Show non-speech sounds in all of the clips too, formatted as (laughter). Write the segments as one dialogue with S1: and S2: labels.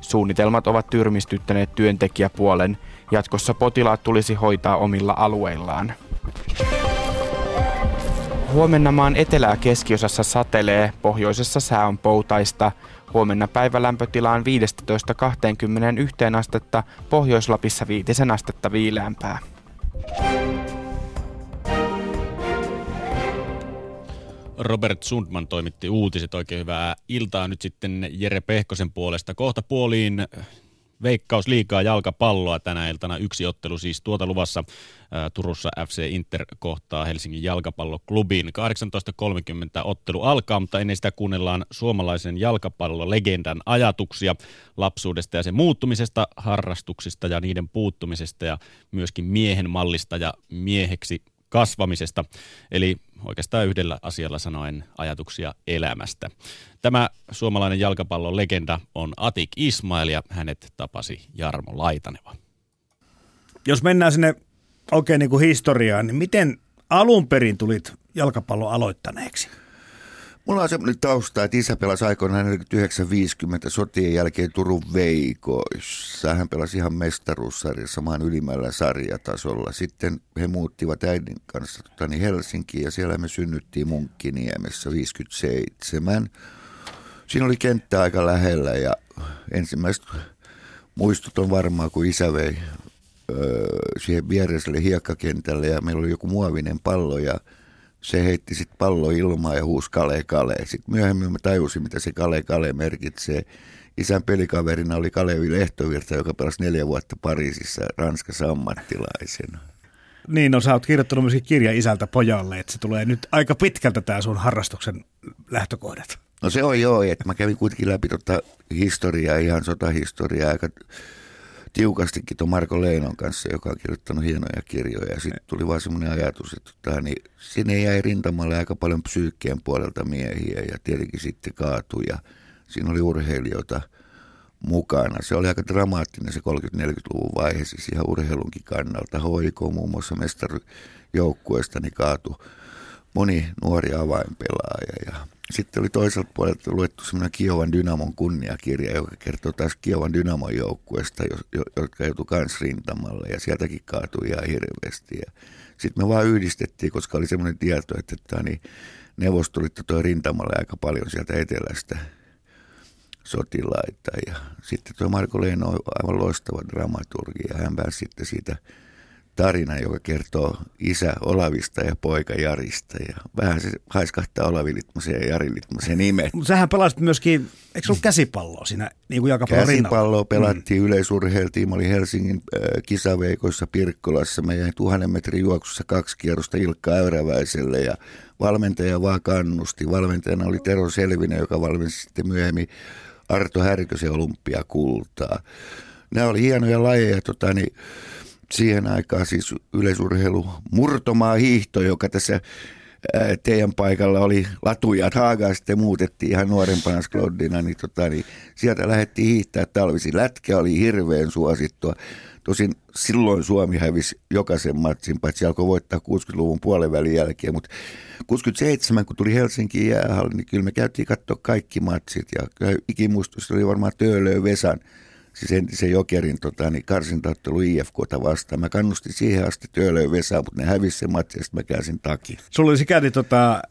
S1: Suunnitelmat ovat tyrmistyttäneet työntekijäpuolen. Jatkossa potilaat tulisi hoitaa omilla alueillaan. Huomenna maan etelä- ja keskiosassa satelee, pohjoisessa sää on poutaista. Huomenna päivälämpötila on 15-21 astetta, Pohjois-Lapissa 5 astetta viileämpää.
S2: Robert Sundman toimitti uutiset. Oikein hyvää iltaa nyt sitten Jere Pehkosen puolesta. Kohta puoliin Veikkaus liikaa jalkapalloa tänä iltana. Yksi ottelu siis tuota luvassa ää, Turussa FC Inter kohtaa Helsingin jalkapalloklubiin. 18.30 ottelu alkaa, mutta ennen sitä kuunnellaan suomalaisen jalkapallolegendan ajatuksia lapsuudesta ja sen muuttumisesta, harrastuksista ja niiden puuttumisesta ja myöskin miehen mallista ja mieheksi kasvamisesta. Eli oikeastaan yhdellä asialla sanoen ajatuksia elämästä. Tämä suomalainen jalkapallon legenda on Atik Ismail ja hänet tapasi Jarmo Laitaneva.
S3: Jos mennään sinne oikein niin kuin historiaan, niin miten alun perin tulit jalkapallon aloittaneeksi?
S4: Mulla on semmoinen tausta, että isä pelasi aikoinaan 4950 sotien jälkeen Turun Veikoissa. Hän pelasi ihan mestaruussarjassa maan ylimmällä sarjatasolla. Sitten he muuttivat äidin kanssa tota, niin Helsinkiin ja siellä me synnyttiin Munkkiniemessä 57. Siinä oli kenttä aika lähellä ja ensimmäiset muistut on varmaan, kun isä vei öö, siihen viereiselle hiekkakentälle ja meillä oli joku muovinen pallo ja – se heitti sitten pallo ilmaan ja huusi kale kale. Sitten myöhemmin mä tajusin, mitä se kale kale merkitsee. Isän pelikaverina oli Kalevi Lehtovirta, joka pelasi neljä vuotta Pariisissa Ranskassa ammattilaisena.
S3: Niin, no sä oot kirjoittanut myöskin kirja isältä pojalle, että se tulee nyt aika pitkältä tämä sun harrastuksen lähtökohdat.
S4: No se on joo, että mä kävin kuitenkin läpi tota historiaa, ihan sotahistoriaa, aika tiukastikin tuon Marko Leinon kanssa, joka on kirjoittanut hienoja kirjoja. Ja sitten tuli vaan semmoinen ajatus, että tota, niin sinne jäi rintamalle aika paljon psyykkien puolelta miehiä ja tietenkin sitten kaatui. Ja siinä oli urheilijoita mukana. Se oli aika dramaattinen se 30-40-luvun vaihe, siis ihan urheilunkin kannalta. HIK muun muassa mestarijoukkueesta niin kaatui moni nuori avainpelaaja ja sitten oli toiselta puolelta luettu semmoinen Kiovan Dynamon kunniakirja, joka kertoo taas Kiovan Dynamon joukkueesta, jotka joutui kans rintamalle ja sieltäkin kaatui ihan hirveästi. Sitten me vaan yhdistettiin, koska oli semmoinen tieto, että, että niin Neuvostoliitto toi rintamalle aika paljon sieltä etelästä sotilaita. Ja sitten tuo Marko Leino on aivan loistava dramaturgi ja hän pääsi sitten siitä – tarina, joka kertoo isä Olavista ja poika Jarista. Ja vähän se haiskahtaa Olavi Litmasen ja Jari Litmasen nimet.
S3: Sähän pelasit myöskin, eikö ollut käsipalloa siinä niin kuin jalkapallon
S4: Käsipalloa pelattiin, mm. yleisurheiltiin. Mä olin Helsingin äh, kisaveikoissa Pirkkolassa. Mä jäin tuhannen metrin juoksussa kaksi kierrosta Ilkka Äyräväiselle ja valmentaja vaan kannusti. Valmentajana oli Tero Selvinen, joka valmensi sitten myöhemmin Arto Härkösen olympiakultaa. Nämä oli hienoja lajeja. Tota, niin, siihen aikaan siis yleisurheilu murtomaa hiihto, joka tässä teidän paikalla oli latuja, Haagaa sitten muutettiin ihan nuorempana Skloddina, niin, tota, niin sieltä lähdettiin hiihtää talvisi. Lätkä oli hirveän suosittua. Tosin silloin Suomi hävisi jokaisen matsin, paitsi alkoi voittaa 60-luvun puolen välin jälkeen, mutta 67, kun tuli Helsinkiin jäähalli, niin kyllä me käytiin katsoa kaikki matsit ja ikimuistus oli varmaan Töölöö Vesan – siis entisen Jokerin tota, niin karsintaottelu IFKta vastaan. Mä kannustin siihen asti työlöön Vesa, mutta ne hävisi se matsi ja mä käänsin takia.
S3: Sulla oli sikäli tota,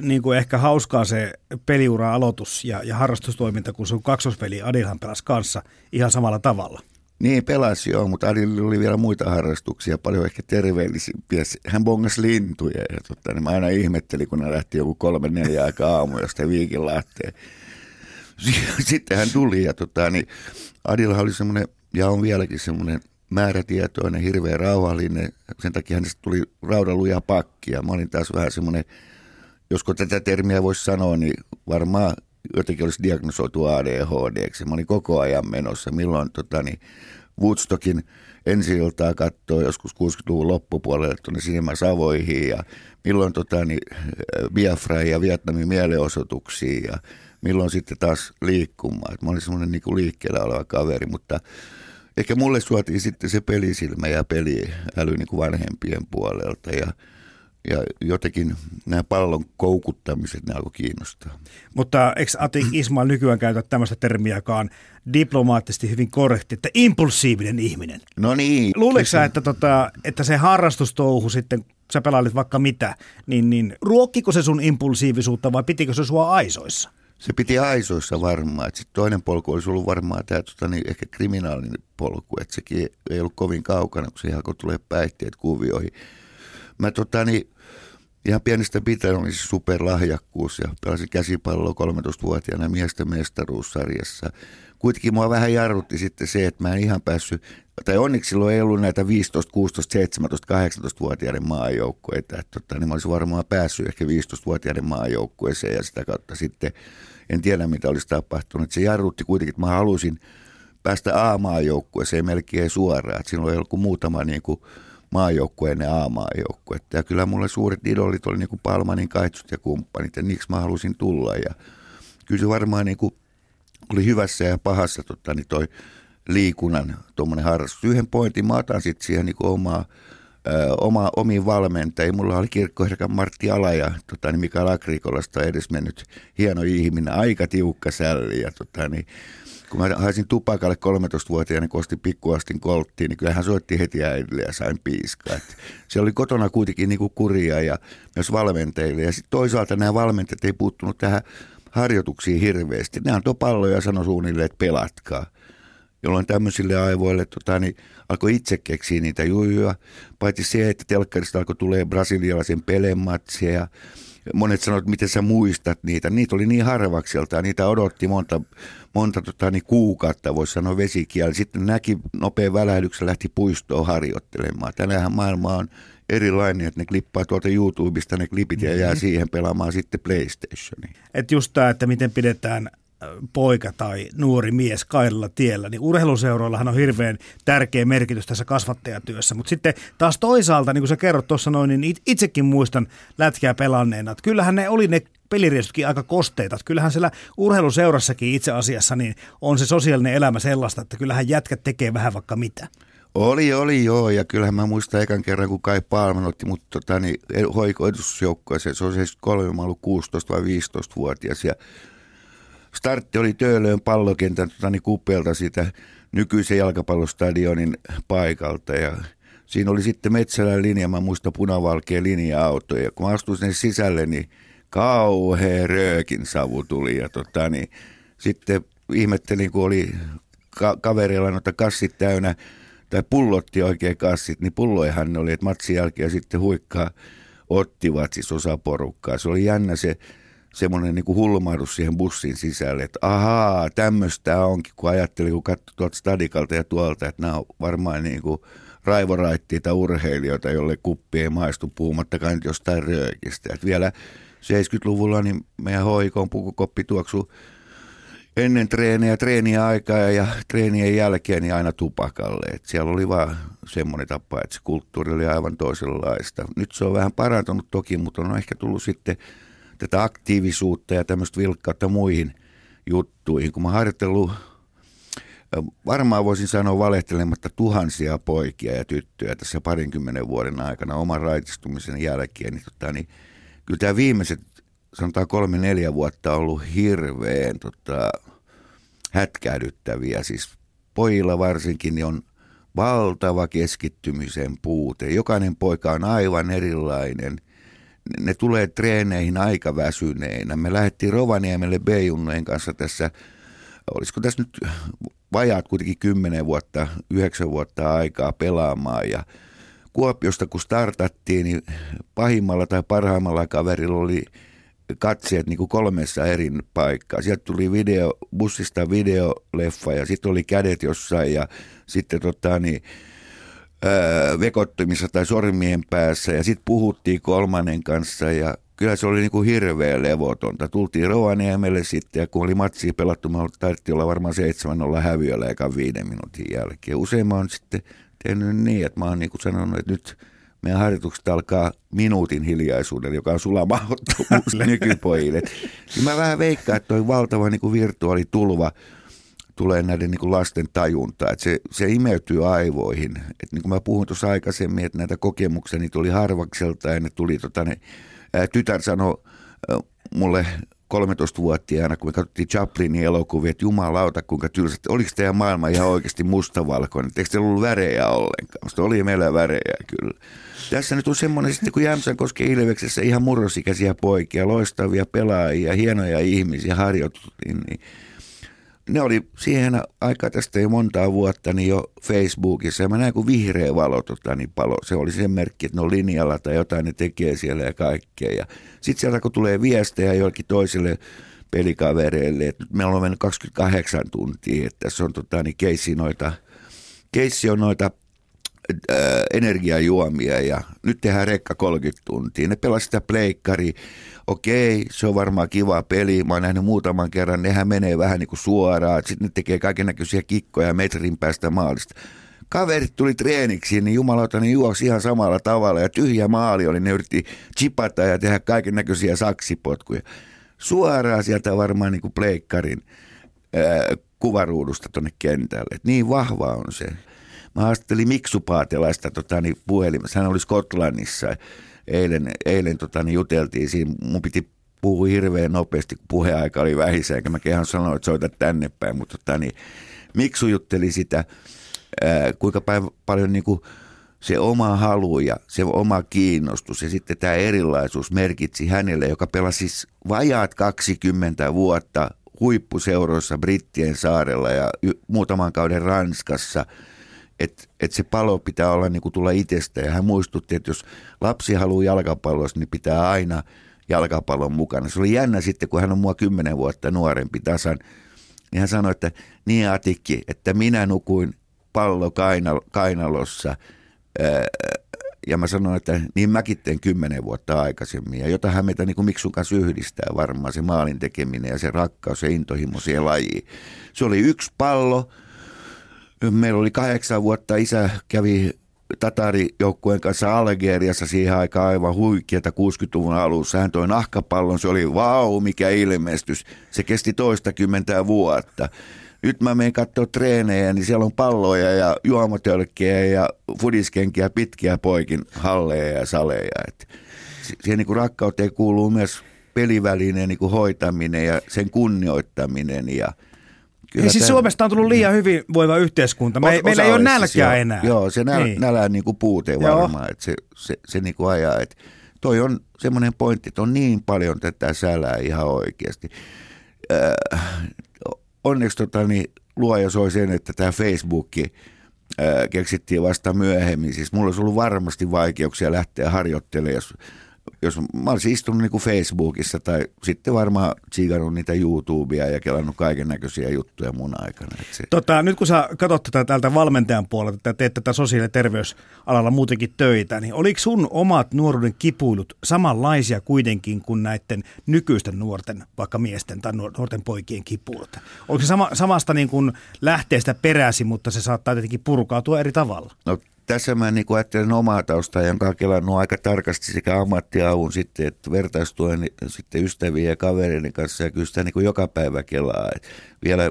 S3: niin kuin ehkä hauskaa se peliura aloitus ja, ja harrastustoiminta, kun sun kaksosveli Adilhan pelasi kanssa ihan samalla tavalla.
S4: Niin pelasi joo, mutta Adil oli vielä muita harrastuksia, paljon ehkä terveellisimpiä. Hän bongasi lintuja ja tota, niin mä aina ihmettelin, kun ne lähti joku kolme neljä aikaa aamu jostain Viikinlahteen. (laughs) Sitten hän tuli ja tota, niin Adilha oli semmoinen, ja on vieläkin semmoinen määrätietoinen, hirveän rauhallinen. Sen takia hänestä tuli raudaluja pakkia. Mä olin taas vähän semmoinen, josko tätä termiä voisi sanoa, niin varmaan jotenkin olisi diagnosoitu ADHD. Mä olin koko ajan menossa. Milloin tota, niin Woodstockin ensi iltaa katsoo joskus 60-luvun loppupuolelle tuonne Sinimä Savoihin ja milloin tota, niin, Biafra ja Vietnamin mielenosoituksia ja milloin sitten taas liikkumaan. mä olin semmoinen niin liikkeellä oleva kaveri, mutta ehkä mulle suotiin sitten se pelisilmä ja peliäly niin kuin vanhempien puolelta. Ja ja jotenkin nämä pallon koukuttamiset, ne alkoi kiinnostaa.
S3: Mutta eikö Ati Ismail nykyään käytä tämmöistä termiäkaan diplomaattisesti hyvin korrekti, että impulsiivinen ihminen?
S4: No niin.
S3: Luuletko sä, että, tota, että se harrastustouhu sitten, sä pelailit vaikka mitä, niin, niin ruokkiko se sun impulsiivisuutta vai pitikö se sua aisoissa?
S4: Se piti aisoissa varmaan. Sitten toinen polku olisi ollut varmaan tämä tota, niin ehkä kriminaalinen polku, että sekin ei ollut kovin kaukana, kun se alkoi tulee päihteet kuvioihin. Mä tota, niin, ihan pienestä pitäen oli se superlahjakkuus ja pelasin käsipalloa 13-vuotiaana miesten mestaruussarjassa. Kuitenkin mua vähän jarrutti sitten se, että mä en ihan päässyt, tai onneksi silloin ei ollut näitä 15, 16, 17, 18-vuotiaiden maajoukkueita. Että, tota, niin mä olisin varmaan päässyt ehkä 15-vuotiaiden maajoukkueeseen ja sitä kautta sitten en tiedä mitä olisi tapahtunut. Se jarrutti kuitenkin, että mä halusin päästä A-maajoukkueeseen melkein suoraan. Että ei ollut kuin muutama niin kuin, maajoukkueen A-maajoukkuetta. Ja kyllä mulle suuret idolit oli niin kuin Palmanin kaitsut ja kumppanit ja niiksi mä halusin tulla. Ja kyllä se varmaan niin kuin oli hyvässä ja pahassa tota, niin toi liikunnan tuommoinen harrastus. Yhden pointin mä otan sitten siihen niin omaa Oma, omiin valmentajia. Mulla oli kirkkoherra Martti Ala ja tota, niin Mikael edes mennyt hieno ihminen, aika tiukka sälli. Ja, tota, niin, kun mä haisin tupakalle 13-vuotiaana, kun ostin pikkuastin kolttiin, niin kyllähän soitti heti äidille ja sain piiskaa. Se oli kotona kuitenkin niin kuin kuria ja myös valmentajille. Ja sitten toisaalta nämä valmentajat ei puuttunut tähän harjoituksiin hirveästi. Ne antoi palloja ja sanoi suunnilleen, että pelatkaa. Jolloin tämmöisille aivoille tota, niin alkoi itse keksiä niitä jujuja. Paitsi se, että telkkarista alkoi tulee brasilialaisen pelematsia ja monet sanoivat, miten sä muistat niitä. Niitä oli niin harvakselta, niitä odotti monta, monta tota, niin kuukautta, voisi sanoa vesikieli. Sitten näki nopean välähdyksen, lähti puistoon harjoittelemaan. Tänähän maailma on erilainen, että ne klippaa tuolta YouTubesta ne klipit ja jää mm-hmm. siihen pelaamaan sitten PlayStationiin.
S3: Et just tämä, että miten pidetään poika tai nuori mies kaidalla tiellä, niin urheiluseuroillahan on hirveän tärkeä merkitys tässä kasvattajatyössä. Mutta sitten taas toisaalta, niin kuin sä kerrot tuossa noin, niin itsekin muistan lätkää pelanneena, että kyllähän ne oli ne peliriestutkin aika kosteita. Että kyllähän siellä urheiluseurassakin itse asiassa niin on se sosiaalinen elämä sellaista, että kyllähän jätkät tekee vähän vaikka mitä.
S4: Oli, oli joo, ja kyllähän mä muistan ekan kerran, kun Kai Palman otti mut tota, niin, hoikoitusjoukkoeseen. Se on 73, mä ollut 16 vai 15-vuotias, ja startti oli Töölöön pallokentän tota, niin kupelta siitä nykyisen jalkapallostadionin paikalta. Ja siinä oli sitten Metsälän linja, mä muistan punavalkea linja-auto ja kun mä astuin sinne sisälle, niin kauhea röökin savu tuli. Ja tota, niin, sitten ihmettelin, kun oli ka- kavereilla noita kassit täynnä, tai pullotti oikein kassit, niin pulloihan ne oli, että matsin jälkeen sitten huikkaa ottivat siis osa porukkaa. Se oli jännä se semmoinen niin hulmahdus siihen bussin sisälle, että ahaa, tämmöistä onkin, kun ajattelin, kun katsoi tuolta stadikalta ja tuolta, että nämä on varmaan niin kuin raivoraittiita urheilijoita, jolle kuppi ei maistu puhumattakaan nyt jostain röökistä. Että vielä 70-luvulla niin meidän hoikon pukukoppi tuoksui ennen treeniä, treeniä aikaa ja treenien jälkeen niin aina tupakalle. Et siellä oli vaan semmoinen tapa, että se kulttuuri oli aivan toisenlaista. Nyt se on vähän parantunut toki, mutta on ehkä tullut sitten tätä aktiivisuutta ja tämmöistä vilkkautta muihin juttuihin. Kun mä harjoitellut, varmaan voisin sanoa valehtelematta tuhansia poikia ja tyttöjä tässä parinkymmenen vuoden aikana oman raitistumisen jälkeen, niin, tota, niin kyllä tämä viimeiset sanotaan kolme neljä vuotta on ollut hirveän tota, hätkähdyttäviä. Siis pojilla varsinkin niin on valtava keskittymisen puute. Jokainen poika on aivan erilainen – ne tulee treeneihin aika väsyneinä. Me lähdettiin Rovaniemelle b kanssa tässä, olisiko tässä nyt vajaat kuitenkin kymmenen vuotta, yhdeksän vuotta aikaa pelaamaan ja Kuopiosta kun startattiin, niin pahimmalla tai parhaimmalla kaverilla oli katseet niin kuin kolmessa eri paikkaa. Sieltä tuli video, bussista videoleffa ja sitten oli kädet jossain ja sitten tota, niin, öö, vekottumissa tai sormien päässä ja sitten puhuttiin kolmannen kanssa ja kyllä se oli niin kuin hirveä levotonta. Tultiin Rovaniemelle sitten ja kun oli matsi pelattu, me taidettiin olla varmaan 7-0 häviöllä ekan viiden minuutin jälkeen. Usein mä oon sitten tehnyt niin, että mä oon niin kuin sanonut, että nyt meidän harjoitukset alkaa minuutin hiljaisuuden, joka on sulamahdottomuus nykypojille. Kyllä mä vähän veikkaan, että toi valtava niin kuin virtuaalitulva tulee näiden niin kuin lasten tajunta, että se, se imeytyy aivoihin. Et niin kuin mä puhuin tuossa aikaisemmin, että näitä kokemuksia niitä tuli harvakselta ja ne tuli, tota, ne, ää, tytär sanoi mulle 13-vuotiaana, kun me katsottiin Chaplinin elokuvia, että jumalauta kuinka tylsä, oliko teidän maailma ihan oikeasti mustavalkoinen, eikö teillä ollut värejä ollenkaan? Musta oli meillä värejä kyllä. Tässä nyt on semmoinen sitten, kun Jämsän koskee Ilveksessä ihan murrosikäisiä poikia, loistavia pelaajia, hienoja ihmisiä harjoitettiin, niin ne oli siihen aikaan tästä jo montaa vuotta niin jo Facebookissa ja mä näin kun vihreä valo tota, niin palo. Se oli sen merkki, että ne on linjalla tai jotain ne tekee siellä ja kaikkea. Ja sitten sieltä kun tulee viestejä jollekin toiselle pelikavereille, että nyt meillä on mennyt 28 tuntia, että tässä on tota, niin keissi noita, keissi on noita energiajuomia ja nyt tehdään rekka 30 tuntia. Ne pelasivat sitä pleikkari okei, se on varmaan kiva peli. Mä oon nähnyt muutaman kerran, nehän menee vähän niin kuin suoraan. Sitten ne tekee kaiken näköisiä kikkoja metrin päästä maalista. Kaverit tuli treeniksi, niin jumalauta, ne juoksi ihan samalla tavalla. Ja tyhjä maali oli, ne yritti chipata ja tehdä kaiken näköisiä saksipotkuja. Suoraan sieltä varmaan niin kuin pleikkarin ää, kuvaruudusta tuonne kentälle. Et niin vahva on se. Mä haastattelin Miksu Paatelaista tota, niin puhelimessa. Hän oli Skotlannissa eilen, eilen tota, niin juteltiin siinä. Mun piti puhua hirveän nopeasti, kun puheaika oli vähissä, eikä mä kehän sanoa, että soita tänne päin. Mutta tota, niin, Miksu jutteli sitä, ää, kuinka päivä, paljon niin kuin, se oma halu ja se oma kiinnostus ja sitten tämä erilaisuus merkitsi hänelle, joka pelasi siis vajaat 20 vuotta huippuseuroissa Brittien saarella ja muutaman kauden Ranskassa – että et se palo pitää olla niin kuin tulla itsestä. Ja hän muistutti, että jos lapsi haluaa jalkapallossa, niin pitää aina jalkapallon mukana. Se oli jännä sitten, kun hän on mua kymmenen vuotta nuorempi tasan, niin hän sanoi, että niin Atikki, että minä nukuin pallo kainal- kainalossa ja mä sanoin, että niin mäkin teen kymmenen vuotta aikaisemmin. Ja jotahän meitä niin kuin Miksun kanssa yhdistää varmaan se maalin tekeminen ja se rakkaus ja intohimo siihen lajiin. Se oli yksi pallo, Meillä oli kahdeksan vuotta, isä kävi Tatari-joukkueen kanssa Algeriassa siihen aikaan aivan huikeata 60-luvun alussa. Hän toi nahkapallon, se oli vau, mikä ilmestys. Se kesti toistakymmentä vuotta. Nyt mä menen katsoa treenejä, niin siellä on palloja ja juomotölkkejä ja fudiskenkiä pitkiä poikin halleja ja saleja. Et siihen niin rakkauteen kuuluu myös pelivälinen niin hoitaminen ja sen kunnioittaminen ja –
S3: Kyllä siis Suomesta on tullut liian hyvin voiva yhteiskunta. Me, o, meillä ei ole nälkää siis, enää.
S4: Joo, se näl, niin. nälän niin kuin puute varmaan, että se, se, se niin kuin ajaa. Että toi on semmoinen pointti, että on niin paljon tätä sälää ihan oikeasti. Äh, onneksi tota, niin, luoja soi sen, että tämä Facebookki äh, keksittiin vasta myöhemmin. Siis mulla olisi ollut varmasti vaikeuksia lähteä harjoittelemaan, jos jos mä olisin istunut niin kuin Facebookissa tai sitten varmaan tsiikannut niitä YouTubea ja kelannut kaiken näköisiä juttuja mun aikana.
S3: se... tota, nyt kun sä katsot tätä täältä valmentajan puolelta, että teet tätä sosiaali- ja terveysalalla muutenkin töitä, niin oliko sun omat nuoruuden kipuilut samanlaisia kuitenkin kuin näiden nykyisten nuorten, vaikka miesten tai nuorten poikien kipuilut? Oliko se sama, samasta niin kuin lähteestä peräsi, mutta se saattaa tietenkin purkautua eri tavalla?
S4: No tässä mä niin ajattelen omaa taustaa, jonka on kelannut aika tarkasti sekä ammattiavun sitten, että vertaistuen sitten ystävien ja kavereiden kanssa ja kyllä sitä niin kuin joka päivä kelaa. Et vielä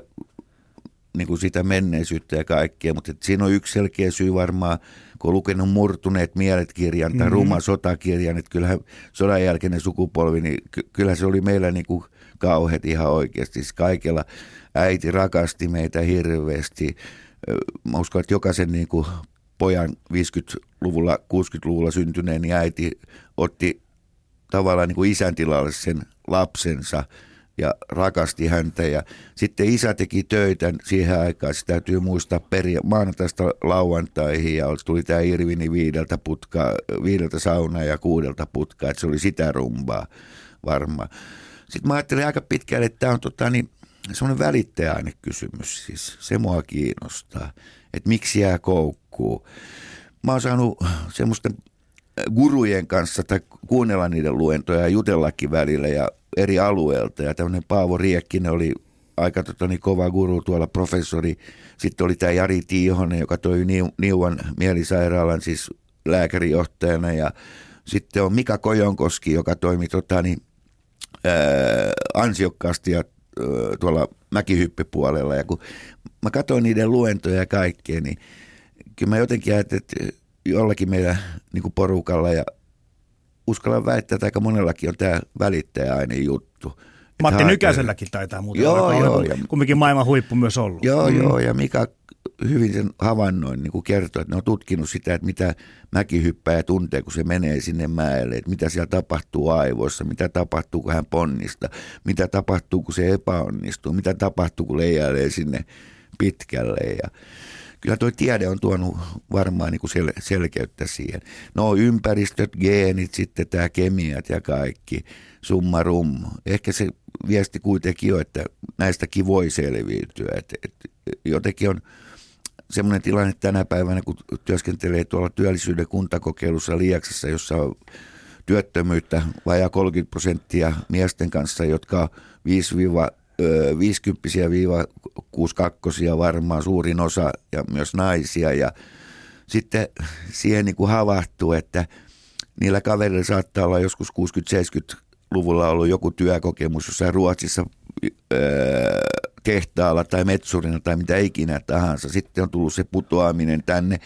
S4: niin kuin sitä menneisyyttä ja kaikkea, mutta siinä on yksi selkeä syy varmaan, kun on lukenut Murtuneet mielet kirjan tai mm-hmm. Ruma sotakirjan, että kyllähän sodan jälkeinen sukupolvi, niin ky- kyllä se oli meillä niin kuin kauheat ihan oikeasti. Siis kaikella äiti rakasti meitä hirveästi. Mä uskon, että jokaisen niin kuin pojan 50-luvulla, 60-luvulla syntyneen niin äiti otti tavallaan niin kuin isän tilalle sen lapsensa ja rakasti häntä. Ja sitten isä teki töitä siihen aikaan, se täytyy muistaa peri- maanantaista lauantaihin ja tuli tämä Irvini viideltä, putka, viideltä saunaa ja kuudelta putkaa, että se oli sitä rumbaa varmaan. Sitten mä ajattelin aika pitkälle, että tämä on tota, niin, semmoinen välittäjäainekysymys, siis. Se mua kiinnostaa, että miksi jää koukkuu. Mä oon saanut semmoisten gurujen kanssa tai kuunnella niiden luentoja ja jutellakin välillä ja eri alueelta. Ja tämmöinen Paavo Riekkinen oli aika totani, kova guru tuolla professori. Sitten oli tämä Jari Tiihonen, joka toi Niuan mielisairaalan siis lääkärijohtajana ja sitten on Mika Kojonkoski, joka toimi totani, ää, ansiokkaasti ja tuolla mäkihyppipuolella. Ja kun mä katsoin niiden luentoja ja kaikkea, niin kyllä mä jotenkin ajattelin, että jollakin meillä niin porukalla ja uskallan väittää, että aika monellakin on tämä välittäjäaine juttu.
S3: Matti Nykäselläkin taitaa muuten joo, olla, joo, ja, kumminkin maailman huippu myös ollut.
S4: Joo, mm. joo, ja Mika hyvin sen havainnoin niin kuin kertoi, että ne on tutkinut sitä, että mitä mäkihyppäjä tuntee, kun se menee sinne mäelle, että mitä siellä tapahtuu aivoissa, mitä tapahtuu, kun hän ponnista, mitä tapahtuu, kun se epäonnistuu, mitä tapahtuu, kun leijailee sinne pitkälle ja kyllä tuo tiede on tuonut varmaan niin kuin sel- selkeyttä siihen. No ympäristöt, geenit, sitten tämä kemiat ja kaikki, summa rum. Ehkä se viesti kuitenkin on, että näistäkin voi selviytyä. Et, et, jotenkin on semmoinen tilanne tänä päivänä, kun työskentelee tuolla työllisyyden kuntakokeilussa Liaksassa, jossa on työttömyyttä vajaa 30 prosenttia miesten kanssa, jotka 5 50 62 varmaan suurin osa ja myös naisia. Ja sitten siihen niin kuin havahtuu, että niillä kavereilla saattaa olla joskus 60-70-luvulla ollut joku työkokemus jossain Ruotsissa öö, tehtaalla tai metsurina tai mitä ikinä tahansa. Sitten on tullut se putoaminen tänne,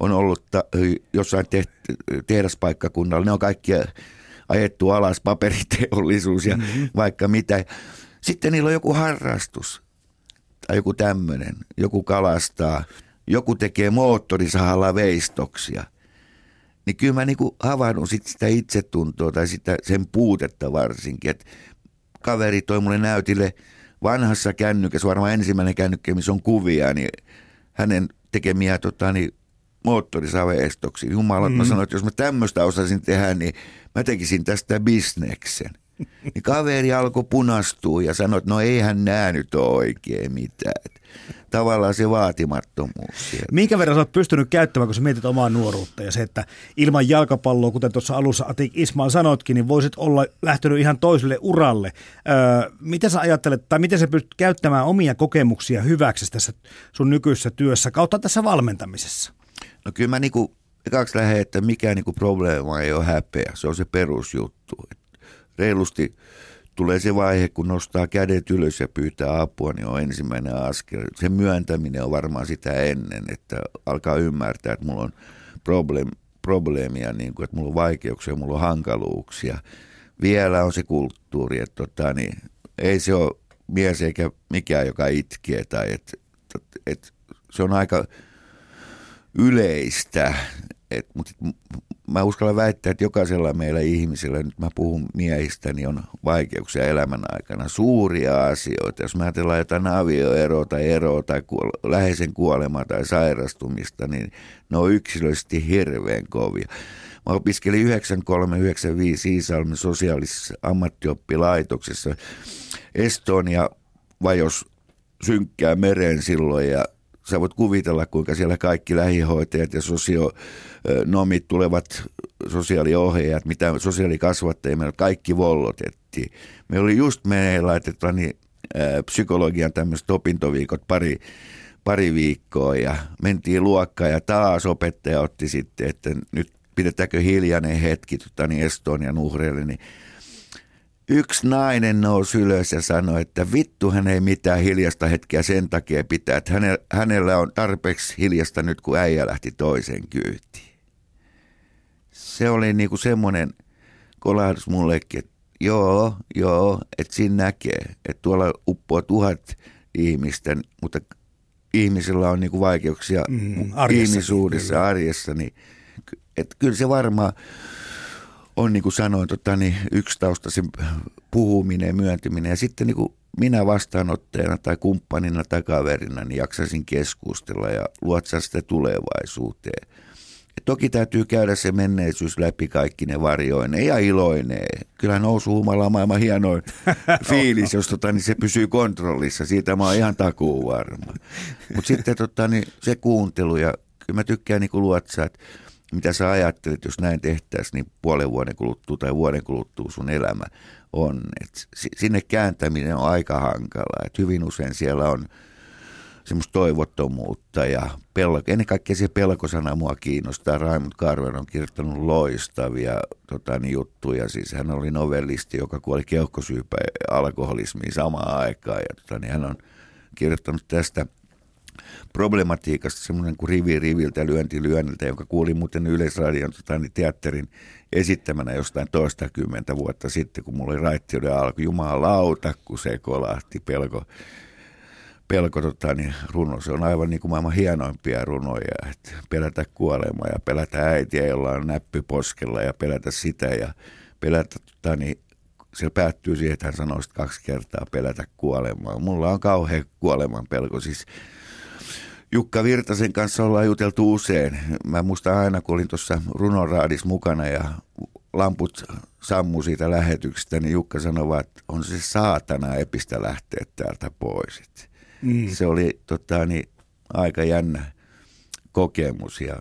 S4: on ollut ta, jossain tehdaspaikkakunnalla, ne on kaikki ajettu alas, paperiteollisuus ja mm-hmm. vaikka mitä. Sitten niillä on joku harrastus tai joku tämmöinen, joku kalastaa, joku tekee moottorisahalla veistoksia. Niin kyllä mä niinku havahdun sit sitä itsetuntoa tai sitä, sen puutetta varsinkin, että kaveri toi mulle näytille vanhassa kännykässä, varmaan ensimmäinen kännykkä, missä on kuvia, niin hänen tekemiä tota, niin, moottorisaveestoksia. Jumala, mm. mä sanoin, että jos mä tämmöistä osasin tehdä, niin mä tekisin tästä bisneksen. (laughs) Niin kaveri alkoi punastua ja sanoi, että no eihän nää nyt ole oikein mitään. Tavallaan se vaatimattomuus. Siellä.
S3: Minkä verran sä oot pystynyt käyttämään, kun sä mietit omaa nuoruutta ja se, että ilman jalkapalloa, kuten tuossa alussa Atik Ismail sanotkin, niin voisit olla lähtenyt ihan toiselle uralle. Öö, miten sä ajattelet, tai miten sä pystyt käyttämään omia kokemuksia hyväksi tässä sun nykyisessä työssä kautta tässä valmentamisessa?
S4: No kyllä mä niinku, kaksi lähde, että mikään niinku probleema ei ole häpeä. Se on se perusjuttu. Et reilusti tulee se vaihe, kun nostaa kädet ylös ja pyytää apua, niin on ensimmäinen askel. Se myöntäminen on varmaan sitä ennen, että alkaa ymmärtää, että mulla on problem, probleemia, niin kuin, että mulla on vaikeuksia, mulla on hankaluuksia. Vielä on se kulttuuri, että tota, niin, ei se ole mies eikä mikään, joka itkee. Tai et, et, se on aika yleistä, et, mutta mä uskallan väittää, että jokaisella meillä ihmisellä, nyt mä puhun miehistä, niin on vaikeuksia elämän aikana, suuria asioita. Jos mä ajatellaan jotain avioeroa tai eroa tai kuole- läheisen kuolemaa tai sairastumista, niin ne on yksilöllisesti hirveän kovia. Mä opiskelin 9395 Iisalmen sosiaalisessa ammattioppilaitoksessa. Estonia vajos synkkää mereen silloin ja sä voit kuvitella, kuinka siellä kaikki lähihoitajat ja sosionomit tulevat sosiaaliohjaajat, mitä sosiaalikasvattajia, meillä kaikki vollotettiin. Me oli just meillä laitettu niin, psykologian tämmöiset opintoviikot pari, pari viikkoa ja mentiin luokkaan ja taas opettaja otti sitten, että nyt pidetäänkö hiljainen hetki tota, niin Estonian uhreille, niin yksi nainen nousi ylös ja sanoi, että vittu hän ei mitään hiljasta hetkeä sen takia pitää, että hänellä on tarpeeksi hiljasta nyt, kun äijä lähti toisen kyytiin. Se oli niinku semmoinen kolahdus mullekin, että joo, joo, että siinä näkee, että tuolla uppoaa tuhat ihmistä, mutta ihmisillä on niinku vaikeuksia mm, arjessa, ihmisuudessa, kyllä. arjessa, niin että kyllä se varmaan on niin kuin sanoin, tota, niin yksi tausta se puhuminen, myöntyminen ja sitten niin kuin minä vastaanottajana tai kumppanina tai kaverina niin jaksasin keskustella ja luotsaa sitä tulevaisuuteen. Ja toki täytyy käydä se menneisyys läpi kaikki ne varjoineen ja iloineen. Kyllä nousu humala on maailman hienoin (laughs) fiilis, jos tota, niin se pysyy kontrollissa. Siitä mä oon ihan takuu varma. Mutta sitten tota, niin se kuuntelu ja kyllä mä tykkään niin luotsaa, että mitä sä ajattelet, jos näin tehtäisiin, niin puolen vuoden kuluttua tai vuoden kuluttua sun elämä on. Et sinne kääntäminen on aika hankalaa. Et hyvin usein siellä on semmoista toivottomuutta ja pelko. Ennen kaikkea se pelkosana mua kiinnostaa. Raimund Carver on kirjoittanut loistavia tota, niin juttuja. Siis hän oli novellisti, joka kuoli keuhkosyypä alkoholismiin samaan aikaan. Ja, tota, niin hän on kirjoittanut tästä problematiikasta semmoinen kuin rivi riviltä, lyönti lyönniltä, joka kuuli muuten Yleisradion tota, niin teatterin esittämänä jostain toista kymmentä vuotta sitten, kun mulla oli raittiuden alku. Jumalauta, kun se kolahti pelko pelko tota, niin runo. Se on aivan niin kuin maailman hienoimpia runoja. Että pelätä kuolemaa ja pelätä äitiä, jolla on näppy poskella ja pelätä sitä ja pelätä, tota, niin se päättyy siihen, että hän sanoo kaksi kertaa pelätä kuolemaa. Mulla on kauhean kuoleman pelko. Siis Jukka Virtasen kanssa ollaan juteltu usein. Mä muistan aina, kun olin tuossa runoraadis mukana ja lamput sammu siitä lähetyksestä, niin Jukka sanoi, että on se saatana epistä lähteä täältä pois. Mm. Se oli tota, niin, aika jännä kokemus ja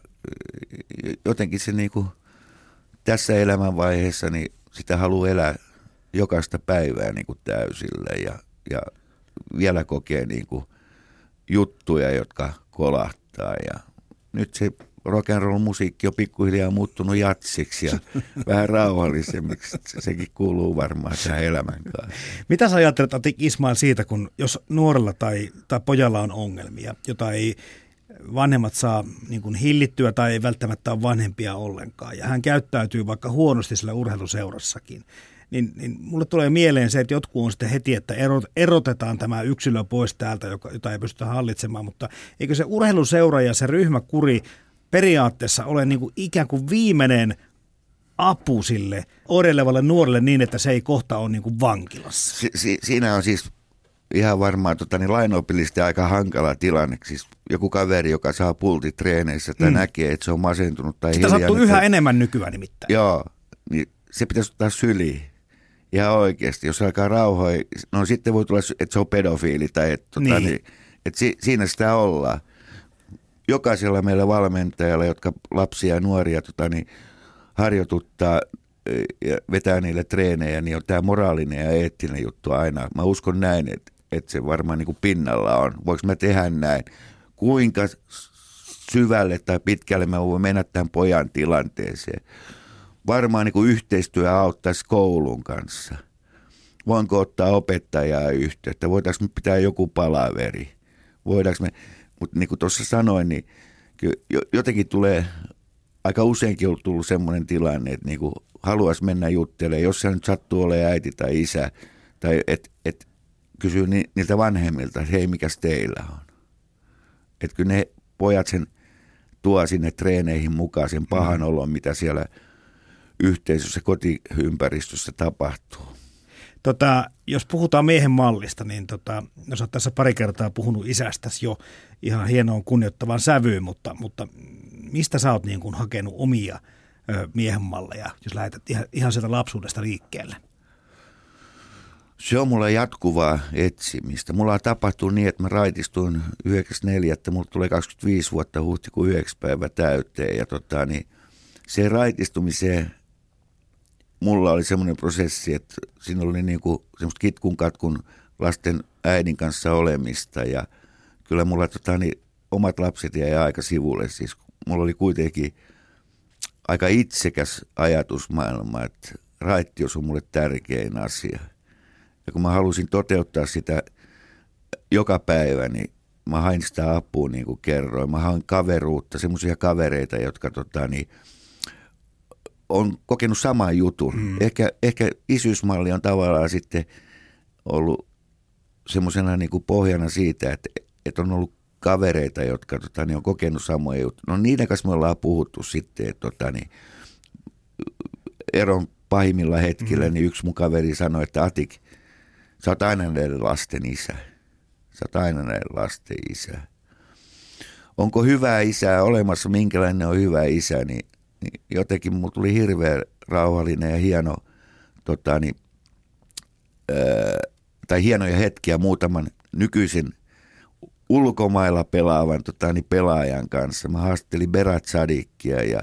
S4: jotenkin se niin kuin, tässä elämänvaiheessa niin sitä haluaa elää jokaista päivää niin kuin täysillä ja, ja vielä kokee niin kuin juttuja, jotka kolahtaa ja nyt se rock and roll musiikki on pikkuhiljaa muuttunut jatsiksi ja (laughs) vähän rauhallisemmiksi. Sekin kuuluu varmaan tähän elämän kanssa.
S3: Mitä sä ajattelet, Atik Ismail, siitä, kun jos nuorella tai, tai pojalla on ongelmia, jota ei vanhemmat saa niin kuin hillittyä tai ei välttämättä ole vanhempia ollenkaan, ja hän käyttäytyy vaikka huonosti sillä urheiluseurassakin, niin, niin mulle tulee mieleen se, että jotkut on sitten heti, että erotetaan tämä yksilö pois täältä, jota ei pystytä hallitsemaan, mutta eikö se urheiluseura ja se ryhmäkuri periaatteessa ole niin kuin ikään kuin viimeinen apu sille oireilevalle nuorelle niin, että se ei kohta ole niin kuin vankilassa.
S4: Si- si- siinä on siis ihan varmaan tota, niin lainopillisesti aika hankala tilanne. Siis joku kaveri, joka saa pultit treeneissä tai mm. näkee, että se on masentunut tai
S3: Sitä sattuu yhä enemmän nykyään nimittäin.
S4: Joo, niin se pitäisi ottaa syliin. Ihan oikeasti, jos alkaa rauhoja, no sitten voi tulla, että se on pedofiili tai että, tota, niin. niin, että si- siinä sitä ollaan jokaisella meillä valmentajalla, jotka lapsia ja nuoria tota, niin harjoituttaa e, ja vetää niille treenejä, niin on tämä moraalinen ja eettinen juttu aina. Mä uskon näin, että, että se varmaan niin kuin pinnalla on. Voinko mä tehdä näin? Kuinka syvälle tai pitkälle mä voin mennä tämän pojan tilanteeseen? Varmaan niin kuin yhteistyö auttaisi koulun kanssa. Voinko ottaa opettajaa yhteyttä? Voitaisiin me pitää joku palaveri? Voidaanko me mutta niin kuin tuossa sanoin, niin jotenkin tulee, aika useinkin on tullut semmoinen tilanne, että niin kuin haluaisi mennä juttelemaan, jos se nyt sattuu olemaan äiti tai isä, tai että et kysyy ni, niiltä vanhemmilta, että hei, mikäs teillä on. Että kyllä ne pojat sen tuo sinne treeneihin mukaan sen pahan mm. olon, mitä siellä yhteisössä, kotiympäristössä tapahtuu.
S3: Tota, jos puhutaan miehen mallista, niin tota, jos olet tässä pari kertaa puhunut isästäsi jo ihan hienoon kunnioittavan sävyyn, mutta, mutta mistä sä oot niin kuin hakenut omia ö, miehen malleja, jos lähdetät ihan, ihan sieltä lapsuudesta liikkeelle?
S4: Se on mulla jatkuvaa etsimistä. Mulla on tapahtunut niin, että mä raitistuin 94, että mulla tulee 25 vuotta huhtikuun 9 päivä täyteen. Ja tota, niin se raitistumiseen mulla oli semmoinen prosessi, että siinä oli niin kuin semmoista kitkun katkun lasten äidin kanssa olemista ja kyllä mulla tota, niin, omat lapset jäi aika sivulle. Siis mulla oli kuitenkin aika itsekäs ajatusmaailma, että raittius on mulle tärkein asia. Ja kun mä halusin toteuttaa sitä joka päivä, niin mä hain sitä apua niin kuin kerroin. Mä hain kaveruutta, semmoisia kavereita, jotka tota, niin, on kokenut saman jutun. Mm. Ehkä, ehkä isyysmalli on tavallaan sitten ollut semmoisena niin kuin pohjana siitä, että, että on ollut kavereita, jotka tota, niin on kokenut samoja juttuja. No niiden kanssa me ollaan puhuttu sitten, että tota, niin, eron pahimmilla hetkillä, mm. niin yksi mun kaveri sanoi, että Atik, sä oot aina näiden lasten isä. Sä oot aina näiden lasten isä. Onko hyvä isä olemassa, minkälainen on hyvä isä, niin niin jotenkin mulla tuli hirveän rauhallinen ja hieno, tota, niin, ää, tai hienoja hetkiä muutaman nykyisen ulkomailla pelaavan tota, niin pelaajan kanssa. Mä haastattelin Berat Sadikia ja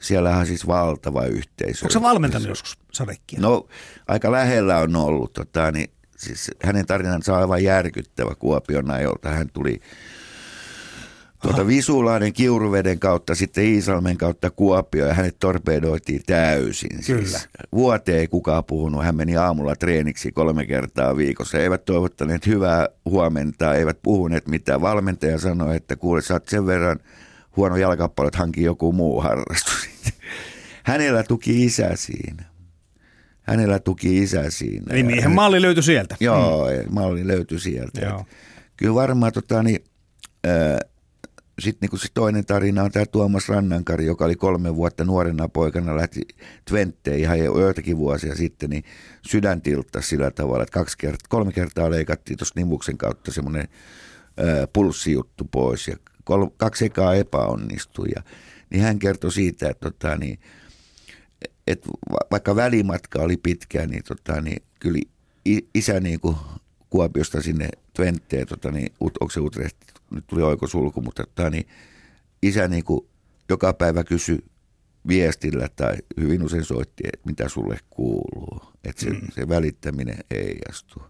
S4: siellä on siis valtava yhteisö.
S3: Onko se valmentanut joskus Sadikia?
S4: No aika lähellä on ollut. Tota, niin Siis hänen tarinansa on aivan järkyttävä Kuopion ajolta. Hän tuli tuota Visulainen Kiuruveden kautta, sitten Iisalmen kautta Kuopio ja hänet torpedoitiin täysin.
S3: Kyllä.
S4: Siis vuoteen ei kukaan puhunut. Hän meni aamulla treeniksi kolme kertaa viikossa. Eivät toivottaneet hyvää huomenta, eivät puhuneet mitään. Valmentaja sanoi, että kuule, sä oot sen verran huono jalkapallo, että hanki joku muu harrastus. (laughs) Hänellä tuki isä siinä. Hänellä tuki isä siinä.
S3: Eli miehen malli löytyi sieltä.
S4: Joo, mm. malli löytyi sieltä.
S3: Joo.
S4: Kyllä varmaan tota, niin, sitten niinku se toinen tarina on tämä Tuomas Rannankari, joka oli kolme vuotta nuorena poikana, lähti Twentteen ihan jo joitakin vuosia sitten, niin sydän sillä tavalla, että kaksi kertaa, kolme kertaa leikattiin tuossa nimuksen kautta semmoinen pulssijuttu pois ja kol, kaksi ekaa epäonnistui. Ja, niin hän kertoi siitä, että tota, niin, vaikka välimatka oli pitkä, niin, tota, niin kyllä isä niin kuin Kuopiosta sinne Twentteen, tota, niin, onko se Utrecht, nyt tuli oikosulku, mutta tota, niin, isä niin kuin joka päivä kysyi viestillä tai hyvin usein soitti, että mitä sulle kuuluu. Että se, mm. se välittäminen ei astu.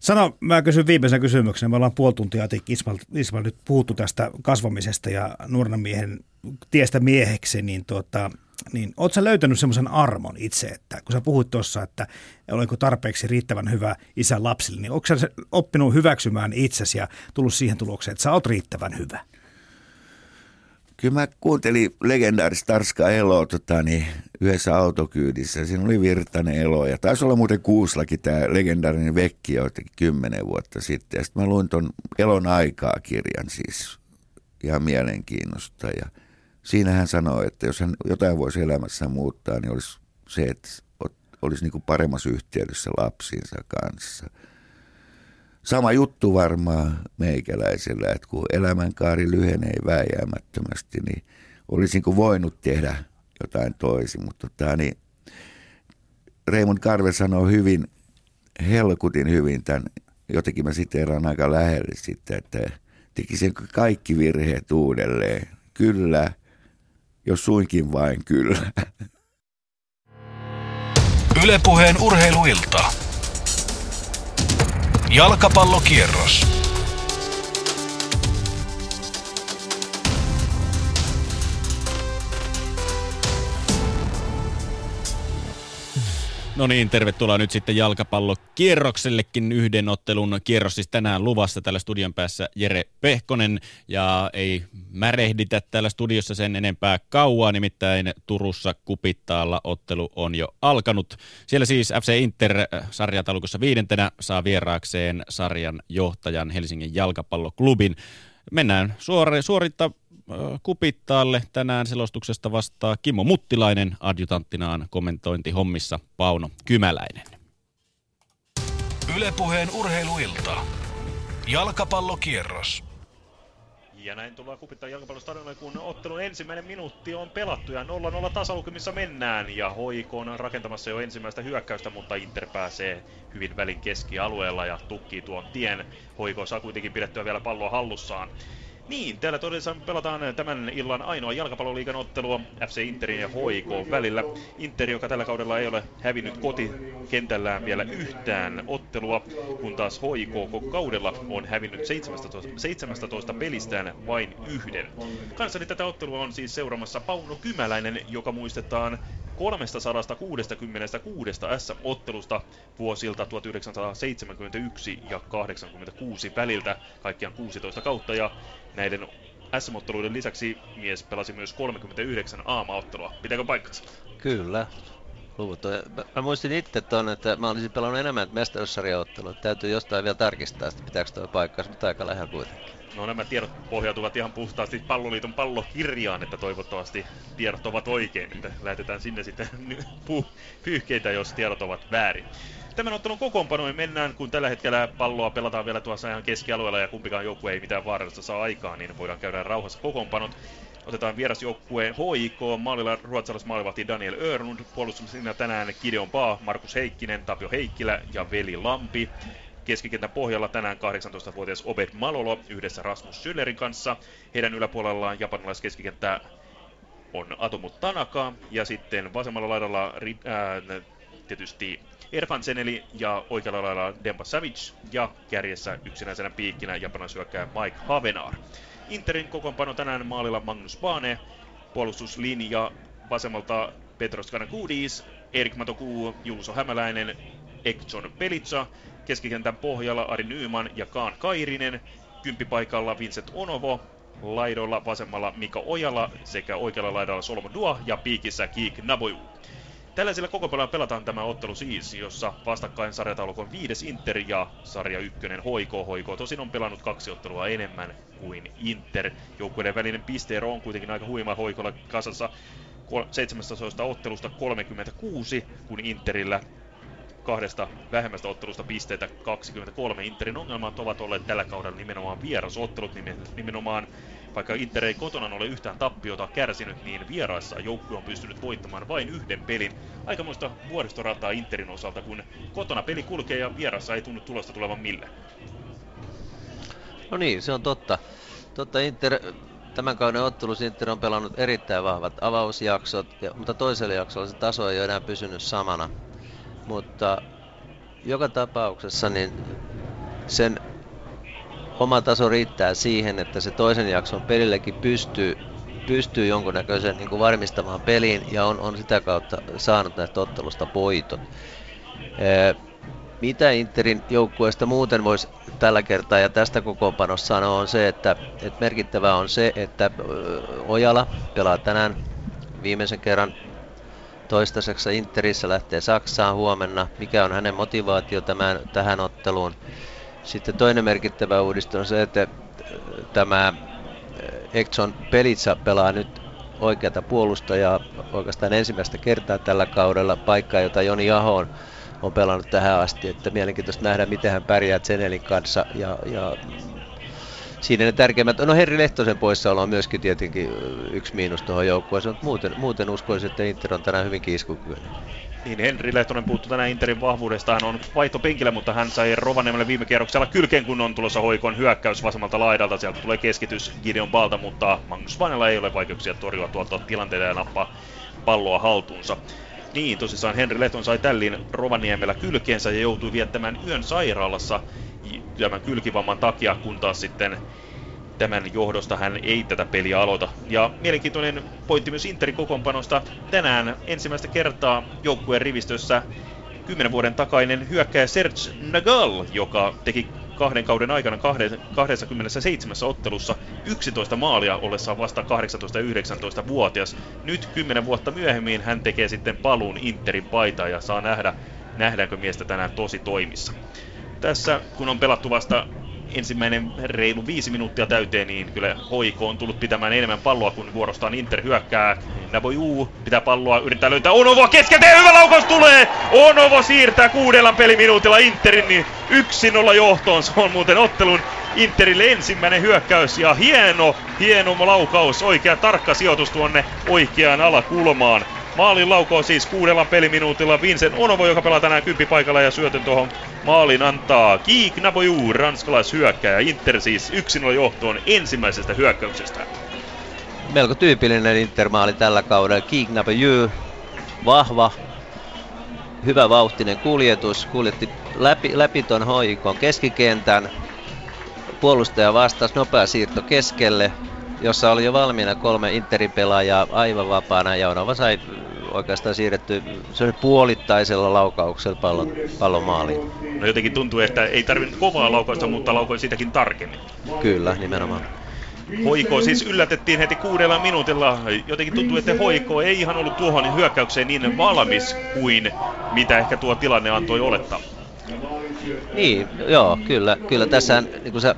S3: Sano, mä kysyn viimeisen kysymyksen. Me ollaan puoli tuntia Ismail, Ismail nyt puhuttu tästä kasvamisesta ja nuorena miehen tiestä mieheksi, niin, tuota, niin ootko sä löytänyt semmoisen armon itse, että kun sä puhuit tuossa, että olenko tarpeeksi riittävän hyvä isä lapsille, niin onko sä oppinut hyväksymään itsesi ja tullut siihen tulokseen, että sä oot riittävän hyvä?
S4: Kyllä mä kuuntelin legendaarista Tarska Eloa tota, niin, yhdessä autokyydissä. Siinä oli Virtanen Elo ja taisi olla muuten Kuuslakin tämä legendaarinen Vekki jo jotenkin kymmenen vuotta sitten. Ja sitten mä luin ton Elon aikaa kirjan siis ihan mielenkiinnosta. Ja siinä hän sanoi, että jos hän jotain voisi elämässä muuttaa, niin olisi se, että olisi niin kuin paremmassa yhteydessä lapsiinsa kanssa. Sama juttu varmaan meikäläisellä, että kun elämänkaari lyhenee vääjäämättömästi, niin olisinko voinut tehdä jotain toisin. Mutta tota, niin Raymond Carver sanoi hyvin, helkutin hyvin tämän, jotenkin mä siteeraan aika lähelle sitten, että tekisin kaikki virheet uudelleen. Kyllä, jos suinkin vain kyllä.
S5: Ylepuheen urheiluilta. Jalkapallokierros.
S2: No niin, tervetuloa nyt sitten jalkapallokierroksellekin. Yhden ottelun kierros siis tänään luvassa täällä studion päässä Jere Pehkonen. Ja ei märehditä täällä studiossa sen enempää kauaa, nimittäin Turussa Kupittaalla ottelu on jo alkanut. Siellä siis FC Inter äh, sarjataulukossa viidentenä saa vieraakseen sarjan johtajan Helsingin jalkapalloklubin. Mennään suori, Kupittaalle. Tänään selostuksesta vastaa Kimmo Muttilainen, adjutanttinaan kommentointihommissa Pauno Kymäläinen.
S5: Ylepuheen urheiluilta. Jalkapallokierros.
S6: Ja näin tullaan kupittaa jalkapallostadionille, kun ottelun ensimmäinen minuutti on pelattu ja 0-0 tasalukemissa mennään. Ja HIK on rakentamassa jo ensimmäistä hyökkäystä, mutta Inter pääsee hyvin välin keskialueella ja tukkii tuon tien. HIK saa kuitenkin pidettyä vielä palloa hallussaan. Niin, täällä todella pelataan tämän illan ainoa jalkapalloliigan ottelua FC Interin ja HIK välillä. Inter, joka tällä kaudella ei ole hävinnyt kotikentällään vielä yhtään ottelua, kun taas HIK kaudella on hävinnyt 17, 17 pelistään vain yhden. Kanssani tätä ottelua on siis seuraamassa Pauno Kymäläinen, joka muistetaan 366 SM-ottelusta vuosilta 1971 ja 86 väliltä, kaikkiaan 16 kautta, ja näiden SM-otteluiden lisäksi mies pelasi myös 39 aamaottelua. Pitääkö paikkansa?
S7: Kyllä. Luvut on. Mä, mä muistin itse tuonne, että mä olisin pelannut enemmän mestaruussarjaottelua. Täytyy jostain vielä tarkistaa, että pitääkö tuo paikkansa, mutta aika lähellä kuitenkin.
S6: No nämä tiedot pohjautuvat ihan puhtaasti palloliiton pallokirjaan, että toivottavasti tiedot ovat oikein, että lähetetään sinne sitten (laughs) pyyhkeitä, jos tiedot ovat väärin. Tämän ottelun kokoonpanoin mennään, kun tällä hetkellä palloa pelataan vielä tuossa ihan keskialueella ja kumpikaan joukkue ei mitään vaarallista saa aikaan, niin voidaan käydä rauhassa kokoonpanot. Otetaan vierasjoukkueen HIK, maalilla ruotsalais maalivahti Daniel Örnund, puolustussiinä tänään Gideon Paa, Markus Heikkinen, Tapio Heikkilä ja Veli Lampi. Keskikentän pohjalla tänään 18-vuotias Obed Malolo yhdessä Rasmus Syllerin kanssa. Heidän yläpuolellaan japanilaiskeskikenttä on Atomu Tanaka ja sitten vasemmalla laidalla ää, tietysti Erfan Seneli ja oikealla lailla Demba Savage ja kärjessä yksinäisenä piikkinä japanilaisyökkääjä Mike Havenar. Interin kokoonpano tänään maalilla Magnus Bane, puolustuslinja vasemmalta Petros Kanakudis, Erik Matoku, Juuso Hämäläinen, Ekson Pelitsa, keskikentän pohjalla Ari Nyman ja Kaan Kairinen, kymppipaikalla Vincent Onovo, laidoilla vasemmalla Mika Ojala sekä oikealla laidalla Solomon Dua ja piikissä Kiik Naboju. Tällaisella kokoonpanolla pelataan tämä ottelu siis, jossa vastakkain sarjataulukko on viides Inter ja sarja ykkönen Hoiko. Hoiko tosin on pelannut kaksi ottelua enemmän kuin Inter. Joukkueiden välinen pisteero on kuitenkin aika huima Hoikolla kasassa 17 ottelusta 36, kun Interillä kahdesta vähemmästä ottelusta pisteitä 23. Interin ongelmat ovat olleet tällä kaudella nimenomaan vierasottelut, nimenomaan vaikka Inter ei kotona ole yhtään tappiota kärsinyt, niin vieraissa joukkue on pystynyt voittamaan vain yhden pelin. Aikamoista vuoristorataa Interin osalta, kun kotona peli kulkee ja vierassa ei tunnu tulosta tulevan mille.
S7: No niin, se on totta. Totta Inter, tämän kauden ottelussa Inter on pelannut erittäin vahvat avausjaksot, ja, mutta toisella jaksolla se taso ei ole enää pysynyt samana. Mutta joka tapauksessa niin sen oma taso riittää siihen, että se toisen jakson pelillekin pystyy, pystyy jonkunnäköisen niin kuin varmistamaan peliin ja on, on sitä kautta saanut näistä ottelusta voitot. Ee, mitä Interin joukkueesta muuten voisi tällä kertaa ja tästä kokoonpanossa sanoa on se, että, että merkittävää on se, että Ojala pelaa tänään viimeisen kerran toistaiseksi Interissä lähtee Saksaan huomenna. Mikä on hänen motivaatio tämän, tähän otteluun? Sitten toinen merkittävä uudistus on se, että tämä Ekson Pelitsa pelaa nyt oikeata puolustajaa oikeastaan ensimmäistä kertaa tällä kaudella, paikkaa jota Joni Aho on, on pelannut tähän asti, että mielenkiintoista nähdä, miten hän pärjää Zenelin kanssa ja, ja siinä ne tärkeimmät, no Herri Lehtosen poissaolo on myöskin tietenkin yksi miinus tuohon joukkueeseen, mutta muuten, muuten uskoisin, että Inter on tänään hyvin iskukykyinen.
S6: Niin, Henri Lehtonen puuttuu tänään Interin vahvuudesta. Hän on vaihtopenkillä, mutta hän sai Rovaniemelle viime kierroksella kylkeen, kun on tulossa hoikon hyökkäys vasemmalta laidalta. Sieltä tulee keskitys Gideon Balta, mutta Magnus Vanella ei ole vaikeuksia torjua tuolta tilanteita ja nappaa palloa haltuunsa. Niin, tosissaan Henri Lehton sai tällin Rovaniemellä kylkeensä ja joutui viettämään yön sairaalassa tämän kylkivamman takia, kun taas sitten tämän johdosta hän ei tätä peliä aloita. Ja mielenkiintoinen pointti myös Interin kokoonpanosta. Tänään ensimmäistä kertaa joukkueen rivistössä 10 vuoden takainen hyökkäjä Serge Nagal, joka teki kahden kauden aikana 27 ottelussa 11 maalia ollessaan vasta 18-19-vuotias. Nyt 10 vuotta myöhemmin hän tekee sitten paluun Interin paitaa ja saa nähdä, nähdäänkö miestä tänään tosi toimissa. Tässä kun on pelattu vasta ensimmäinen reilu viisi minuuttia täyteen, niin kyllä Hoiko on tullut pitämään enemmän palloa, kun vuorostaan Inter hyökkää. Naboju pitää palloa, yrittää löytää Onovo keskeltä ja hyvä laukaus tulee! Onovo siirtää kuudella peliminuutilla Interin niin 1-0 johtoon. Se on muuten ottelun Interille ensimmäinen hyökkäys ja hieno, hieno laukaus, oikea tarkka sijoitus tuonne oikeaan alakulmaan. Maalin laukoo siis kuudella peliminuutilla Vincent Onovo, joka pelaa tänään paikalla ja syötön tuohon maalin antaa Kiik Naboju, ranskalaishyökkäjä. Inter siis 1-0 johtoon ensimmäisestä hyökkäyksestä.
S7: Melko tyypillinen Inter-maali tällä kaudella. Kiik Naboju, vahva, hyvä vauhtinen kuljetus, kuljetti läpi, läpi ton hoikon keskikentän, puolustaja vastasi, nopea siirto keskelle, jossa oli jo valmiina kolme Interin pelaajaa aivan vapaana ja Onova sai oikeastaan siirretty se puolittaisella laukauksella pallon, pallon maaliin.
S6: No jotenkin tuntuu, että ei tarvinnut kovaa laukausta, mutta laukoi sitäkin tarkemmin.
S7: Kyllä, nimenomaan.
S6: Hoiko siis yllätettiin heti kuudella minuutilla. Jotenkin tuntuu, että Hoiko ei ihan ollut tuohon hyökkäykseen niin valmis kuin mitä ehkä tuo tilanne antoi olettaa.
S7: Niin, joo, kyllä. Kyllä tässä, niin kuin sä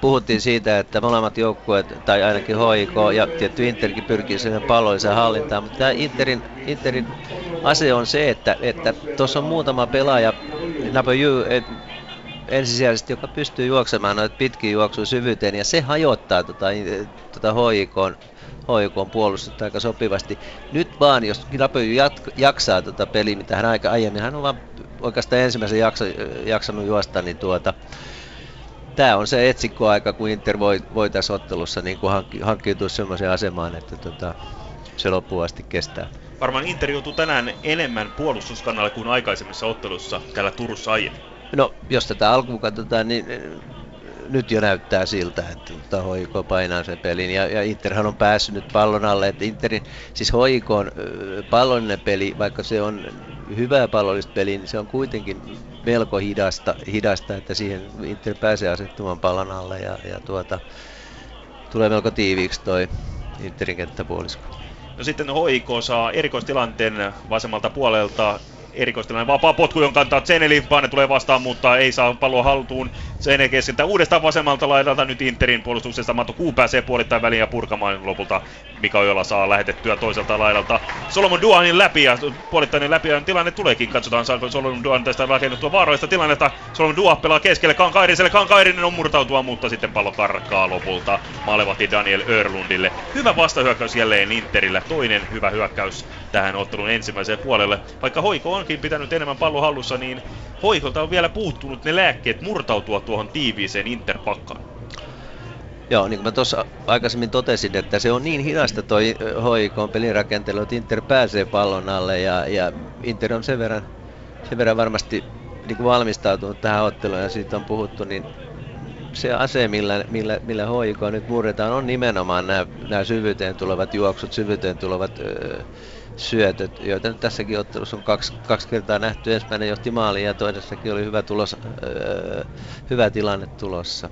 S7: puhuttiin siitä, että molemmat joukkueet, tai ainakin HIK ja tietty Interkin pyrkii siihen pallolliseen hallintaan, mutta tämä Interin, Interin asia on se, että tuossa on muutama pelaaja, Napoju ensisijaisesti, joka pystyy juoksemaan noita pitkiä juoksuja syvyyteen, ja se hajottaa tota, tota HIKn HJK puolustusta aika sopivasti. Nyt vaan, jos Napoju jaksaa tota peliä, mitä hän aika aiemmin, hän on vaan oikeastaan ensimmäisen jakso, jaksanut juosta, niin tuota, tämä on se etsikkoaika, kun Inter voi, voi tässä ottelussa niin kuin hankki, hankkiutua sellaiseen asemaan, että tota, se loppuun asti kestää.
S6: Varmaan Inter joutuu tänään enemmän puolustuskannalle kuin aikaisemmissa ottelussa täällä Turussa aiemmin.
S7: No, jos tätä alkuun katsotaan, niin eh, nyt jo näyttää siltä, että tota Hoiko painaa sen pelin. Ja, ja Interhan on päässyt nyt pallon alle. Että Interin, siis Hoiko on eh, pallollinen peli, vaikka se on hyvää pallollista peliä, niin se on kuitenkin melko hidasta, hidasta että siihen Inter pääsee asettumaan pallon alle. Ja, ja tuota, tulee melko tiiviiksi toi Interin kenttäpuolisko.
S6: No sitten HIK saa erikoistilanteen vasemmalta puolelta erikoistilanne vapaa potku, jonka kantaa Zeneli, Paine tulee vastaan, mutta ei saa palloa haltuun. Zeneli keskeltä uudestaan vasemmalta laidalta nyt Interin puolustuksesta. Matu Kuu pääsee puolittain väliin ja purkamaan lopulta Mika Ojola saa lähetettyä toiselta laidalta Solomon Duanin läpi ja puolittainen läpi ja tilanne tuleekin. Katsotaan saako Solomon Duan tästä rakennettua vaarallista tilannetta. Solomon Duan pelaa keskelle Kankairiselle. Kankairinen on murtautua, mutta sitten pallo karkaa lopulta Malevati Daniel Örlundille. Hyvä vastahyökkäys jälleen Interillä. Toinen hyvä hyökkäys tähän ottelun ensimmäiseen puolelle. Vaikka Hoiko onkin pitänyt enemmän pallo hallussa, niin Hoikolta on vielä puuttunut ne lääkkeet murtautua tuohon tiiviiseen Interpakkaan.
S7: Joo, niin kuin mä tuossa aikaisemmin totesin, että se on niin hidasta toi HIK pelirakentelu, että Inter pääsee pallon alle ja, ja Inter on sen verran, sen verran varmasti niin kuin valmistautunut tähän otteluun ja siitä on puhuttu, niin se ase, millä, millä, millä HIK nyt murretaan, on nimenomaan nämä, nämä syvyyteen tulevat juoksut, syvyyteen tulevat öö, syötöt, joita nyt tässäkin ottelussa on kaksi, kaksi kertaa nähty. Ensimmäinen johti maaliin ja toisessakin oli hyvä, tulos, öö, hyvä tilanne tulossa.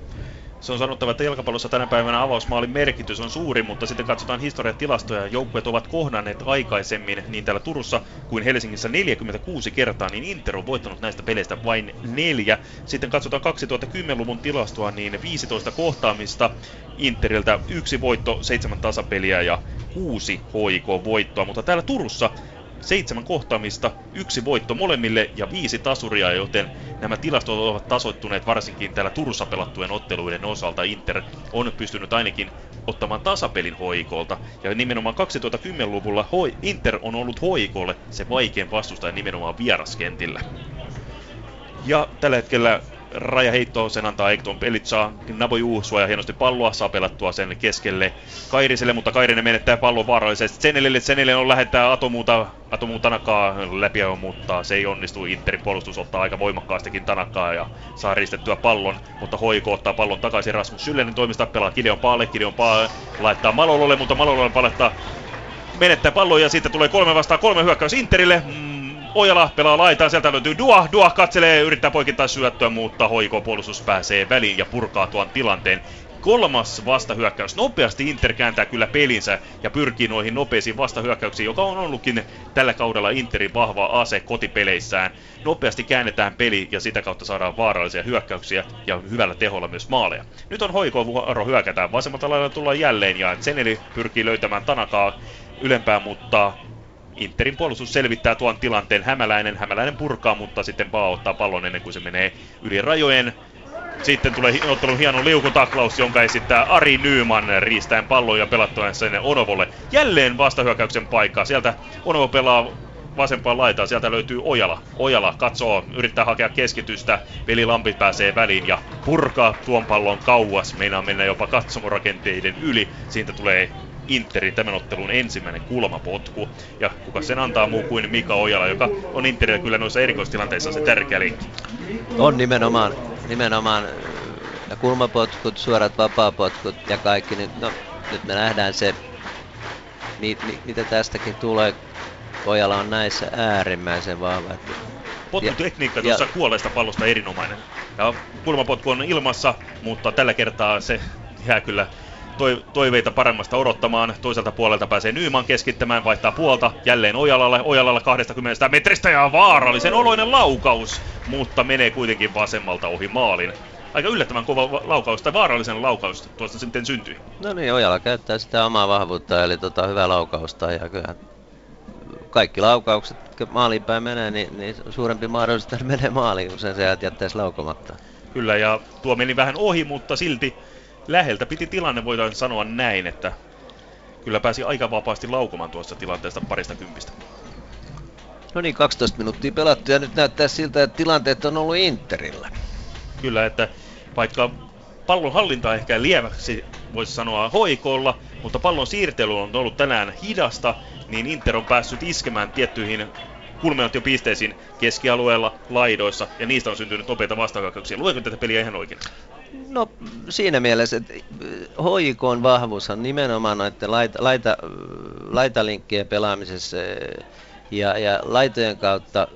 S6: Se on sanottava, että jalkapallossa tänä päivänä avausmaalin merkitys on suuri, mutta sitten katsotaan historian tilastoja. Joukkueet ovat kohdanneet aikaisemmin niin täällä Turussa kuin Helsingissä 46 kertaa, niin Inter on voittanut näistä peleistä vain neljä. Sitten katsotaan 2010-luvun tilastoa, niin 15 kohtaamista Interiltä, yksi voitto, seitsemän tasapeliä ja kuusi HIK-voittoa, mutta täällä Turussa seitsemän kohtaamista, yksi voitto molemmille ja viisi tasuria, joten nämä tilastot ovat tasoittuneet varsinkin täällä Turussa pelattujen otteluiden osalta. Inter on pystynyt ainakin ottamaan tasapelin hoikolta. Ja nimenomaan 2010-luvulla Inter on ollut hoikolle se vaikein vastustaja nimenomaan vieraskentillä. Ja tällä hetkellä rajaheitto, sen antaa Ekton Pelitsa, Naboju suojaa hienosti palloa, saa pelattua sen keskelle Kairiselle, mutta Kairinen menettää pallon vaarallisesti. Senelille, Senelle on lähettää Atomuuta, Atomuun Tanakaa läpi, mutta se ei onnistu, Interin puolustus ottaa aika voimakkaastikin Tanakaa ja saa ristettyä pallon, mutta Hoiko ottaa pallon takaisin. Rasmus Syllenin toimista, pelaa Kideon Paalle, Kideon Paa laittaa Malololle, mutta Malololle palettaa menettää pallon ja sitten tulee kolme vastaan kolme hyökkäys Interille. Ojala pelaa laitaan, sieltä löytyy Dua. Dua katselee, yrittää poikittaa syöttöä, mutta hoiko puolustus pääsee väliin ja purkaa tuon tilanteen. Kolmas vastahyökkäys. Nopeasti Inter kääntää kyllä pelinsä ja pyrkii noihin nopeisiin vastahyökkäyksiin, joka on ollutkin tällä kaudella Interin vahva ase kotipeleissään. Nopeasti käännetään peli ja sitä kautta saadaan vaarallisia hyökkäyksiä ja hyvällä teholla myös maaleja. Nyt on hoiko vuoro hyökätään. Vasemmalta lailla tullaan jälleen ja Zeneli pyrkii löytämään Tanakaa ylempää, mutta Interin puolustus selvittää tuon tilanteen. Hämäläinen, Hämäläinen purkaa, mutta sitten Paa ottaa pallon ennen kuin se menee yli rajojen. Sitten tulee ottelun hieno liukutaklaus, jonka esittää Ari Nyyman riistäen pallon ja pelattuen sen Onovolle. Jälleen vastahyökkäyksen paikka. Sieltä Onovo pelaa vasempaan laitaan, sieltä löytyy Ojala. Ojala katsoo, yrittää hakea keskitystä, Veli Lampi pääsee väliin ja purkaa tuon pallon kauas. Meinaa mennä jopa katsomorakenteiden yli. Siitä tulee Interin tämän ottelun ensimmäinen kulmapotku. Ja kuka sen antaa muu kuin Mika Ojala, joka on Interillä kyllä noissa erikoistilanteissa se tärkeä linkki.
S7: On nimenomaan, nimenomaan ja kulmapotkut, suorat vapaapotkut ja kaikki. Nyt, no, nyt me nähdään se, mi, mi, mitä tästäkin tulee. Ojala on näissä äärimmäisen vahva.
S6: Potkutekniikka tuossa kuolleesta pallosta erinomainen. Ja kulmapotku on ilmassa, mutta tällä kertaa se jää kyllä toiveita paremmasta odottamaan. Toiselta puolelta pääsee Nyyman keskittämään, vaihtaa puolta jälleen Ojalalle. Ojalalle 20 metristä ja vaarallisen oloinen laukaus, mutta menee kuitenkin vasemmalta ohi maalin. Aika yllättävän kova laukaus tai vaarallisen laukaus tuosta sitten syntyi.
S7: No niin, Ojala käyttää sitä omaa vahvuutta, eli tota, hyvä laukausta ja kyllä kaikki laukaukset, kun maaliin päin menee, niin, niin suurempi mahdollisuus, että menee maaliin, kun sen se jättäisi laukomatta.
S6: Kyllä, ja tuo meni vähän ohi, mutta silti läheltä piti tilanne, voidaan sanoa näin, että kyllä pääsi aika vapaasti laukomaan tuossa tilanteesta parista kympistä.
S7: No niin, 12 minuuttia pelattu ja nyt näyttää siltä, että tilanteet on ollut Interillä.
S6: Kyllä, että vaikka pallon hallinta ehkä lieväksi voisi sanoa hoikolla, mutta pallon siirtely on ollut tänään hidasta, niin Inter on päässyt iskemään tiettyihin kulminaatiopisteisiin keskialueella, laidoissa, ja niistä on syntynyt nopeita vastahyökkäyksiä. Luenko tätä peliä ihan oikein?
S7: No siinä mielessä, että HJKn vahvuus on nimenomaan noiden laita, laita, laitalinkkien pelaamisessa ja, ja laitojen kautta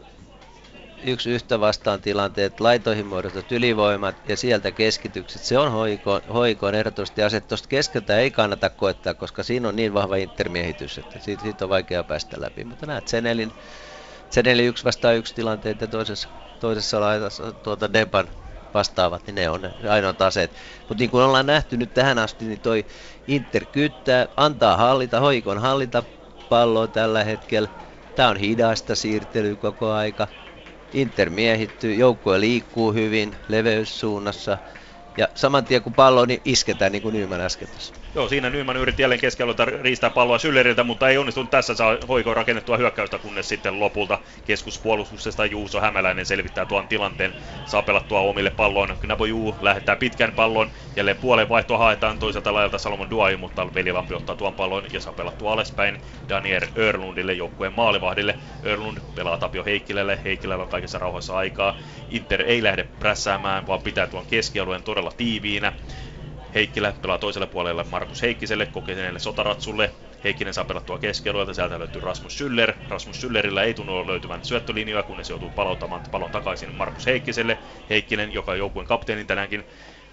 S7: yksi yhtä vastaan tilanteet, laitoihin muodostetut ylivoimat ja sieltä keskitykset. Se on hoikoon, hoikoon ehdottomasti aset. Tuosta keskeltä ei kannata koettaa, koska siinä on niin vahva intermiehitys, että siitä, siitä on vaikea päästä läpi. Mutta näet Senelin, Senelin yksi vastaan yksi tilanteet ja toisessa, toisessa laitassa tuota Deban vastaavat, niin ne on ne ainoat aseet. Mutta niin kuin ollaan nähty nyt tähän asti, niin toi Inter kyttää, antaa hallita, hoikon hallita palloa tällä hetkellä. Tämä on hidasta siirtelyä koko aika. Inter miehittyy, joukkue liikkuu hyvin leveyssuunnassa. Ja saman tien kun pallo, niin isketään niin kuin Nyman äsken tässä.
S6: Joo, siinä Nyman yritti jälleen keskialueelta riistää palloa Sylleriltä, mutta ei onnistunut tässä saa hoikoon rakennettua hyökkäystä, kunnes sitten lopulta keskuspuolustuksesta Juuso Hämäläinen selvittää tuon tilanteen. Saa pelattua omille palloon. Juu lähettää pitkän pallon, jälleen puolen vaihtoa haetaan toiselta lajalta Salomon Duai, mutta Velilampi ottaa tuon pallon ja saa pelattua alaspäin Daniel Örlundille, joukkueen maalivahdille. Örlund pelaa Tapio Heikkilälle, Heikkilällä on kaikessa rauhassa aikaa. Inter ei lähde prässäämään, vaan pitää tuon keskialueen todella tiiviinä. Heikkilä pelaa toiselle puolelle Markus Heikkiselle, kokeneelle Sotaratsulle. Heikkinen saa pelattua keskialueelta, sieltä löytyy Rasmus Schüller. Rasmus Schüllerillä ei tunnu löytyvän syöttölinjoja, kunnes joutuu palauttamaan palon takaisin Markus Heikkiselle. Heikkinen, joka on joukkueen kapteenin tänäänkin,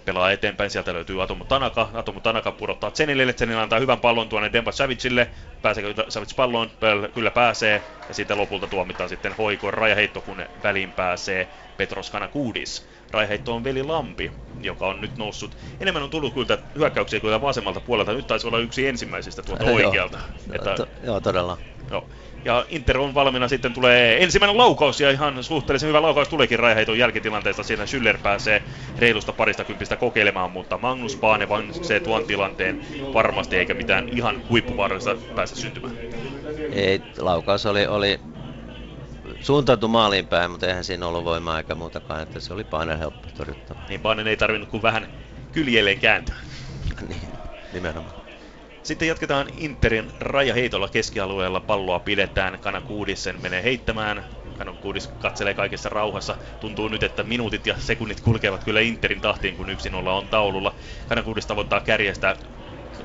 S6: pelaa eteenpäin, sieltä löytyy Atomu Tanaka, Atomu Tanaka pudottaa Zenilille, Zenil antaa hyvän pallon tuonne Demba Savicille, pääseekö Savic palloon, kyllä pääsee, ja sitten lopulta tuomitaan sitten Hoikon rajaheitto, kun väliin pääsee Petros Kanakoudis. Rajaheitto on Veli Lampi, joka on nyt noussut. Enemmän on tullut kyllä hyökkäyksiä kyllä vasemmalta puolelta. Nyt taisi olla yksi ensimmäisistä tuolta (laughs) oikealta.
S7: joo, että, to, joo, todella.
S6: Joo. Ja Inter on valmiina, sitten tulee ensimmäinen laukaus, ja ihan suhteellisen hyvä laukaus tuleekin Raiheiton jälkitilanteesta. Siinä Schüller pääsee reilusta parista kympistä kokeilemaan, mutta Magnus Paane se tuon tilanteen varmasti, eikä mitään ihan huippuvaarallista päästä syntymään.
S7: Ei, laukaus oli, oli suuntautu maaliin päin, mutta eihän siinä ollut voimaa eikä muutakaan, että se oli Paanen helppo torjuttava.
S6: Niin Paanen ei tarvinnut kuin vähän kyljelleen kääntyä. (laughs)
S7: niin, nimenomaan.
S6: Sitten jatketaan Interin rajaheitolla keskialueella. Palloa pidetään. Kanakuudisen menee heittämään. Kanakuudis katselee kaikessa rauhassa. Tuntuu nyt, että minuutit ja sekunnit kulkevat kyllä Interin tahtiin, kun yksin olla on taululla. Kanakuudis tavoittaa kärjestä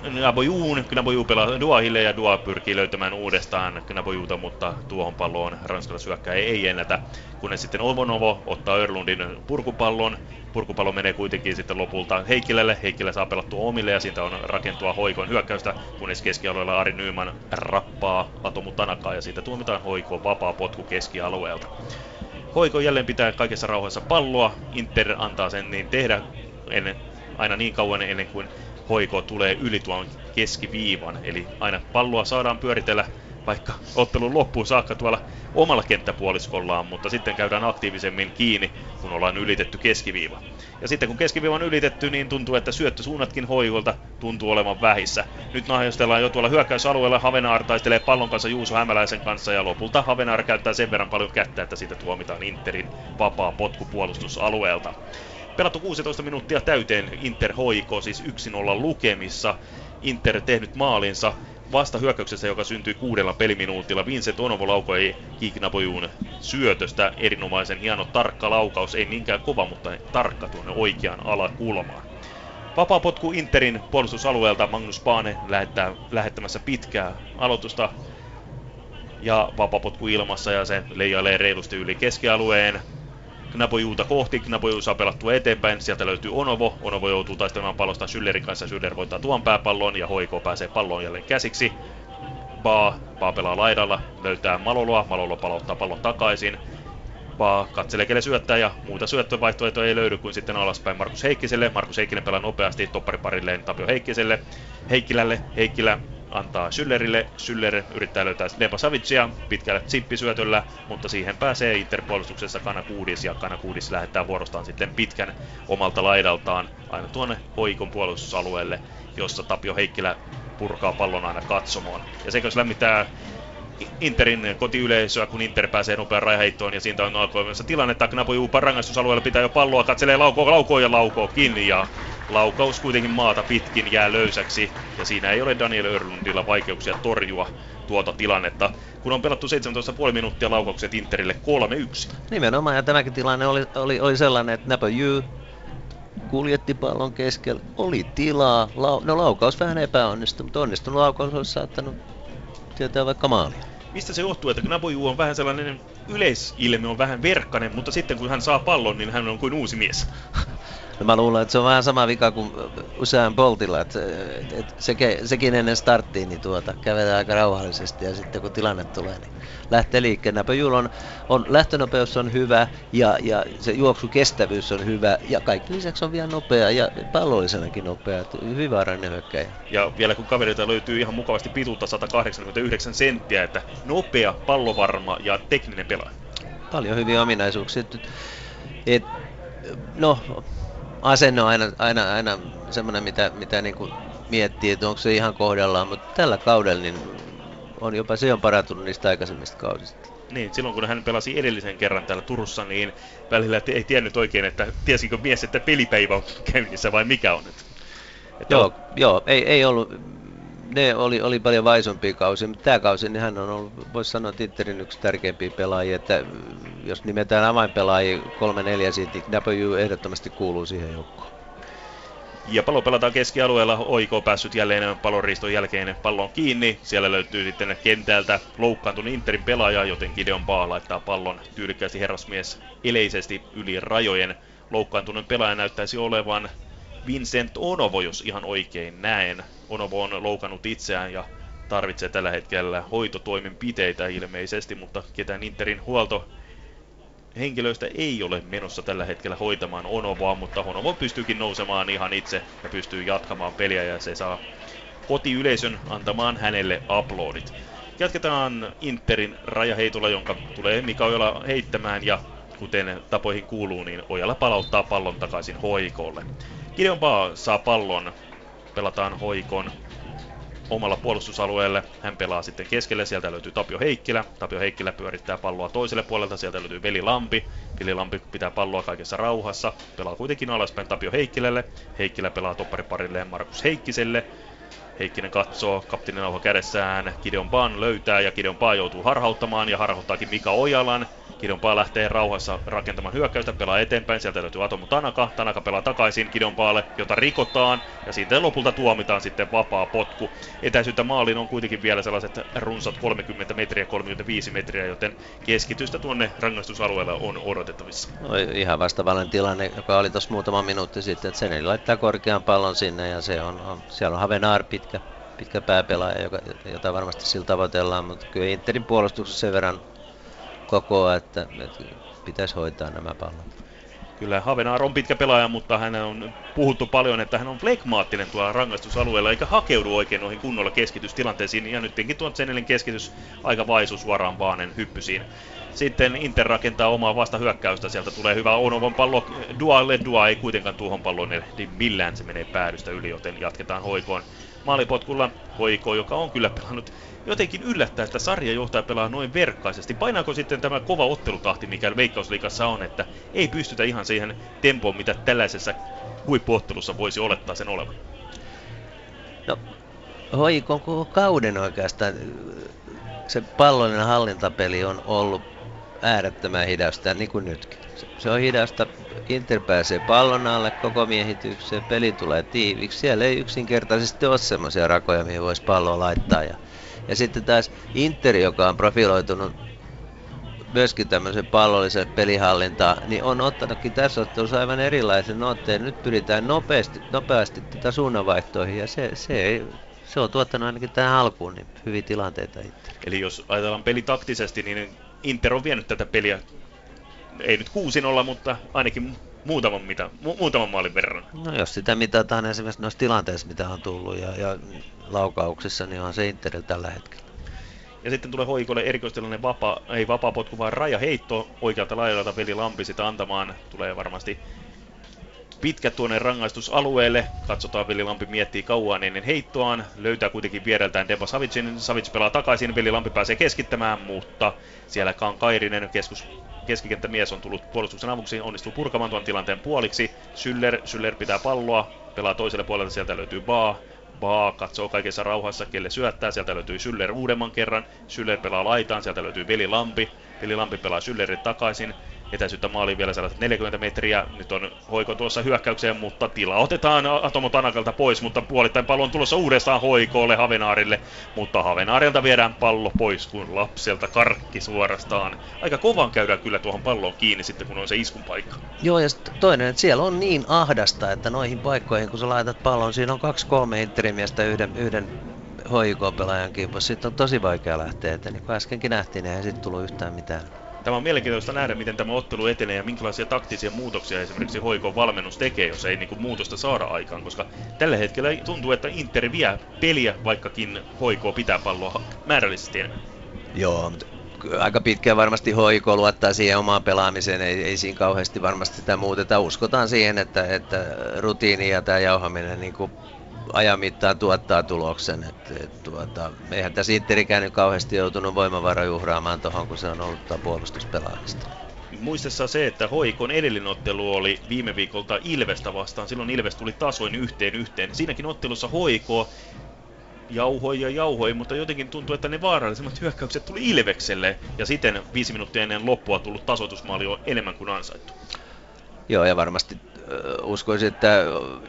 S6: Knabojuun, Knaboju pelaa Duahille ja Dua pyrkii löytämään uudestaan Knabojuuta, mutta tuohon palloon ranskalaishyökkäjä ei ennätä. Kunnes sitten Ovonovo ottaa Örlundin purkupallon. Purkupallo menee kuitenkin sitten lopulta Heikkilälle. Heikkilä saa pelattua omille ja siitä on rakentua Hoikon hyökkäystä, kunnes keskialueella Ari Nyman rappaa Atomu Tanakaa ja siitä tuomitaan Hoikon vapaa potku keskialueelta. Hoiko jälleen pitää kaikessa rauhassa palloa. Inter antaa sen niin tehdä ennen, aina niin kauan ennen kuin hoiko tulee yli tuon keskiviivan. Eli aina palloa saadaan pyöritellä vaikka ottelun loppuun saakka tuolla omalla kenttäpuoliskollaan, mutta sitten käydään aktiivisemmin kiinni, kun ollaan ylitetty keskiviiva. Ja sitten kun keskiviiva on ylitetty, niin tuntuu, että syöttösuunnatkin hoikolta tuntuu olevan vähissä. Nyt nahajostellaan jo tuolla hyökkäysalueella, Havenaar taistelee pallon kanssa Juuso Hämäläisen kanssa, ja lopulta Havenaar käyttää sen verran paljon kättä, että siitä tuomitaan Interin vapaa potku puolustusalueelta. Pelattu 16 minuuttia täyteen Inter hoiko, siis 1-0 lukemissa. Inter tehnyt maalinsa vasta hyökkäyksessä, joka syntyi kuudella peliminuutilla. Vincent Onovo laukoi Kiknapojuun syötöstä. Erinomaisen hieno tarkka laukaus, ei niinkään kova, mutta tarkka tuonne oikeaan alakulmaan. Vapaapotku Interin puolustusalueelta Magnus Paane lähettää, lähettämässä pitkää aloitusta ja vapapotku ilmassa ja se leijailee reilusti yli keskialueen. Knapojuuta kohti, Knapoju saa pelattua eteenpäin, sieltä löytyy Onovo, Onovo joutuu taistelemaan pallosta Schüllerin kanssa, Schüller voittaa tuon pääpallon ja Hoiko pääsee palloon jälleen käsiksi. Baa, Baa pelaa laidalla, löytää Maloloa, Malolo palauttaa pallon takaisin. Baa katselee kelle syöttää ja muita syöttövaihtoehtoja ei löydy kuin sitten alaspäin Markus Heikkiselle. Markus Heikkinen pelaa nopeasti toppariparilleen Tapio Heikkiselle. Heikkilälle, Heikkilä antaa Schüllerille. Schüller yrittää löytää Deba Savicia pitkällä zippisyötöllä, mutta siihen pääsee Interpuolustuksessa Kanakuudis ja Kanakuudis lähettää vuorostaan sitten pitkän omalta laidaltaan aina tuonne Hoikon puolustusalueelle, jossa Tapio Heikkilä purkaa pallon aina katsomoon. Ja jos lämmittää Interin kotiyleisöä, kun Inter pääsee nopean rajaheittoon ja siitä on alkoimassa tilanne, että Knapo Juupa rangaistusalueella pitää jo palloa, katselee laukoo, laukoo ja laukoo kiinni ja Laukaus kuitenkin maata pitkin jää löysäksi ja siinä ei ole Daniel Örlundilla vaikeuksia torjua tuota tilannetta. Kun on pelattu 17,5 minuuttia laukaukset Interille 3-1.
S7: Nimenomaan, ja tämäkin tilanne oli, oli, oli sellainen, että Napa Jy kuljetti pallon keskellä, oli tilaa, lau, no laukaus vähän epäonnistui, mutta onnistunut laukaus olisi saattanut tietää vaikka maalia.
S6: Mistä se johtuu, että Naboju on vähän sellainen yleisilme, on vähän verkkanen, mutta sitten kun hän saa pallon, niin hän on kuin uusi mies.
S7: No mä luulen, että se on vähän sama vika kuin usein Boltilla, että, että seke, sekin ennen starttiin niin tuota, kävelee aika rauhallisesti ja sitten kun tilanne tulee, niin lähtee liikkeelle. Näpöjul on, on, lähtönopeus on hyvä ja, ja se juoksukestävyys on hyvä ja kaikki lisäksi on vielä nopea ja pallollisenakin nopea, että hyvin vaarallinen hyökkäjä.
S6: Ja vielä kun kaverilta löytyy ihan mukavasti pituutta 189 senttiä, että nopea, pallovarma ja tekninen pelaaja.
S7: Paljon hyviä ominaisuuksia. Et, et, no, asenne on aina, aina, aina semmoinen, mitä, mitä niin kuin miettii, että onko se ihan kohdallaan, mutta tällä kaudella niin on jopa se on parantunut niistä aikaisemmista kausista.
S6: Niin, silloin kun hän pelasi edellisen kerran täällä Turussa, niin välillä ei tiennyt oikein, että tiesikö mies, että pelipäivä on käynnissä vai mikä on.
S7: Että joo, on... joo ei, ei ollut, ne oli, oli paljon vaisompia kausia, mutta tämä kausi niin hän on ollut, voisi sanoa, Tinterin yksi tärkeimpiä pelaajia, että jos nimetään avainpelaajia kolme neljä siitä, niin W ehdottomasti kuuluu siihen joukkoon.
S6: Ja pallo pelataan keskialueella. Oiko päässyt jälleen pallonriiston jälkeen pallon kiinni. Siellä löytyy sitten kentältä loukkaantunut Interin pelaaja, joten Gideon Baa laittaa pallon tyylikkäästi herrasmies eleisesti yli rajojen. Loukkaantunut pelaaja näyttäisi olevan Vincent Onovo, jos ihan oikein näen. Onovo on loukannut itseään ja tarvitsee tällä hetkellä hoitotoimenpiteitä ilmeisesti, mutta ketään Interin huolto henkilöistä ei ole menossa tällä hetkellä hoitamaan Onovoa, mutta Onovo pystyykin nousemaan ihan itse ja pystyy jatkamaan peliä ja se saa kotiyleisön antamaan hänelle uploadit. Jatketaan Interin rajaheitolla, jonka tulee Mika Ojala heittämään ja kuten tapoihin kuuluu, niin Ojala palauttaa pallon takaisin hoikolle. Gideon saa pallon, pelataan hoikon omalla puolustusalueelle. Hän pelaa sitten keskelle, sieltä löytyy Tapio Heikkilä. Tapio Heikkilä pyörittää palloa toiselle puolelta, sieltä löytyy Veli Lampi. Veli Lampi pitää palloa kaikessa rauhassa, pelaa kuitenkin alaspäin Tapio Heikkilälle. Heikkilä pelaa toppariparilleen Markus Heikkiselle. Heikkinen katsoo, kapteenin nauha kädessään, Gideon Baan löytää ja Gideon Baan joutuu harhauttamaan ja harhauttaakin Mika Ojalan. Kidonpaa lähtee rauhassa rakentamaan hyökkäystä, pelaa eteenpäin, sieltä löytyy Atomu Tanaka, Tanaka pelaa takaisin Kidonpaalle, jota rikotaan, ja siitä lopulta tuomitaan sitten vapaa potku. Etäisyyttä maaliin on kuitenkin vielä sellaiset runsat 30 metriä, 35 metriä, joten keskitystä tuonne rangaistusalueella on odotettavissa.
S7: No, ihan vastaavallinen tilanne, joka oli tuossa muutama minuutti sitten, että sen laittaa korkean pallon sinne, ja se on, on siellä on Havenaar pitkä, pitkä pääpelaaja, joka, jota varmasti sillä tavoitellaan, mutta kyllä Interin puolustuksessa sen verran kokoa, että, että pitäisi hoitaa nämä pallot.
S6: Kyllä Havenaar on pitkä pelaaja, mutta hän on puhuttu paljon, että hän on flekmaattinen tuolla rangaistusalueella, eikä hakeudu oikein noihin kunnolla keskitystilanteisiin. Ja nytkin tuon Zenelin keskitys aika vaisu suoraan Vaanen hyppysiin. Sitten Inter rakentaa omaa vastahyökkäystä, sieltä tulee hyvä Onovan pallo Dualle. Dua ei kuitenkaan tuohon palloon eli millään se menee päädystä yli, joten jatketaan hoikoon. Maalipotkulla hoiko, joka on kyllä pelannut jotenkin yllättää, että sarjajohtaja pelaa noin verkkaisesti. Painaako sitten tämä kova ottelutahti, mikä Veikkausliikassa on, että ei pystytä ihan siihen tempoon, mitä tällaisessa huippuottelussa voisi olettaa sen olevan?
S7: No, hoikon koko kauden oikeastaan se pallollinen hallintapeli on ollut äärettömän hidasta, niin kuin nytkin. Se on hidasta, Inter pääsee pallon alle koko miehitykseen, peli tulee tiiviksi. Siellä ei yksinkertaisesti ole semmoisia rakoja, mihin voisi palloa laittaa. Ja ja sitten taas Inter, joka on profiloitunut myöskin tämmöisen pallollisen pelihallintaan, niin on ottanutkin tässä ottelussa aivan erilaisen otteen. Nyt pyritään nopeasti, nopeasti tätä suunnanvaihtoihin ja se, se, ei, se on tuottanut ainakin tähän alkuun niin hyviä tilanteita Inter.
S6: Eli jos ajatellaan peli taktisesti, niin Inter on vienyt tätä peliä, ei nyt 6-0, mutta ainakin muutaman, mitä, mu- muutaman maalin verran.
S7: No jos sitä mitataan esimerkiksi noissa tilanteissa, mitä on tullut ja, ja laukauksissa, niin on se Interillä tällä hetkellä.
S6: Ja sitten tulee Hoikolle erikoistilanne vapaa, ei vapaa potku, vaan rajaheitto oikealta laidalta Veli Lampi sitä antamaan. Tulee varmasti pitkä tuonne rangaistusalueelle. Katsotaan, Veli Lampi miettii kauan ennen heittoaan. Löytää kuitenkin viereltään Deba Savicin. Savic pelaa takaisin, Veli Lampi pääsee keskittämään, mutta siellä Kairinen keskus keskikenttämies on tullut puolustuksen avuksi, onnistuu purkamaan tuon tilanteen puoliksi. Syller, Syller pitää palloa, pelaa toiselle puolelle, sieltä löytyy Baa. Baa katsoo kaikessa rauhassa, kelle syöttää, sieltä löytyy Syller uudemman kerran. Syller pelaa laitaan, sieltä löytyy Veli Lampi. Veli Lampi pelaa Syllerin takaisin etäisyyttä maaliin vielä 40 metriä. Nyt on Hoiko tuossa hyökkäykseen, mutta tila otetaan Atomo Tanakalta pois, mutta puolittain pallo on tulossa uudestaan Hoikoolle Havenaarille, mutta Havenaarilta viedään pallo pois, kun lapselta karkki suorastaan. Aika kovan käydään kyllä tuohon palloon kiinni sitten, kun on se iskun paikka.
S7: Joo, ja toinen, että siellä on niin ahdasta, että noihin paikkoihin, kun sä laitat pallon, siinä on kaksi-kolme interimiestä yhden, yhden hoikoon-pelaajan kimpassa. Sitten on tosi vaikea lähteä eteen. Niin kuin äskenkin nähtiin, niin ei sitten tullut yhtään mitään.
S6: Tämä on mielenkiintoista nähdä, miten tämä ottelu etenee ja minkälaisia taktisia muutoksia esimerkiksi hoikon valmennus tekee, jos ei niin muutosta saada aikaan, koska tällä hetkellä tuntuu, että Inter vie peliä, vaikkakin hoiko pitää palloa määrällisesti enemmän.
S7: Joo, mutta aika pitkään varmasti hoiko luottaa siihen omaan pelaamiseen, ei, ei siinä kauheasti varmasti sitä muuteta. Uskotaan siihen, että, että rutiini ja tämä jauhaminen niin ajan mittaan tuottaa tuloksen. Et, et, tuota, eihän tässä Interikään nyt kauheasti joutunut voimavarojuhraamaan tuohon, kun se on ollut puolustuspelaamista.
S6: Muistessa se, että Hoikon edellinen ottelu oli viime viikolta Ilvestä vastaan. Silloin Ilves tuli tasoin yhteen yhteen. Siinäkin ottelussa Hoiko jauhoi ja jauhoi, mutta jotenkin tuntuu, että ne vaarallisemmat hyökkäykset tuli Ilvekselle. Ja sitten viisi minuuttia ennen loppua tullut tasoitusmaali on enemmän kuin ansaittu.
S7: Joo, ja varmasti uskoisin, että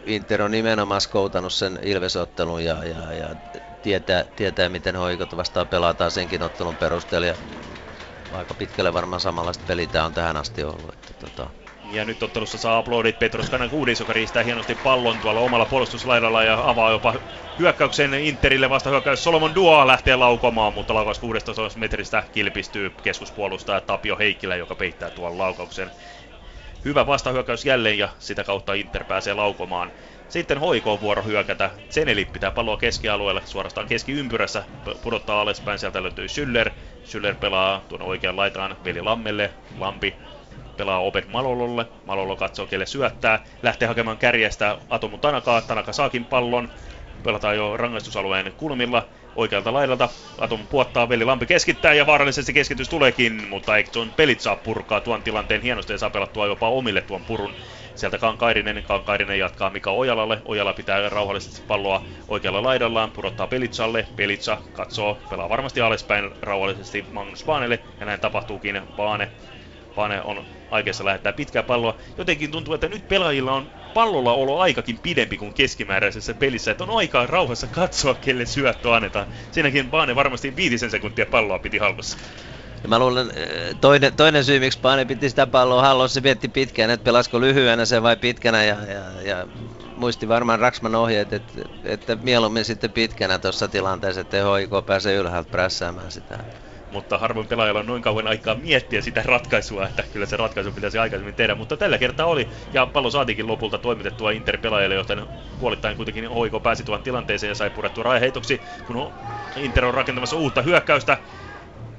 S7: Inter on nimenomaan skoutannut sen Ilvesottelun ja, ja, ja tietää, tietää, miten hoikot vastaan pelataan senkin ottelun perusteella. Ja aika pitkälle varmaan samanlaista peliä on tähän asti ollut. Että, tota.
S6: Ja nyt ottelussa saa aplodit Petros Kanakuudis, joka riistää hienosti pallon tuolla omalla puolustuslaidalla ja avaa jopa hyökkäyksen Interille vasta hyökkäys. Solomon Dua lähtee laukomaan, mutta laukaus 16 metristä kilpistyy keskuspuolustaja Tapio Heikkilä, joka peittää tuon laukauksen. Hyvä vastahyökkäys jälleen ja sitä kautta Inter pääsee laukomaan. Sitten hoikoon vuoro hyökätä. Zeneli pitää palloa keskialueelle, suorastaan keskiympyrässä, pudottaa alaspäin, sieltä löytyy Schüller. Schüller pelaa tuon oikean laitaan Veli Lammelle, Lampi pelaa Obed Malololle, Malolo katsoo kelle syöttää, lähtee hakemaan kärjestä Atomu Tanakaa, Tanaka saakin pallon, pelataan jo rangaistusalueen kulmilla, oikealta laidalta. Atom puottaa, Veli Lampi keskittää ja vaarallisesti keskitys tuleekin, mutta eikö tuon pelit saa purkaa tuon tilanteen hienosti ja saa pelattua jopa omille tuon purun. Sieltä Kankairinen, Kankairinen jatkaa Mika Ojalalle, Ojala pitää rauhallisesti palloa oikealla laidallaan, pudottaa Pelitsalle, Pelitsa katsoo, pelaa varmasti alaspäin rauhallisesti Magnus Baanelle, ja näin tapahtuukin, Baane Pane on aikeessa lähettää pitkää palloa. Jotenkin tuntuu, että nyt pelaajilla on pallolla olo aikakin pidempi kuin keskimääräisessä pelissä, että on aikaa rauhassa katsoa, kelle syöttö annetaan. Siinäkin Baane varmasti viitisen sekuntia palloa piti hallussa.
S7: Ja mä luulen, eh, toinen, toinen syy, miksi Baane piti sitä palloa hallussa, se vietti pitkään, että pelasko lyhyenä se vai pitkänä, ja, ja, ja muisti varmaan Raksman ohjeet, että, että mieluummin sitten pitkänä tuossa tilanteessa, että HIK pääsee ylhäältä prässäämään sitä
S6: mutta harvoin pelaajalla on noin kauan aikaa miettiä sitä ratkaisua, että kyllä se ratkaisu pitäisi aikaisemmin tehdä, mutta tällä kertaa oli, ja pallo saatiinkin lopulta toimitettua Inter-pelaajalle, joten puolittain kuitenkin Hoiko pääsi tuon tilanteeseen ja sai purettua raiheitoksi, kun Inter on rakentamassa uutta hyökkäystä,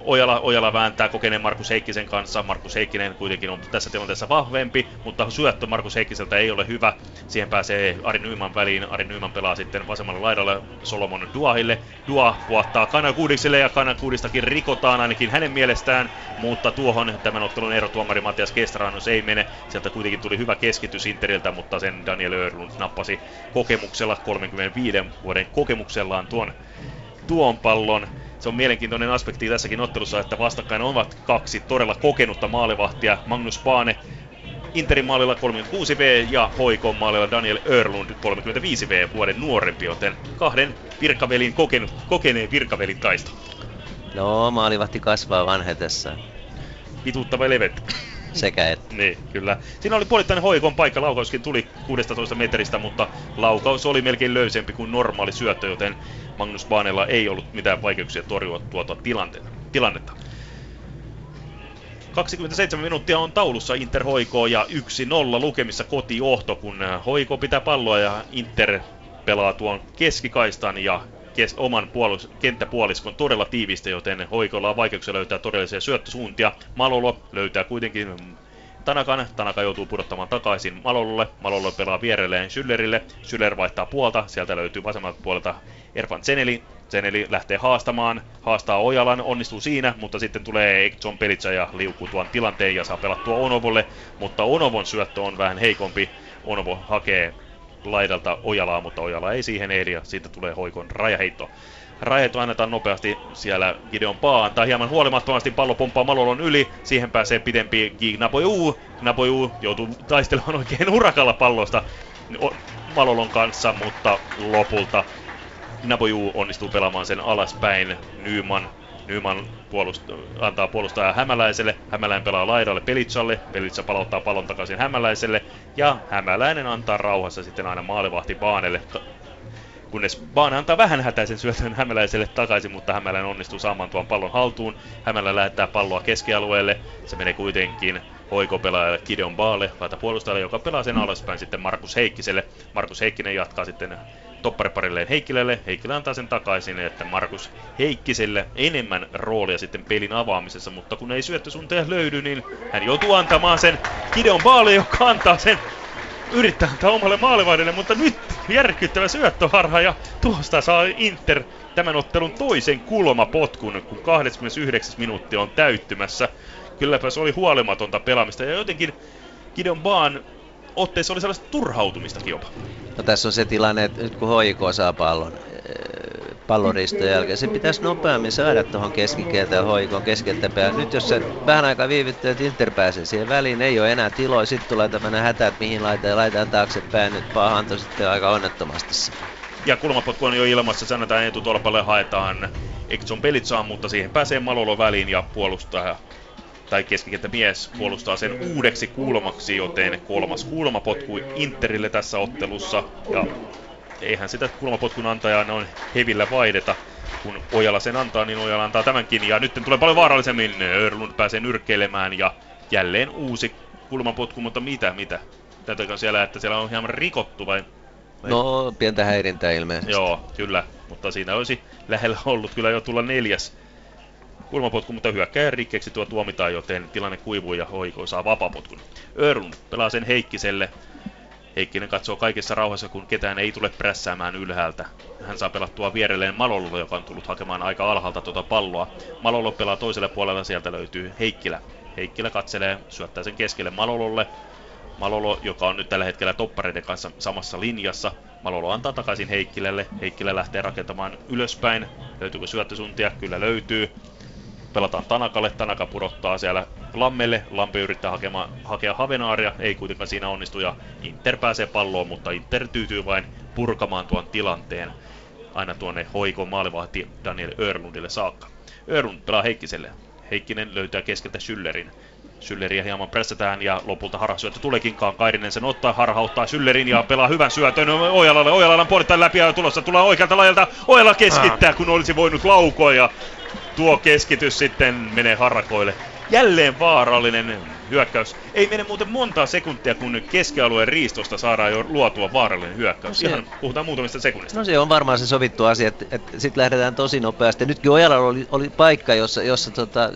S6: Ojala, Ojala vääntää kokeneen Markus Heikkisen kanssa. Markus Heikkinen kuitenkin on tässä tilanteessa vahvempi, mutta syöttö Markus Heikkiseltä ei ole hyvä. Siihen pääsee Ari Nyman väliin. Ari Nyman pelaa sitten vasemmalla laidalla Solomon Duahille. Dua puottaa Kanakuudikselle ja Kanakuudistakin rikotaan ainakin hänen mielestään, mutta tuohon tämän ottelun erotuomari Matias Kestranus ei mene. Sieltä kuitenkin tuli hyvä keskitys Interiltä, mutta sen Daniel Örlund nappasi kokemuksella 35 vuoden kokemuksellaan tuon tuon pallon se on mielenkiintoinen aspekti tässäkin ottelussa, että vastakkain ovat kaksi todella kokenutta maalivahtia. Magnus Paane Interin maalilla 36V ja Hoikon maalilla Daniel Örlund 35V vuoden nuorempi, joten kahden virkavelin kokenut, kokeneen virkavelin taisto.
S7: No, maalivahti kasvaa vanhetessa.
S6: Vituttava levet.
S7: Sekä että.
S6: niin, kyllä. Siinä oli puolittainen hoikon paikka, laukauskin tuli 16 metristä, mutta laukaus oli melkein löysempi kuin normaali syöttö, joten Magnus Baanella ei ollut mitään vaikeuksia torjua tuota tilannetta. 27 minuuttia on taulussa Inter hoikoo ja 1-0 lukemissa kotiohto, kun hoiko pitää palloa ja Inter pelaa tuon keskikaistan ja kes- oman puolus- kenttäpuoliskon todella tiivistä, joten hoikolla on vaikeuksia löytää todellisia syöttösuuntia. Malolo löytää kuitenkin Tanakan. Tanaka joutuu pudottamaan takaisin Malololle. Malolo pelaa vierelleen Schüllerille. Schüller vaihtaa puolta. Sieltä löytyy vasemmalta puolelta Erfan Zeneli. Sen eli lähtee haastamaan, haastaa Ojalan, onnistuu siinä, mutta sitten tulee John Pelitsa ja liukuu tuon tilanteen ja saa pelattua Onovolle, mutta Onovon syöttö on vähän heikompi. Onovo hakee laidalta Ojalaa, mutta Ojala ei siihen ehdi ja siitä tulee hoikon rajaheitto. Rajaheitto annetaan nopeasti siellä Gideon Paa antaa hieman huolimattomasti pallo pomppaa Malolon yli, siihen pääsee pidempi Gnaboju. Gnaboju joutuu taistelemaan oikein urakalla pallosta Malolon kanssa, mutta lopulta Naboju onnistuu pelaamaan sen alaspäin. Nyman, Nyman puolust- antaa puolustaja Hämäläiselle. Hämäläinen pelaa laidalle Pelitsalle. Pelitsa palauttaa pallon takaisin Hämäläiselle. Ja Hämäläinen antaa rauhassa sitten aina maalivahti Baanelle. Kunnes Baane antaa vähän hätäisen syötön Hämäläiselle takaisin, mutta Hämäläinen onnistuu saamaan tuon pallon haltuun. Hämälä lähettää palloa keskialueelle. Se menee kuitenkin hoikopelaajalle Gideon Baalle, laita puolustajalle, joka pelaa sen alaspäin sitten Markus Heikkiselle. Markus Heikkinen jatkaa sitten toppariparilleen Heikkilelle. Heikkilä antaa sen takaisin, että Markus Heikkiselle enemmän roolia sitten pelin avaamisessa, mutta kun ei syöttösunteja löydy, niin hän joutuu antamaan sen Gideon Baalle, joka antaa sen yrittää antaa omalle maalivahdelle, mutta nyt järkyttävä syöttöharha ja tuosta saa Inter tämän ottelun toisen kulmapotkun, kun 29 minuuttia on täyttymässä. Kylläpä se oli huolimatonta pelaamista ja jotenkin Gideon Baan otteessa oli sellaista turhautumista jopa.
S7: No tässä on se tilanne, että nyt kun HIK saa pallon, eh, palloristojen jälkeen, se pitäisi nopeammin saada tuohon keskikieltä ja HIK keskeltä päin. Nyt jos se vähän aikaa viivyttää, että Inter pääsee siihen väliin, ei ole enää tiloa, sitten tulee tämmöinen hätä, että mihin laitetaan ja laitetaan taaksepäin, nyt paha antoi sitten aika onnettomasti
S6: Ja kulmapotku on jo ilmassa, sanotaan etutolpalle haetaan. Ekson Pelitsaan, mutta siihen pääsee Malolo väliin ja puolustaa tai mies puolustaa sen uudeksi kulmaksi, joten kolmas kulmapotku Interille tässä ottelussa. Ja eihän sitä kulmapotkun antajaa noin hevillä vaihdeta. Kun Ojala sen antaa, niin Ojala antaa tämänkin. Ja nyt tulee paljon vaarallisemmin. Örlund pääsee nyrkkeilemään ja jälleen uusi kulmapotku, mutta mitä, mitä? Täytyykö siellä, että siellä on hieman rikottu vai?
S7: No, pientä häirintää ilmeisesti.
S6: Joo, kyllä. Mutta siinä olisi lähellä ollut kyllä jo tulla neljäs kulmapotku, mutta hyökkäjän rikkeeksi tuo tuomitaan, joten tilanne kuivuu ja Hoiko saa vapapotkun. Örun pelaa sen Heikkiselle. Heikkinen katsoo kaikessa rauhassa, kun ketään ei tule prässäämään ylhäältä. Hän saa pelattua vierelleen Malololle, joka on tullut hakemaan aika alhaalta tuota palloa. Malolo pelaa toiselle puolelle, sieltä löytyy Heikkilä. Heikkilä katselee, syöttää sen keskelle Malololle. Malolo, joka on nyt tällä hetkellä toppareiden kanssa samassa linjassa. Malolo antaa takaisin Heikkilelle. Heikkilä lähtee rakentamaan ylöspäin. Löytyykö syöttösuntia? Kyllä löytyy pelataan Tanakalle, Tanaka pudottaa siellä Lammelle, Lampe yrittää hakema, hakea Havenaaria, ei kuitenkaan siinä onnistu ja Inter pääsee palloon, mutta Inter tyytyy vain purkamaan tuon tilanteen aina tuonne hoikon maalivahti Daniel Örlundille saakka. Örlund pelaa Heikkiselle. Heikkinen löytää keskeltä Schüllerin. Schülleriä hieman pressätään ja lopulta harhasyöttö tuleekinkaan. Kairinen sen ottaa, harhauttaa Schüllerin ja pelaa hyvän syötön Ojalalle. Ojalalle puolittain läpi ja tulossa tulee oikealta lajalta. Ojala keskittää, kun olisi voinut laukoa ja tuo keskitys sitten menee harakoille. Jälleen vaarallinen hyökkäys. Ei mene muuten montaa sekuntia, kun keskialueen riistosta saadaan jo luotua vaarallinen hyökkäys. No Ihan puhutaan muutamista sekunnista.
S7: No se on varmaan se sovittu asia, että, että sitten lähdetään tosi nopeasti. Nytkin Ojalla oli, oli paikka, jossa, jossa tota,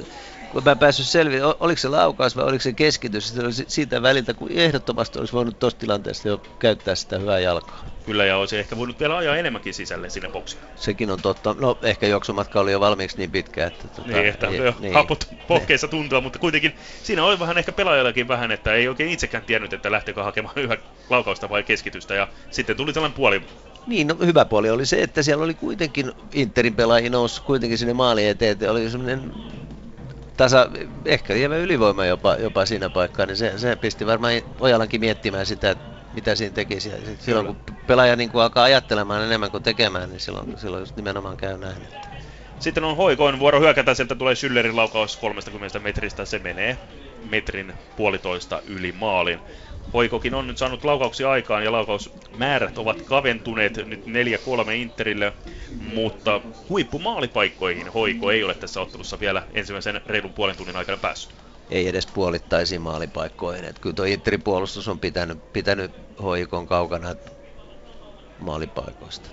S7: kun mä päässyt selviä, oliko se laukaus vai oliko se keskitys, se siitä väliltä, kun ehdottomasti olisi voinut tuosta tilanteesta jo käyttää sitä hyvää jalkaa.
S6: Kyllä, ja olisi ehkä voinut vielä ajaa enemmänkin sisälle sinne boksiin.
S7: Sekin on totta. No, ehkä juoksumatka oli jo valmiiksi niin pitkä, että... Tota,
S6: niin, että ei, jo niin, haput pohkeissa niin. (laughs) tuntua, mutta kuitenkin siinä oli vähän ehkä pelaajallakin vähän, että ei oikein itsekään tiennyt, että lähteekö hakemaan (laughs) yhä laukausta vai keskitystä, ja sitten tuli tällainen puoli
S7: niin, no, hyvä puoli oli se, että siellä oli kuitenkin Interin pelaajia noussut kuitenkin sinne maaliin eteen, oli semmoinen tasa, ehkä lievä ylivoima jopa, jopa siinä paikkaa, niin se, se pisti varmaan Ojalankin miettimään sitä, mitä siinä tekisi. Ja silloin kun pelaaja niin kuin alkaa ajattelemaan enemmän kuin tekemään, niin silloin, silloin just nimenomaan käy näin.
S6: Sitten on Hoikoin vuoro hyökätä, sieltä tulee Schüllerin laukaus 30 metristä, se menee metrin puolitoista yli maalin. Hoikokin on nyt saanut laukauksia aikaan ja laukausmäärät ovat kaventuneet nyt 4-3 Interille, mutta huippumaalipaikkoihin Hoiko ei ole tässä ottelussa vielä ensimmäisen reilun puolen tunnin aikana päässyt.
S7: Ei edes puolittaisiin maalipaikkoihin. Että kyllä tuo Interin puolustus on pitänyt, pitänyt Hoikon kaukana maalipaikoista.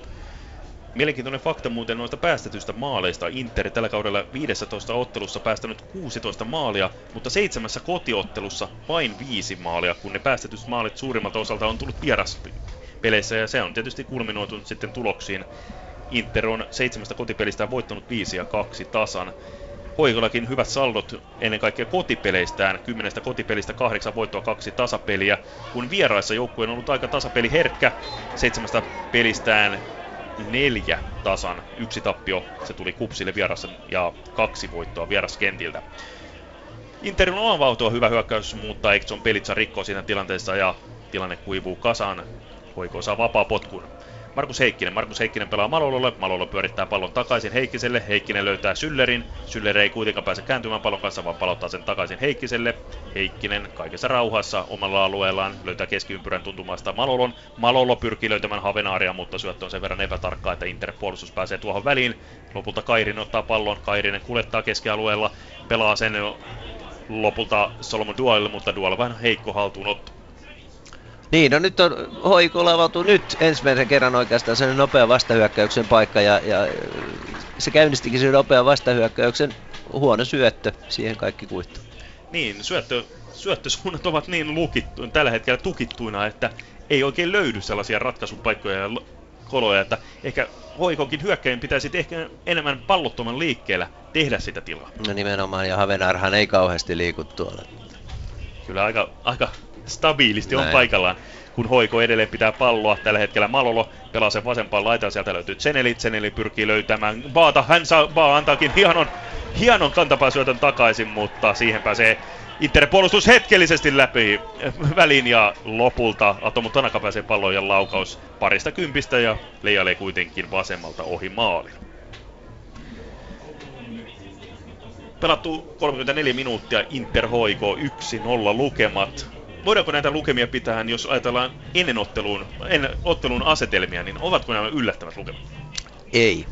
S6: Mielenkiintoinen fakta muuten noista päästetyistä maaleista. Inter tällä kaudella 15 ottelussa päästänyt 16 maalia, mutta seitsemässä kotiottelussa vain viisi maalia, kun ne päästetyt maalit suurimmalta osalta on tullut vieraspeleissä ja se on tietysti kulminoitunut sitten tuloksiin Inter on seitsemästä kotipelistä voittanut 5 ja 2 tasan. Hoikollakin hyvät saldot ennen kaikkea kotipeleistään. Kymmenestä kotipelistä kahdeksan voittoa, kaksi tasapeliä. Kun vieraissa joukkue on ollut aika tasapeli herkkä, seitsemästä pelistään neljä tasan, yksi tappio, se tuli kupsille vierassa ja kaksi voittoa vieraskentiltä. Interin on vauhtoa hyvä hyökkäys, mutta Ekson Pelitsa rikkoo siinä tilanteessa ja tilanne kuivuu kasaan. Hoiko saa vapaa potkun. Markus Heikkinen. Markus Heikkinen pelaa Malololle. Malolo pyörittää pallon takaisin Heikkiselle. Heikkinen löytää Syllerin. Syller ei kuitenkaan pääse kääntymään pallon kanssa, vaan palauttaa sen takaisin Heikkiselle. Heikkinen kaikessa rauhassa omalla alueellaan löytää keskiympyrän tuntumasta Malolon. Malolo pyrkii löytämään Havenaaria, mutta syöttö on sen verran epätarkkaa, että Inter puolustus pääsee tuohon väliin. Lopulta Kairin ottaa pallon. Kairinen kuljettaa keskialueella. Pelaa sen lopulta Solomon Dual, mutta Dual vähän heikko haltuunotto.
S7: Niin, no nyt on hoikolla avautuu nyt ensimmäisen kerran oikeastaan sen nopea vastahyökkäyksen paikka ja, ja se käynnistikin sen nopean vastahyökkäyksen huono syöttö, siihen kaikki kuittu.
S6: Niin, syöttö, syöttösuunnat ovat niin lukittu, tällä hetkellä tukittuina, että ei oikein löydy sellaisia ratkaisupaikkoja ja koloja, että ehkä hoikokin hyökkäin pitäisi ehkä enemmän pallottoman liikkeellä tehdä sitä tilaa.
S7: No nimenomaan, ja Havenarhan ei kauheasti liiku tuolla.
S6: Kyllä aika, aika stabiilisti Näin. on paikallaan, kun Hoiko edelleen pitää palloa. Tällä hetkellä Malolo pelaa sen vasempaan laitaan, sieltä löytyy Zeneli. Zeneli pyrkii löytämään Baata. Hän saa, Baa antaakin hienon, hienon kantapääsyötön takaisin, mutta siihen pääsee Inter puolustus hetkellisesti läpi väliin ja lopulta Atomu Tanaka pääsee palloon ja laukaus parista kympistä ja leijailee kuitenkin vasemmalta ohi maalin. Pelattu 34 minuuttia Inter hoiko 1-0 lukemat voidaanko näitä lukemia pitää, jos ajatellaan ennen otteluun, ennen ottelun asetelmia, niin ovatko nämä yllättävät lukemat?
S7: Ei.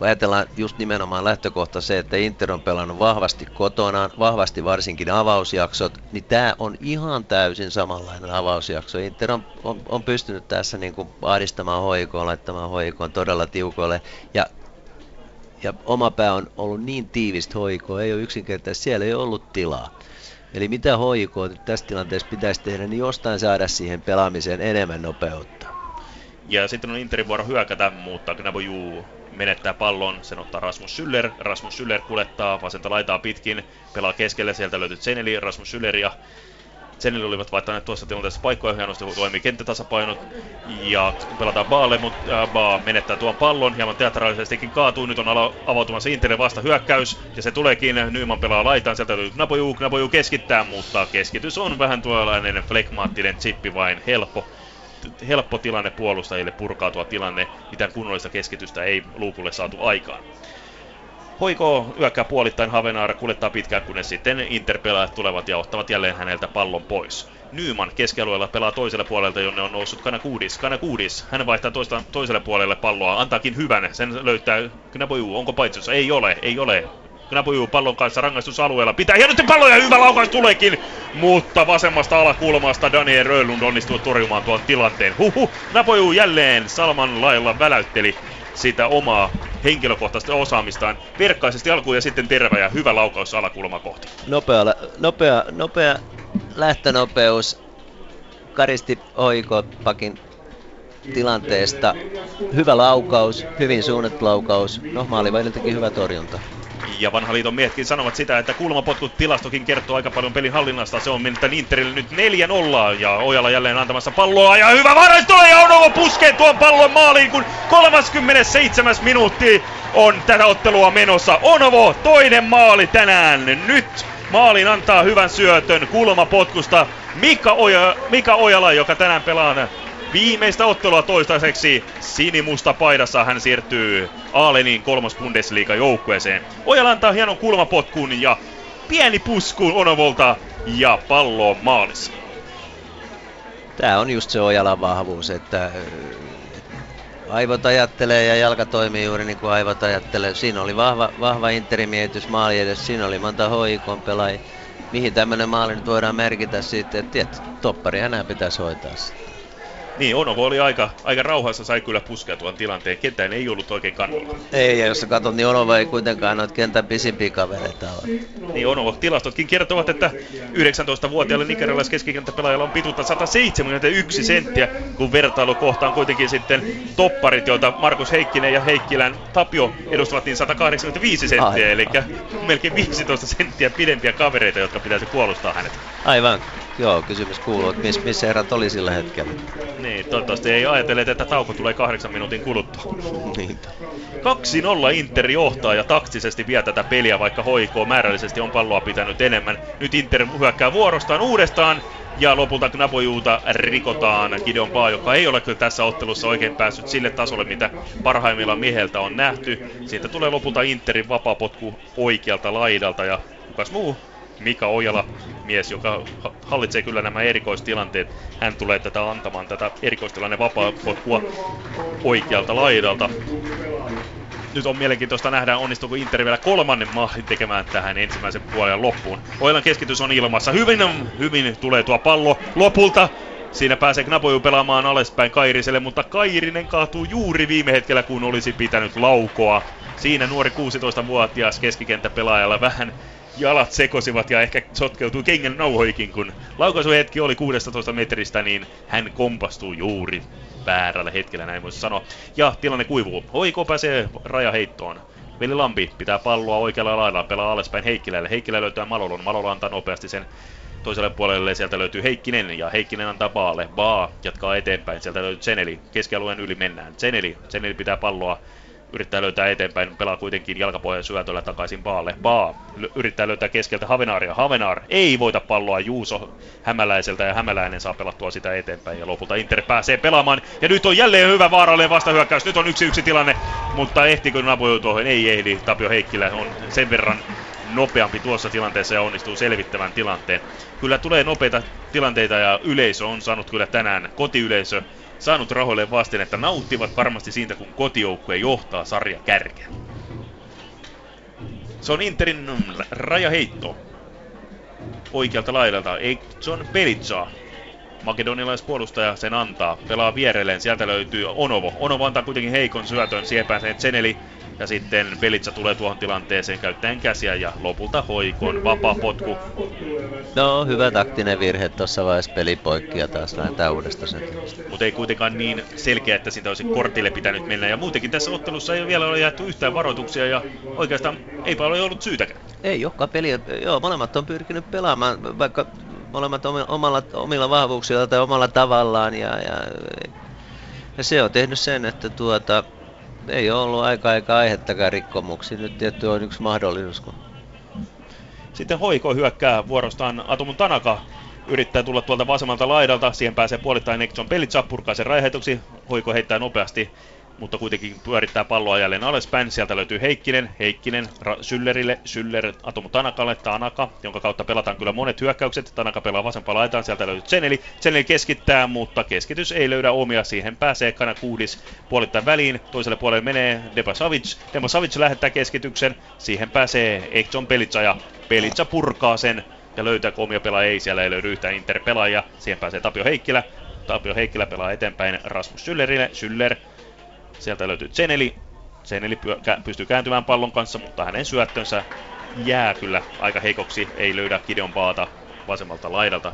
S7: Ajatellaan just nimenomaan lähtökohta se, että Inter on pelannut vahvasti kotonaan, vahvasti varsinkin avausjaksot, niin tämä on ihan täysin samanlainen avausjakso. Inter on, on, on pystynyt tässä niin kuin ahdistamaan hoikoon, laittamaan hoikoon todella tiukoille, ja ja oma pää on ollut niin tiivistä hoikoa, ei ole yksinkertaisesti, siellä ei ollut tilaa. Eli mitä HIK tässä tilanteessa pitäisi tehdä, niin jostain saada siihen pelaamiseen enemmän nopeutta.
S6: Ja sitten on Interin vuoro hyökätä, mutta Gnaboju menettää pallon, sen ottaa Rasmus Syller. Rasmus Syller kulettaa vasenta laitaa pitkin, pelaa keskelle, sieltä löytyy Zeneli, Rasmus Syller ja Zeneli olivat vaihtaneet tuossa tilanteessa paikkoja hienosti, toimii kenttätasapainot ja pelataan Baalle, mutta äh, Baa menettää tuon pallon, hieman teatraalisestikin kaatuu, nyt on alo- avautumassa Interin vasta hyökkäys ja se tuleekin, Nyman pelaa laitaan, sieltä löytyy Knapoju, Knapoju keskittää, mutta keskitys on vähän tuollainen flekmaattinen chippi vain. Helppo helppo tilanne puolustajille purkautua tilanne, mitään kunnollista keskitystä ei luukulle saatu aikaan. Hoiko yökkää puolittain Havenaara kuljettaa pitkään, kunnes sitten Interpelaajat tulevat ja ottavat jälleen häneltä pallon pois. Nyman keskialueella pelaa toiselle puolelta, jonne on noussut Kanakuudis. Kanakuudis, hän vaihtaa toista, toiselle puolelle palloa, antaakin hyvän. Sen löytää Knaboju, onko paitsiossa? Ei ole, ei ole. Knaboju pallon kanssa rangaistusalueella. Pitää hienosti palloja, hyvä laukaus tuleekin. Mutta vasemmasta alakulmasta Daniel Röhlund onnistuu torjumaan tuon tilanteen. Huhu, Knaboju jälleen Salman lailla väläytteli sitä omaa henkilökohtaista osaamistaan verkkaisesti alkuun ja sitten terve ja hyvä laukaus alakulma kohti.
S7: Nopea, nopea, nopea lähtönopeus. Karisti Oiko pakin tilanteesta. Hyvä laukaus, hyvin suunnattu laukaus. No, maalivahdiltakin hyvä torjunta.
S6: Ja vanha liiton miehetkin sanovat sitä, että kulmapotkut tilastokin kertoo aika paljon pelin hallinnasta. Se on mennyt Interille nyt 4-0 ja Ojala jälleen antamassa palloa ja hyvä varais tulee ja Onovo puskee tuon pallon maaliin, kun 37. minuutti on tätä ottelua menossa. Onovo toinen maali tänään. Nyt maalin antaa hyvän syötön kulmapotkusta Mika, Oja, Mika Ojala, joka tänään pelaa viimeistä ottelua toistaiseksi sinimusta paidassa. Hän siirtyy Aalenin kolmas Bundesliga joukkueeseen. Ojala antaa hienon kulmapotkun ja pieni pusku Onovolta ja pallo maalissa.
S7: Tämä on just se Ojalan vahvuus, että aivot ajattelee ja jalka toimii juuri niin kuin aivot ajattelee. Siinä oli vahva, vahva interimietys maali edes, siinä oli monta hoikon pelaajia. Mihin tämmöinen maali nyt voidaan merkitä sitten, että tiedät, toppari enää pitäisi hoitaa sitten.
S6: Niin, Onovo oli aika, aika rauhassa, sai kyllä puskea tuon tilanteen. Kentään ei ollut oikein kannalla.
S7: Ei, ja jos sä katsot, niin Onovo ei kuitenkaan noita kentän pisimpiä kavereita ole.
S6: Niin Onovo, tilastotkin kertovat, että 19-vuotiaalle nigerilais keskikenttäpelaajalla on pituutta 171 senttiä, kun vertailu kohtaan kuitenkin sitten topparit, joita Markus Heikkinen ja Heikkilän Tapio edustavat niin 185 senttiä,
S7: Aivan.
S6: eli melkein 15 senttiä pidempiä kavereita, jotka pitäisi puolustaa hänet.
S7: Aivan. Joo, kysymys kuuluu, että miss, missä erät oli sillä hetkellä.
S6: Niin, toivottavasti ei ajatelle, että tauko tulee kahdeksan minuutin kuluttua.
S7: Niinpä.
S6: 2-0 Inter johtaa ja taktisesti vie tätä peliä, vaikka HIK määrällisesti on palloa pitänyt enemmän. Nyt Inter hyökkää vuorostaan uudestaan ja lopulta Knapojuuta rikotaan Gideon Paa, joka ei ole kyllä tässä ottelussa oikein päässyt sille tasolle, mitä parhaimmillaan mieheltä on nähty. Siitä tulee lopulta Interin vapaapotku oikealta laidalta ja kukas muu Mika Ojala, mies, joka ha- hallitsee kyllä nämä erikoistilanteet. Hän tulee tätä antamaan tätä erikoistilanne vapaapotkua oikealta laidalta. Nyt on mielenkiintoista nähdä, onnistuuko Inter vielä kolmannen mahdin tekemään tähän ensimmäisen puolen loppuun. Oilan keskitys on ilmassa. Hyvin, hyvin tulee tuo pallo lopulta. Siinä pääsee Knapoju pelaamaan alaspäin Kairiselle, mutta Kairinen kaatuu juuri viime hetkellä, kun olisi pitänyt laukoa. Siinä nuori 16-vuotias keskikenttäpelaajalla vähän jalat sekosivat ja ehkä sotkeutui kengän nauhoikin, kun laukaisuhetki oli 16 metristä, niin hän kompastuu juuri väärällä hetkellä, näin voisi sanoa. Ja tilanne kuivuu. Hoiko pääsee rajaheittoon. Veli Lampi pitää palloa oikealla lailla, pelaa alaspäin Heikkilälle. Heikkilä löytää Malolon. Malolo antaa nopeasti sen toiselle puolelle. Sieltä löytyy Heikkinen ja Heikkinen antaa Baalle. Baa jatkaa eteenpäin. Sieltä löytyy Zeneli. Keskialueen yli mennään. Zeneli. Zeneli pitää palloa yrittää löytää eteenpäin, pelaa kuitenkin jalkapohjan syötöllä takaisin Baalle. Baa yrittää löytää keskeltä Havenaaria. Havenaar ei voita palloa Juuso Hämäläiseltä ja Hämäläinen saa pelattua sitä eteenpäin ja lopulta Inter pääsee pelaamaan. Ja nyt on jälleen hyvä vaarallinen vastahyökkäys. Nyt on yksi yksi tilanne, mutta ehtikö Napoju tuohon? Ei ehdi. Tapio Heikkilä on sen verran nopeampi tuossa tilanteessa ja onnistuu selvittämään tilanteen. Kyllä tulee nopeita tilanteita ja yleisö on saanut kyllä tänään, kotiyleisö, saanut rahoille vasten, että nauttivat varmasti siitä, kun kotijoukkue johtaa sarja kärkeä. Se on Interin rajaheitto. Oikealta laidalta. John Pelitsa. Makedonialaispuolustaja sen antaa. Pelaa vierelleen. Sieltä löytyy Onovo. Onovo antaa kuitenkin heikon syötön. Siihen pääsee Zeneli. Ja sitten Pelitsa tulee tuohon tilanteeseen käyttäen käsiä ja lopulta hoikon vapaa potku.
S7: No, hyvä taktinen virhe tuossa vaiheessa peli poikki ja taas lähdetään uudestaan
S6: mutta ei kuitenkaan niin selkeä, että siitä olisi kortille pitänyt mennä. Ja muutenkin tässä ottelussa ei vielä ole jaettu yhtään varoituksia ja oikeastaan ei paljon ollut syytäkään.
S7: Ei joka peli, joo, molemmat on pyrkinyt pelaamaan, vaikka molemmat omalla, omilla vahvuuksilla tai omalla tavallaan ja, ja, ja se on tehnyt sen, että tuota, ei ole ollut aika aika aihettakaan rikkomuksiin. Nyt tietty on yksi mahdollisuus, kun
S6: Sitten Hoiko hyökkää vuorostaan Atomun Tanaka. Yrittää tulla tuolta vasemmalta laidalta, siihen pääsee puolittain Ekson Pelitsa, purkaa sen raiheutuksi. Hoiko heittää nopeasti, mutta kuitenkin pyörittää palloa jälleen alaspäin. Sieltä löytyy Heikkinen, Heikkinen Ra- Syllerille, Syller Atomu Tanakalle, Tanaka, jonka kautta pelataan kyllä monet hyökkäykset. Tanaka pelaa vasempaa laitaan, sieltä löytyy Zeneli. Zeneli keskittää, mutta keskitys ei löydä omia. Siihen pääsee Kana Kuudis puolittain väliin. Toiselle puolelle menee Deba Savic. Deba Savic lähettää keskityksen. Siihen pääsee Ekson Pelitsa ja Pelitsa purkaa sen ja löytää omia pelaajia. Ei siellä ei löydy yhtään Inter-pelaajia. Siihen pääsee Tapio Heikkilä. Tapio Heikkilä pelaa eteenpäin Rasmus Syllerille. Syller Sieltä löytyy Zeneli. Zeneli pystyy kääntymään pallon kanssa, mutta hänen syöttönsä jää kyllä aika heikoksi. Ei löydä Gideon Paata vasemmalta laidalta.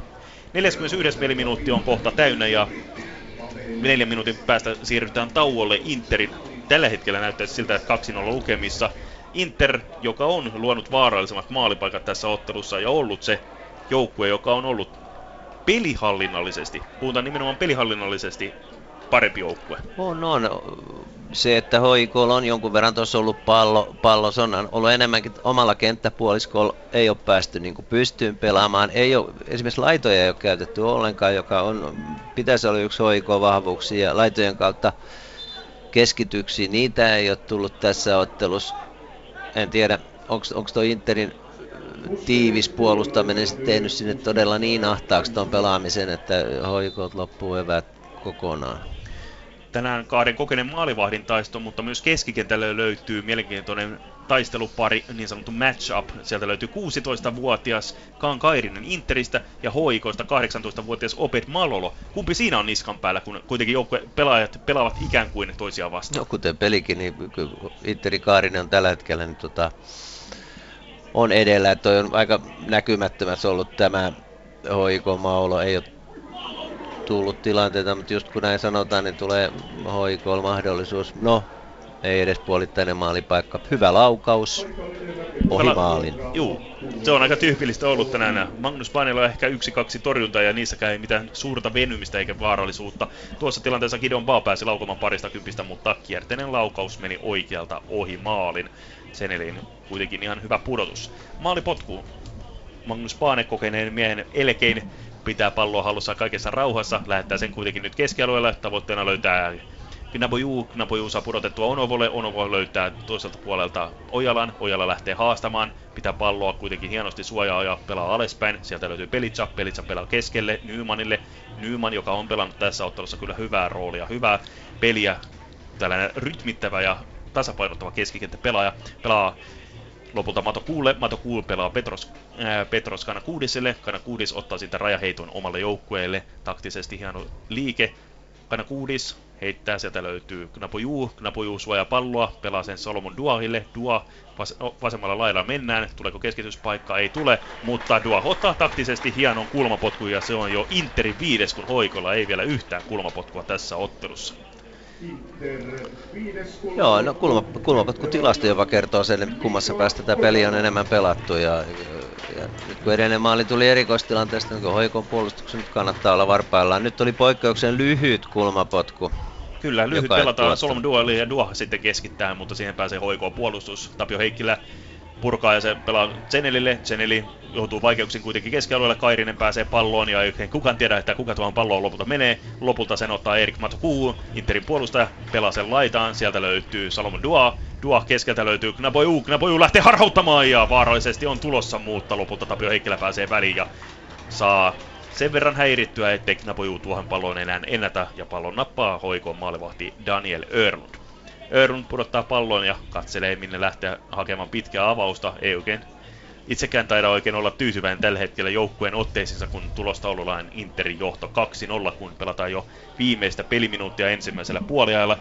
S6: 41. peliminuutti on kohta täynnä ja neljän minuutin päästä siirrytään tauolle Interin. Tällä hetkellä näyttäisi siltä, että 2-0 lukemissa. Inter, joka on luonut vaarallisemmat maalipaikat tässä ottelussa ja ollut se joukkue, joka on ollut pelihallinnallisesti, puhutaan nimenomaan pelihallinnallisesti parempi joukkue.
S7: On, on. Se, että hoikolla on jonkun verran tuossa ollut pallo, pallo, se on ollut enemmänkin omalla kenttäpuoliskolla, ei ole päästy niin kuin pystyyn pelaamaan. Ei ole, esimerkiksi laitoja ei ole käytetty ollenkaan, joka on, pitäisi olla yksi hoiko vahvuuksia ja laitojen kautta keskityksiä, niitä ei ole tullut tässä ottelussa. En tiedä, onko tuo Interin tiivis puolustaminen sitten tehnyt sinne todella niin ahtaaksi tuon pelaamisen, että hoikot loppuu evät kokonaan.
S6: Tänään kahden kokeneen maalivahdin taisto, mutta myös keskikentälle löytyy mielenkiintoinen taistelupari, niin sanottu match-up. Sieltä löytyy 16-vuotias Kaan Kairinen Interistä ja hoikoista 18-vuotias Opet Malolo. Kumpi siinä on niskan päällä, kun kuitenkin joukkue pelaajat pelaavat ikään kuin toisiaan vastaan?
S7: No kuten pelikin, niin Interi Kairinen on tällä hetkellä niin tota, on edellä. Että on aika näkymättömässä ollut tämä hoiko Maulo. Ei ole tullut tilanteita, mutta just kun näin sanotaan, niin tulee hoikolla mahdollisuus. No, ei edes puolittainen maalipaikka. Hyvä laukaus, ohi maalin.
S6: Juu, se on aika tyypillistä ollut tänään. Magnus Painilla on ehkä yksi, kaksi torjuntaa ja niissäkään ei mitään suurta venymistä eikä vaarallisuutta. Tuossa tilanteessa Gideon Baa pääsi laukomaan parista kympistä, mutta kierteinen laukaus meni oikealta ohi maalin. Sen eli kuitenkin ihan hyvä pudotus. Maali potkuu. Magnus Paane kokeneen miehen elkein pitää palloa hallussa kaikessa rauhassa, lähettää sen kuitenkin nyt keskialueelle, tavoitteena löytää Knaboju, Knaboju saa pudotettua Onovolle, Onovo löytää toiselta puolelta Ojalan, Ojala lähtee haastamaan, pitää palloa kuitenkin hienosti suojaa ja pelaa alaspäin, sieltä löytyy Pelitsa, Pelitsa pelaa keskelle Nymanille, Nyman, joka on pelannut tässä ottelussa kyllä hyvää roolia, hyvää peliä, tällainen rytmittävä ja tasapainottava keskikenttä pelaaja, pelaa lopulta Mato Kuule. Mato Kuule pelaa Petros, ää, Petros Kanakuudiselle. Kanakuudis ottaa sitten rajaheiton omalle joukkueelle. Taktisesti hieno liike. Kanakuudis heittää, sieltä löytyy Knapoju, Knapoju suojaa palloa, pelaa sen Solomon Duahille, Dua vas- no, vasemmalla lailla mennään, tuleeko keskityspaikka, ei tule, mutta Dua ottaa taktisesti hienon kulmapotkun ja se on jo Interin viides, kun Hoikolla ei vielä yhtään kulmapotkua tässä ottelussa.
S7: Joo, no kulma, kulmapotku tilasto jopa kertoo sen, kummassa päästä tätä peliä on enemmän pelattu. Ja, ja, nyt kun edellinen maali tuli erikoistilanteesta, niin Hoikon puolustuksen nyt kannattaa olla varpaillaan. Nyt oli poikkeuksen lyhyt kulmapotku.
S6: Kyllä, lyhyt pelataan Solom Dueli ja Duah sitten keskittää, mutta siihen pääsee hoikoon puolustus. Tapio Heikkilä purkaa ja se pelaa Zenelille. Zeneli joutuu vaikeuksiin kuitenkin keskialueelle. Kairinen pääsee palloon ja ei kukaan tiedä, että kuka tuohon palloon lopulta menee. Lopulta sen ottaa Erik Matukuu, Interin puolustaja, pelaa sen laitaan. Sieltä löytyy Salomon Dua. Dua keskeltä löytyy Knaboju. Knaboju lähtee harhauttamaan ja vaarallisesti on tulossa, mutta lopulta Tapio Heikkilä pääsee väliin ja saa sen verran häirittyä, ettei Knaboju tuohon palloon enää ennätä ja pallon nappaa hoikoon maalivahti Daniel Örlund. Örlund pudottaa pallon ja katselee minne lähteä hakemaan pitkää avausta. Ei oikein itsekään taida oikein olla tyytyväinen tällä hetkellä joukkueen otteisiinsa, kun tulosta ollaan Interin johto 2-0, kun pelataan jo viimeistä peliminuuttia ensimmäisellä puoliajalla.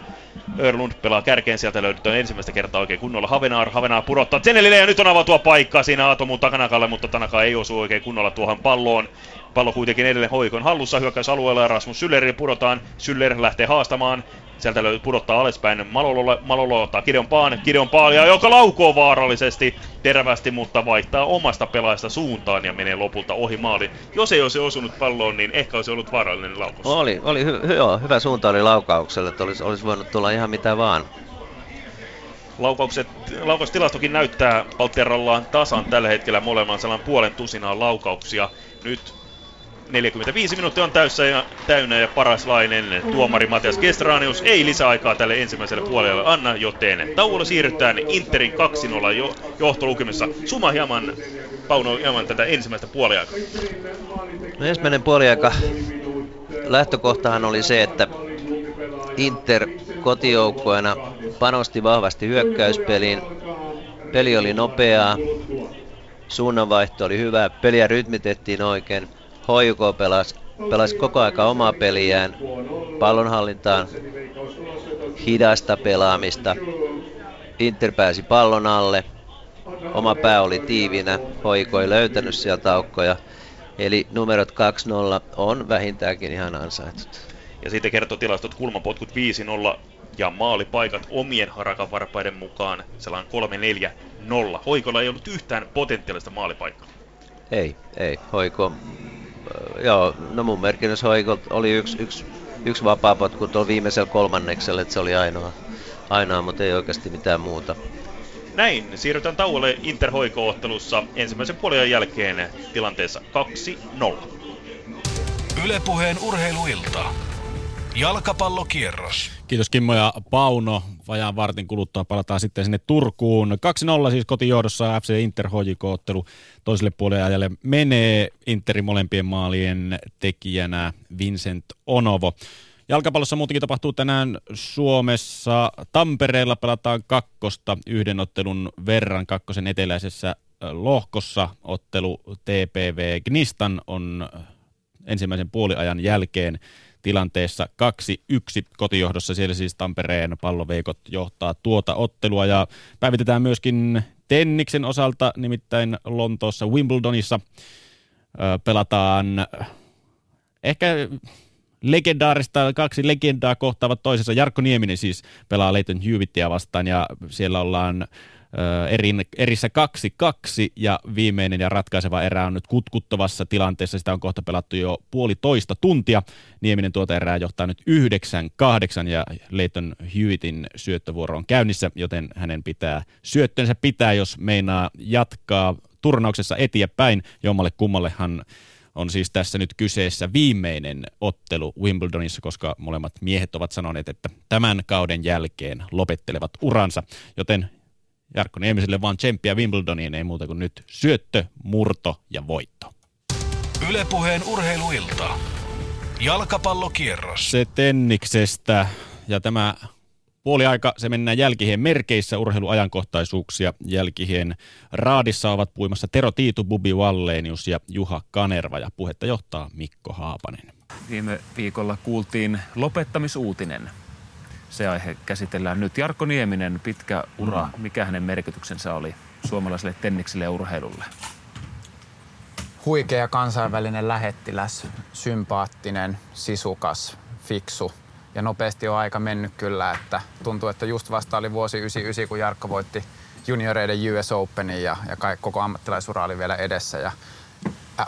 S6: Örlund pelaa kärkeen, sieltä löydetään ensimmäistä kertaa oikein kunnolla Havenaar. Havenaar pudottaa Zenelille ja nyt on avautua paikkaa siinä Atomun takanakalle, mutta Tanaka ei osu oikein kunnolla tuohon palloon. Pallo kuitenkin edelleen hoikon hallussa hyökkäysalueella ja Rasmus Sylleri pudotaan. Syller lähtee haastamaan. Sieltä löytyy pudottaa alaspäin Malololle. Malolo ottaa Kideon Paan. Kideon Paalia, joka laukoo vaarallisesti terävästi, mutta vaihtaa omasta pelaajasta suuntaan ja menee lopulta ohi maalin. Jos ei olisi osunut palloon, niin ehkä olisi ollut vaarallinen laukaus.
S7: Oli, oli hy- joo, hyvä suunta oli laukaukselle, että olisi, olisi voinut tulla ihan mitä vaan.
S6: Laukaukset, laukaustilastokin näyttää Paltierallaan tasan tällä hetkellä molemmat sellainen puolen tusinaa laukauksia. Nyt 45 minuuttia on täyssä ja täynnä ja paras lainen tuomari Matias Kestranius ei lisäaikaa tälle ensimmäiselle puolelle anna, joten tauolla siirrytään Interin 2-0 jo, johtolukemissa. Suma hieman, Pauno, hieman tätä ensimmäistä puoliaikaa.
S7: No ensimmäinen puoliaika lähtökohtahan oli se, että Inter kotijoukkueena panosti vahvasti hyökkäyspeliin. Peli oli nopeaa, suunnanvaihto oli hyvä, peliä rytmitettiin oikein. HJK pelasi, pelasi koko aika omaa peliään, pallonhallintaan, hidasta pelaamista. Inter pääsi pallon alle, oma pää oli tiivinä, HJK ei löytänyt sieltä aukkoja. Eli numerot 2-0 on vähintäänkin ihan ansaitut.
S6: Ja sitten kertoo tilastot kulmapotkut 5-0 ja maalipaikat omien harakan varpaiden mukaan sellainen 3-4-0. Hoikolla ei ollut yhtään potentiaalista maalipaikkaa.
S7: Ei, ei. Hoiko joo, no mun merkinnössä Hoikot oli yksi, yksi, yksi vapaa potku tuolla viimeisellä kolmanneksella, että se oli ainoa, ainoa, mutta ei oikeasti mitään muuta.
S6: Näin, siirrytään tauolle Inter ottelussa ensimmäisen puolen jälkeen tilanteessa 2-0.
S5: Ylepuheen urheiluilta. Jalkapallokierros.
S2: Kiitos Kimmo ja Pauno. Vajaan vartin kuluttua palataan sitten sinne Turkuun. 2-0 siis kotijohdossa FC Inter ottelu toiselle puolelle menee. Interin molempien maalien tekijänä Vincent Onovo. Jalkapallossa muutenkin tapahtuu tänään Suomessa. Tampereella pelataan kakkosta yhden ottelun verran kakkosen eteläisessä lohkossa. Ottelu TPV Gnistan on ensimmäisen puoliajan jälkeen tilanteessa 2-1 kotijohdossa. Siellä siis Tampereen palloveikot johtaa tuota ottelua ja päivitetään myöskin Tenniksen osalta, nimittäin Lontoossa Wimbledonissa pelataan ehkä legendaarista, kaksi legendaa kohtaavat toisessa. Jarkko Nieminen siis pelaa Leighton Hewittia vastaan ja siellä ollaan erin, erissä 2-2 ja viimeinen ja ratkaiseva erä on nyt kutkuttavassa tilanteessa. Sitä on kohta pelattu jo puolitoista tuntia. Nieminen tuota erää johtaa nyt 9-8 ja Leighton Hewittin syöttövuoro on käynnissä, joten hänen pitää syöttönsä pitää, jos meinaa jatkaa turnauksessa eteenpäin. Jommalle kummallehan on siis tässä nyt kyseessä viimeinen ottelu Wimbledonissa, koska molemmat miehet ovat sanoneet, että tämän kauden jälkeen lopettelevat uransa. Joten Jarkko Niemiselle vaan tsemppiä Wimbledoniin, ei muuta kuin nyt syöttö, murto ja voitto.
S5: Ylepuheen urheiluilta. Jalkapallokierros.
S2: Se Tenniksestä ja tämä Puoliaika se mennään jälkiheen merkeissä urheiluajankohtaisuuksia. Jälkiheen raadissa ovat puimassa Tero Tiitu, Bubi Wallenius ja Juha Kanerva ja puhetta johtaa Mikko Haapanen.
S8: Viime viikolla kuultiin lopettamisuutinen. Se aihe käsitellään nyt. Jarkko Nieminen, pitkä ura. Mm. Mikä hänen merkityksensä oli suomalaiselle tennikselle ja urheilulle?
S9: Huikea kansainvälinen lähettiläs, sympaattinen, sisukas, fiksu – ja nopeasti on aika mennyt kyllä, että tuntuu, että just vasta oli vuosi 99, kun Jarkko voitti junioreiden US Openin ja, ja koko ammattilaisura oli vielä edessä. Ja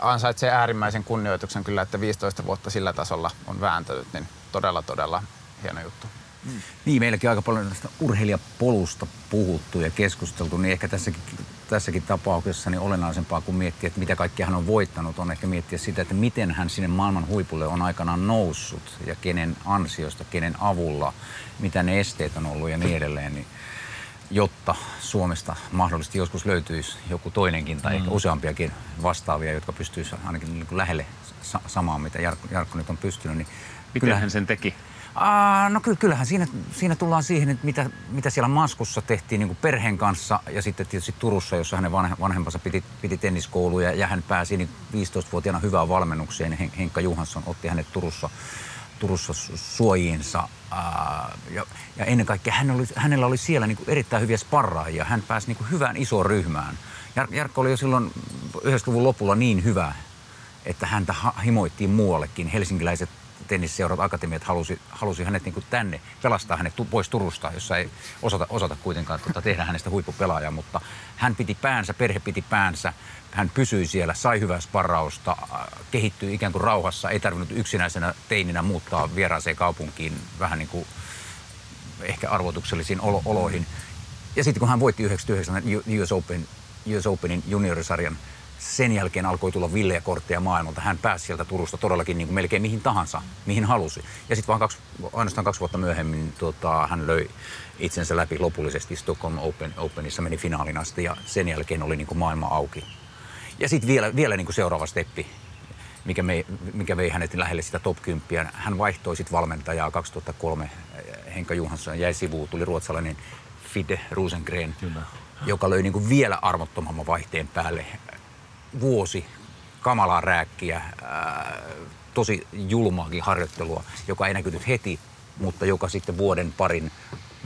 S9: ansaitsee äärimmäisen kunnioituksen kyllä, että 15 vuotta sillä tasolla on vääntänyt, niin todella, todella hieno juttu.
S10: Mm. Niin, meilläkin on aika paljon tästä urheilijapolusta puhuttu ja keskusteltu, niin ehkä tässäkin, tässäkin tapauksessa niin olennaisempaa kuin miettiä, että mitä kaikkea hän on voittanut, on ehkä miettiä sitä, että miten hän sinne maailman huipulle on aikanaan noussut ja kenen ansiosta, kenen avulla, mitä ne esteet on ollut ja niin edelleen. Niin jotta Suomesta mahdollisesti joskus löytyisi joku toinenkin tai mm. ehkä useampiakin vastaavia, jotka pystyisivät ainakin niin lähelle sa- samaan, mitä Jarkko, Jarkko nyt on pystynyt. Niin
S8: Miten hän sen teki?
S10: Aa, no kyllä, kyllähän siinä, siinä tullaan siihen, että mitä, mitä siellä Maskussa tehtiin niin kuin perheen kanssa ja sitten tietysti Turussa, jossa hänen vanhempansa piti, piti tenniskouluja ja hän pääsi niin 15-vuotiaana hyvään valmennukseen. Henkka Juhansson otti hänet Turussa, Turussa suojiinsa. Ja, ja ennen kaikkea hän oli, hänellä oli siellä niin kuin erittäin hyviä sparraajia. Hän pääsi niin kuin hyvään isoon ryhmään. Jar, Jarkko oli jo silloin 90-luvun lopulla niin hyvä, että häntä himoittiin muuallekin. Helsinkiläiset tennisseurat, akatemiat halusi, halusi hänet niin tänne, pelastaa hänet pois Turusta, jossa ei osata, osata kuitenkaan tuota, tehdä hänestä huippupelaajaa, mutta hän piti päänsä, perhe piti päänsä, hän pysyi siellä, sai hyvää sparrausta, äh, kehittyi ikään kuin rauhassa, ei tarvinnut yksinäisenä teininä muuttaa vieraaseen kaupunkiin vähän niin kuin ehkä arvotuksellisiin olo- oloihin. Ja sitten kun hän voitti 99 US, Open, US Openin juniorisarjan, sen jälkeen alkoi tulla villejä kortteja maailmalta. Hän pääsi sieltä Turusta todellakin niin kuin melkein mihin tahansa, mihin halusi. Ja sitten vaan kaksi, ainoastaan kaksi vuotta myöhemmin tota, hän löi itsensä läpi lopullisesti Stockholm Open, Openissa, meni finaalin asti ja sen jälkeen oli niin kuin maailma auki. Ja sitten vielä, vielä niin kuin seuraava steppi, mikä, me, mikä vei hänet lähelle sitä top 10. Hän vaihtoi sitten valmentajaa 2003. Henkka Johansson jäi sivuun, tuli ruotsalainen Fide Rosengren, Kyllä. joka löi niin kuin vielä armottomamman vaihteen päälle vuosi kamalaa rääkkiä, ää, tosi julmaakin harjoittelua, joka ei näkynyt heti, mutta joka sitten vuoden parin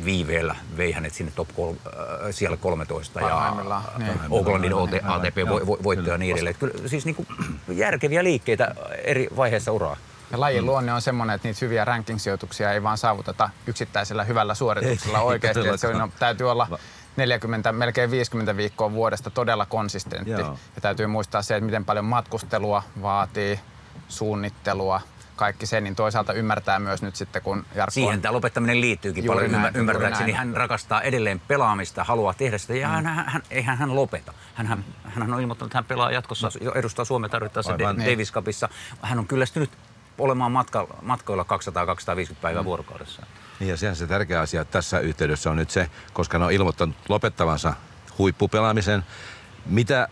S10: viiveellä vei hänet sinne top kol, äh, siellä 13 ja niin. Oaklandin ATP-voittaja ja niin edelleen. Kyllä, siis niin kuin järkeviä liikkeitä eri vaiheissa uraa.
S9: Ja lajin luonne on semmoinen, että niitä hyviä ranking-sijoituksia ei vaan saavuteta yksittäisellä hyvällä suorituksella oikeasti. Että se on, täytyy olla 40, melkein 50 viikkoa vuodesta todella konsistentti. Joo. Ja täytyy muistaa se, että miten paljon matkustelua vaatii, suunnittelua, kaikki sen, niin toisaalta ymmärtää myös nyt sitten, kun Jarkko
S10: Siihen on... tämä lopettaminen liittyykin juuri paljon näin, ymmärtääkseni. Hän rakastaa edelleen pelaamista, haluaa tehdä sitä ja mm. hän, hän, eihän hän lopeta. Hän, hän, hän on ilmoittanut, että hän pelaa jatkossa, no. edustaa Suomea tarvittaessa Davis Cupissa. Hän on kyllästynyt olemaan matka, matkoilla 200-250 päivää mm. vuorokaudessa.
S11: Niin ja sehän se tärkeä asia tässä yhteydessä on nyt se, koska ne on ilmoittanut lopettavansa huippupelaamisen. Mitä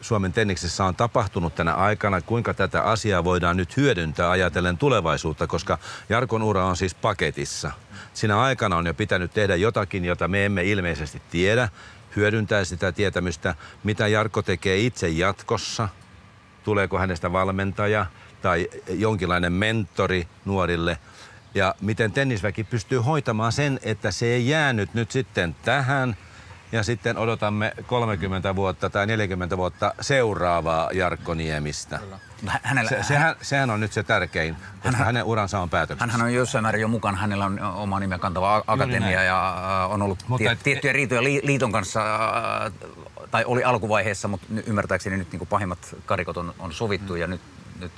S11: Suomen tenniksessä on tapahtunut tänä aikana, kuinka tätä asiaa voidaan nyt hyödyntää ajatellen tulevaisuutta, koska Jarkon ura on siis paketissa. Siinä aikana on jo pitänyt tehdä jotakin, jota me emme ilmeisesti tiedä, hyödyntää sitä tietämystä, mitä Jarkko tekee itse jatkossa, tuleeko hänestä valmentaja tai jonkinlainen mentori nuorille – ja miten tennisväki pystyy hoitamaan sen, että se ei jäänyt nyt sitten tähän ja sitten odotamme 30 vuotta tai 40 vuotta seuraavaa Jarkko Niemistä. Hänellä, se, sehän, sehän on nyt se tärkein, koska hän, hänen uransa on päätöksessä.
S10: Hän on jossain määrin jo mukana. Hänellä on oma nimeä kantava akatemia ja äh, on ollut mutta tie, et, tiettyjä riitoja liiton kanssa, äh, tai oli alkuvaiheessa, mutta ymmärtääkseni nyt niin kuin pahimmat karikot on, on sovittu mm. ja nyt, nyt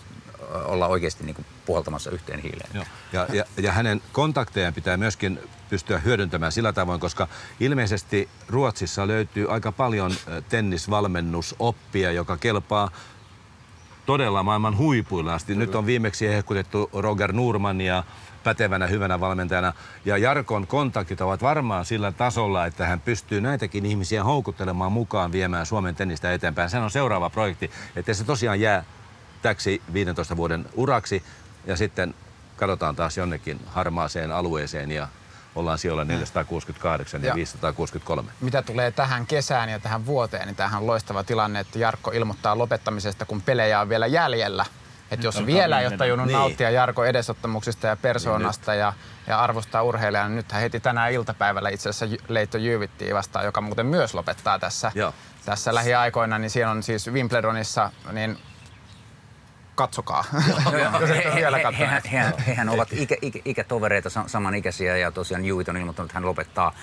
S10: olla oikeasti niin kuin puhaltamassa yhteen hiileen. Joo.
S11: Ja, ja, ja hänen kontaktejaan pitää myöskin pystyä hyödyntämään sillä tavoin, koska ilmeisesti Ruotsissa löytyy aika paljon tennisvalmennusoppia, joka kelpaa todella maailman huipuilla asti. Nyt on viimeksi ehkutettu Roger Nurmania pätevänä, hyvänä valmentajana. Ja Jarkon kontaktit ovat varmaan sillä tasolla, että hän pystyy näitäkin ihmisiä houkuttelemaan mukaan viemään Suomen tennistä eteenpäin. Se on seuraava projekti, että se tosiaan jää täksi 15 vuoden uraksi ja sitten katsotaan taas jonnekin harmaaseen alueeseen ja ollaan siellä 468 ja, ja 563.
S9: Mitä tulee tähän kesään ja tähän vuoteen, niin tähän on loistava tilanne, että Jarkko ilmoittaa lopettamisesta, kun pelejä on vielä jäljellä. Että jos vielä ei ole tajunnut niin. nauttia Jarko edesottamuksista ja persoonasta niin ja, ja arvostaa urheilijaa, niin nythän heti tänään iltapäivällä itse asiassa Leitto Jyvittiin vastaan, joka muuten myös lopettaa tässä, Joo. tässä lähiaikoina. Niin siellä on siis Wimbledonissa niin katsokaa. (laughs)
S10: hehän, ovat ikä, ikä, ikätovereita, samanikäisiä ja tosiaan Hewitt on ilmoittanut, että hän lopettaa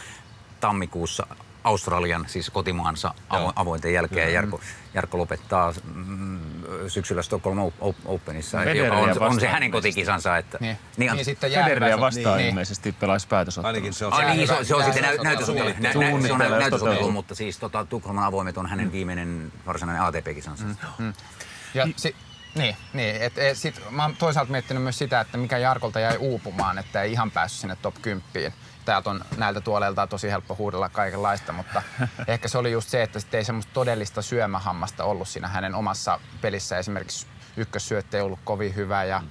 S10: tammikuussa Australian, siis kotimaansa avo, avointen jälkeen. Mm-hmm. Jarkko, Jarkko lopettaa mm, syksyllä Stockholm Openissa, joka on, on se hänen kotikisansa. Että,
S8: niin. Niin, niin sitten Federeriä vastaan niin, ilmeisesti pelaisi päätösottelu.
S10: Ainakin se on, ah, niin, se, se on sitten näytösottelu, nä, se on näytösottelu, mutta siis tota, Tukholman avoimet on hänen viimeinen varsinainen ATP-kisansa. Mm. Mm.
S9: Ja si- niin, niin et, et, sit, mä oon toisaalta miettinyt myös sitä, että mikä Jarkolta jäi uupumaan, että ei ihan päässyt sinne top 10. Täältä on näiltä tuoleilta tosi helppo huudella kaikenlaista, mutta (laughs) ehkä se oli just se, että ei semmoista todellista syömähammasta ollut siinä hänen omassa pelissä. Esimerkiksi ykkössyötte ei ollut kovin hyvä ja,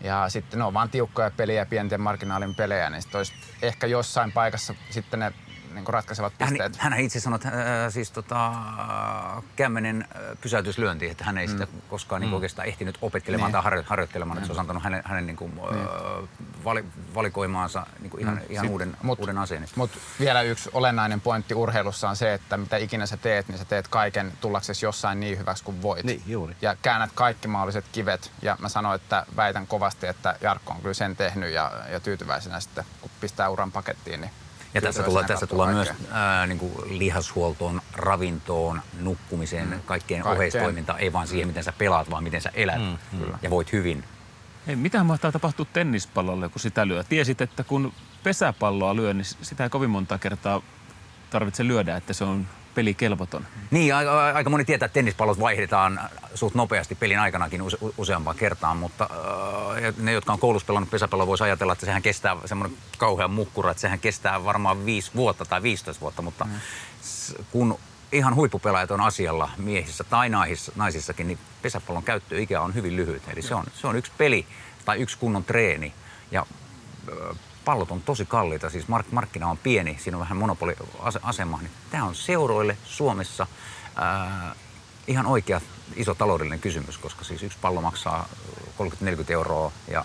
S9: ja sitten ne on vaan tiukkoja peliä, pienten marginaalin pelejä, niin olisi ehkä jossain paikassa sitten ne niin ratkaisevat pisteet.
S10: Hän, hän itse sanoi, että äh, siis tota, kämmenen pysäytyslyönti, että hän ei mm. sitä koskaan niin mm. oikeastaan ehtinyt opettelemaan niin. tai harjo, harjoittelemaan, että se on antanut hänen, hänen niin kuin, niin. Vali, valikoimaansa niin kuin ihan, mm. ihan Sit, uuden, mut, uuden aseen.
S9: Mutta vielä yksi olennainen pointti urheilussa on se, että mitä ikinä sä teet, niin sä teet kaiken tullaksesi jossain niin hyväksi kuin voit.
S11: Niin, juuri.
S9: Ja käännät kaikki mahdolliset kivet. Ja mä sanoin, että väitän kovasti, että Jarkko on kyllä sen tehnyt ja, ja tyytyväisenä sitten, kun pistää uran pakettiin, niin
S10: ja tässä tullaan, tässä tullaan myös ää, niin kuin lihashuoltoon, ravintoon, nukkumiseen, mm. kaikkeen, kaikkeen oheistoimintaan. Ei vaan siihen, miten sä pelaat, vaan miten sä elät mm. mm. ja voit hyvin.
S8: Ei, mitä mahtaa tapahtua tennispallolle, kun sitä lyö? Tiesit, että kun pesäpalloa lyö, niin sitä ei kovin monta kertaa tarvitse lyödä, että se on pelikelvoton.
S10: Niin, aika, moni tietää, että tennispallot vaihdetaan suht nopeasti pelin aikanakin use, useampaan kertaan, mutta äh, ne, jotka on koulussa pelannut pesäpalloa, voisi ajatella, että sehän kestää semmoinen kauhean mukkura, että sehän kestää varmaan 5 vuotta tai 15 vuotta, mutta mm. kun ihan huippupelaajat on asialla miehissä tai naisissa, naisissakin, niin pesäpallon käyttöikä on hyvin lyhyt. Eli se on, se on yksi peli tai yksi kunnon treeni. Ja pallot on tosi kalliita, siis mark- markkina on pieni, siinä on vähän monopoliasema, niin tämä on seuroille Suomessa ää, ihan oikea iso taloudellinen kysymys, koska siis yksi pallo maksaa 30-40 euroa ja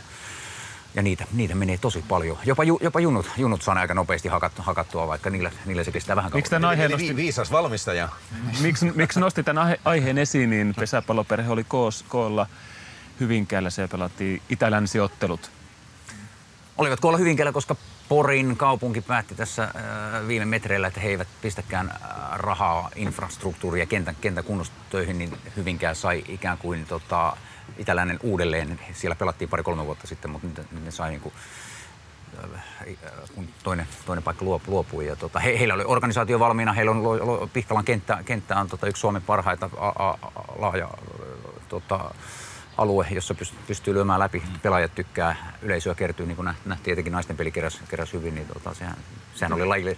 S10: ja niitä, niitä menee tosi paljon. Jopa, ju, jopa junut, junut saa aika nopeasti hakattua, hakattua vaikka niillä, niillä se kestää vähän
S11: Miksi tämän aiheen nosti... Viisas valmistaja.
S8: Miksi, miksi nosti tämän aiheen esiin, niin pesäpalloperhe oli koos, koolla Hyvinkäällä. Se pelattiin itä-länsiottelut
S10: olivat koolla Hyvinkäällä, koska Porin kaupunki päätti tässä äh, viime metreillä, että he eivät pistäkään äh, rahaa infrastruktuuria kentän, kentän kunnostöihin, niin Hyvinkää sai ikään kuin tota, itäläinen uudelleen. Siellä pelattiin pari-kolme vuotta sitten, mutta nyt ne sai niin kuin, äh, kun toinen, toinen paikka luopui. Ja tota, he, heillä oli organisaatio valmiina, heillä on lo, lo, Pihkalan kenttä, kenttä on tota, yksi Suomen parhaita a, a, laaja tota, alue, jossa pystyy lyömään läpi. Pelaajat tykkää, yleisöä kertyy, niin kuin nähtiin tietenkin naisten peli keräs, keräs hyvin, niin tota, sehän, sehän oli lajille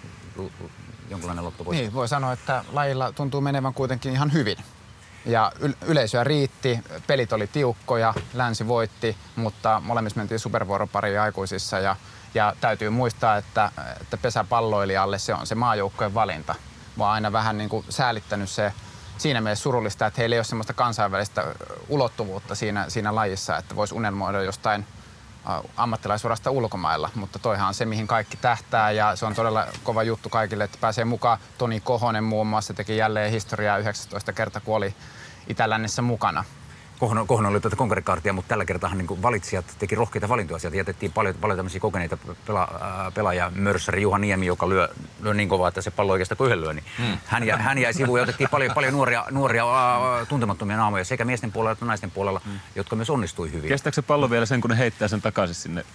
S10: jonkinlainen loppuvoitto.
S9: Niin, voi sanoa, että lajilla tuntuu menevän kuitenkin ihan hyvin. Ja yleisöä riitti, pelit oli tiukkoja, länsi voitti, mutta molemmissa mentiin supervuoropariin aikuisissa ja, ja täytyy muistaa, että, että pesäpalloilijalle se on se maajoukkojen valinta. Mä oon aina vähän niin kuin säälittänyt se siinä mielessä surullista, että heillä ei ole semmoista kansainvälistä ulottuvuutta siinä, siinä lajissa, että voisi unelmoida jostain ammattilaisurasta ulkomailla, mutta toihan on se, mihin kaikki tähtää ja se on todella kova juttu kaikille, että pääsee mukaan. Toni Kohonen muun muassa teki jälleen historiaa 19 kertaa, kun oli Itä-Lännessä mukana.
S10: Kohonen oli tuota konkurikaartia, mutta tällä kertaa niin valitsijat teki rohkeita valintoja. Sieltä jätettiin paljon, paljon tämmöisiä kokeneita pela, äh, pelaajia. Mörssäri Juha Niemi, joka lyö, lyö niin kovaa, että se pallo oikeastaan kuin yhden lyö. Niin hmm. hän, jäi, hän jäi sivuun ja otettiin paljon, paljon nuoria, nuoria äh, tuntemattomia naamoja sekä miesten puolella että naisten puolella, hmm. jotka myös onnistui hyvin.
S8: Kestääkö se pallo vielä sen, kun ne heittää sen takaisin sinne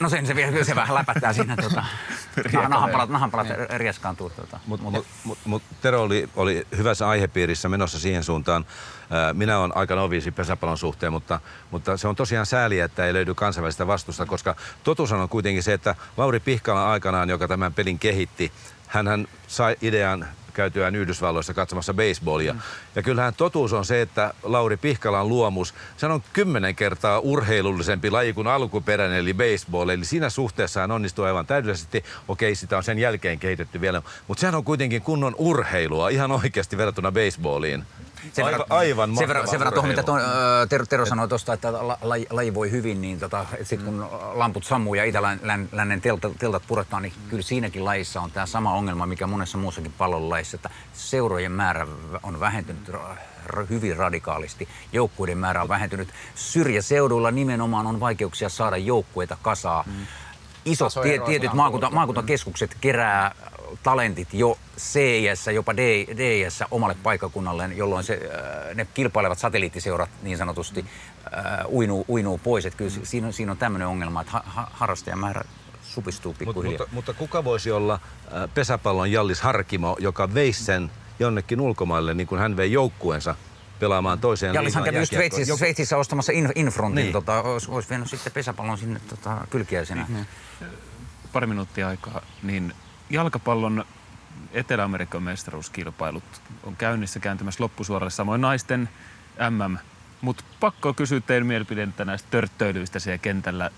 S10: No sen se, vielä, se vähän läpättää siinä (laughs) tota, nahanpalat, nahanpalat niin. rieskaantuu. Tota.
S11: Mutta mut, mut, mut, Tero oli, oli hyvässä aihepiirissä menossa siihen suuntaan. Minä olen aika noviisi pesäpallon suhteen, mutta, mutta se on tosiaan sääli, että ei löydy kansainvälistä vastusta, koska totuus on kuitenkin se, että Lauri Pihkala aikanaan, joka tämän pelin kehitti, hän sai idean käytyään Yhdysvalloissa katsomassa baseballia. Mm. Ja kyllähän totuus on se, että Lauri Pihkalan luomus, se on kymmenen kertaa urheilullisempi laji kuin alkuperäinen, eli baseball. Eli siinä suhteessa hän onnistuu aivan täydellisesti. Okei, sitä on sen jälkeen kehitetty vielä, mutta sehän on kuitenkin kunnon urheilua ihan oikeasti verrattuna baseballiin.
S10: Sen aivan, verran, aivan sen verran, sen verran tuohon, mitä tuon, Tero, Tero sanoi tuosta, että laji, laji voi hyvin, niin tota, sitten kun lamput sammuu ja itälännen teltat, teltat puretaan, niin kyllä siinäkin lajissa on tämä sama ongelma, mikä monessa muussakin pallonlajissa, että seurojen määrä on vähentynyt hyvin radikaalisti. Joukkueiden määrä on vähentynyt. Syrjäseuduilla nimenomaan on vaikeuksia saada joukkueita kasaa. Mm. Isot tie, tietyt maakunta, maakuntakeskukset kerää talentit jo c jopa d omalle paikakunnalleen, jolloin se, äh, ne kilpailevat satelliittiseurat niin sanotusti äh, uinuu, uinuu pois. Että kyllä mm. siinä on, siinä on tämmöinen ongelma, että ha, harrastajamäärä supistuu pikkuhiljaa.
S11: Mut, mutta, mutta kuka voisi olla äh, pesäpallon Jallis Harkimo, joka veisi sen jonnekin ulkomaille, niin kuin hän vei joukkueensa pelaamaan toiseen
S10: Jallishan kävi just Sveitsissä, Sveitsissä ostamassa in, Infrontin, niin. tota, olisi, olisi vienyt sitten pesäpallon sinne tota, kylkiäisenä. Niin.
S8: Pari minuuttia aikaa, niin jalkapallon Etelä-Amerikan mestaruuskilpailut on käynnissä kääntymässä loppusuoralle, samoin naisten MM. Mutta pakko kysyä teidän mielipidettä näistä törttöilyistä siellä kentällä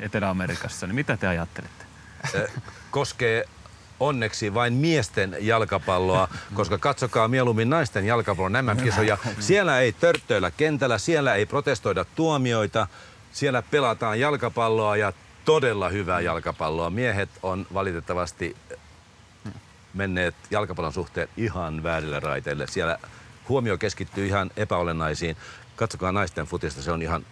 S8: Etelä-Amerikassa. Niin mitä te ajattelette?
S11: Koskee onneksi vain miesten jalkapalloa, koska katsokaa mieluummin naisten jalkapallon MM-kisoja. Siellä ei törttöillä kentällä, siellä ei protestoida tuomioita, siellä pelataan jalkapalloa ja todella hyvää jalkapalloa. Miehet on valitettavasti menneet jalkapallon suhteen ihan väärille raiteille. Siellä huomio keskittyy ihan epäolennaisiin. Katsokaa naisten futista, se on ihan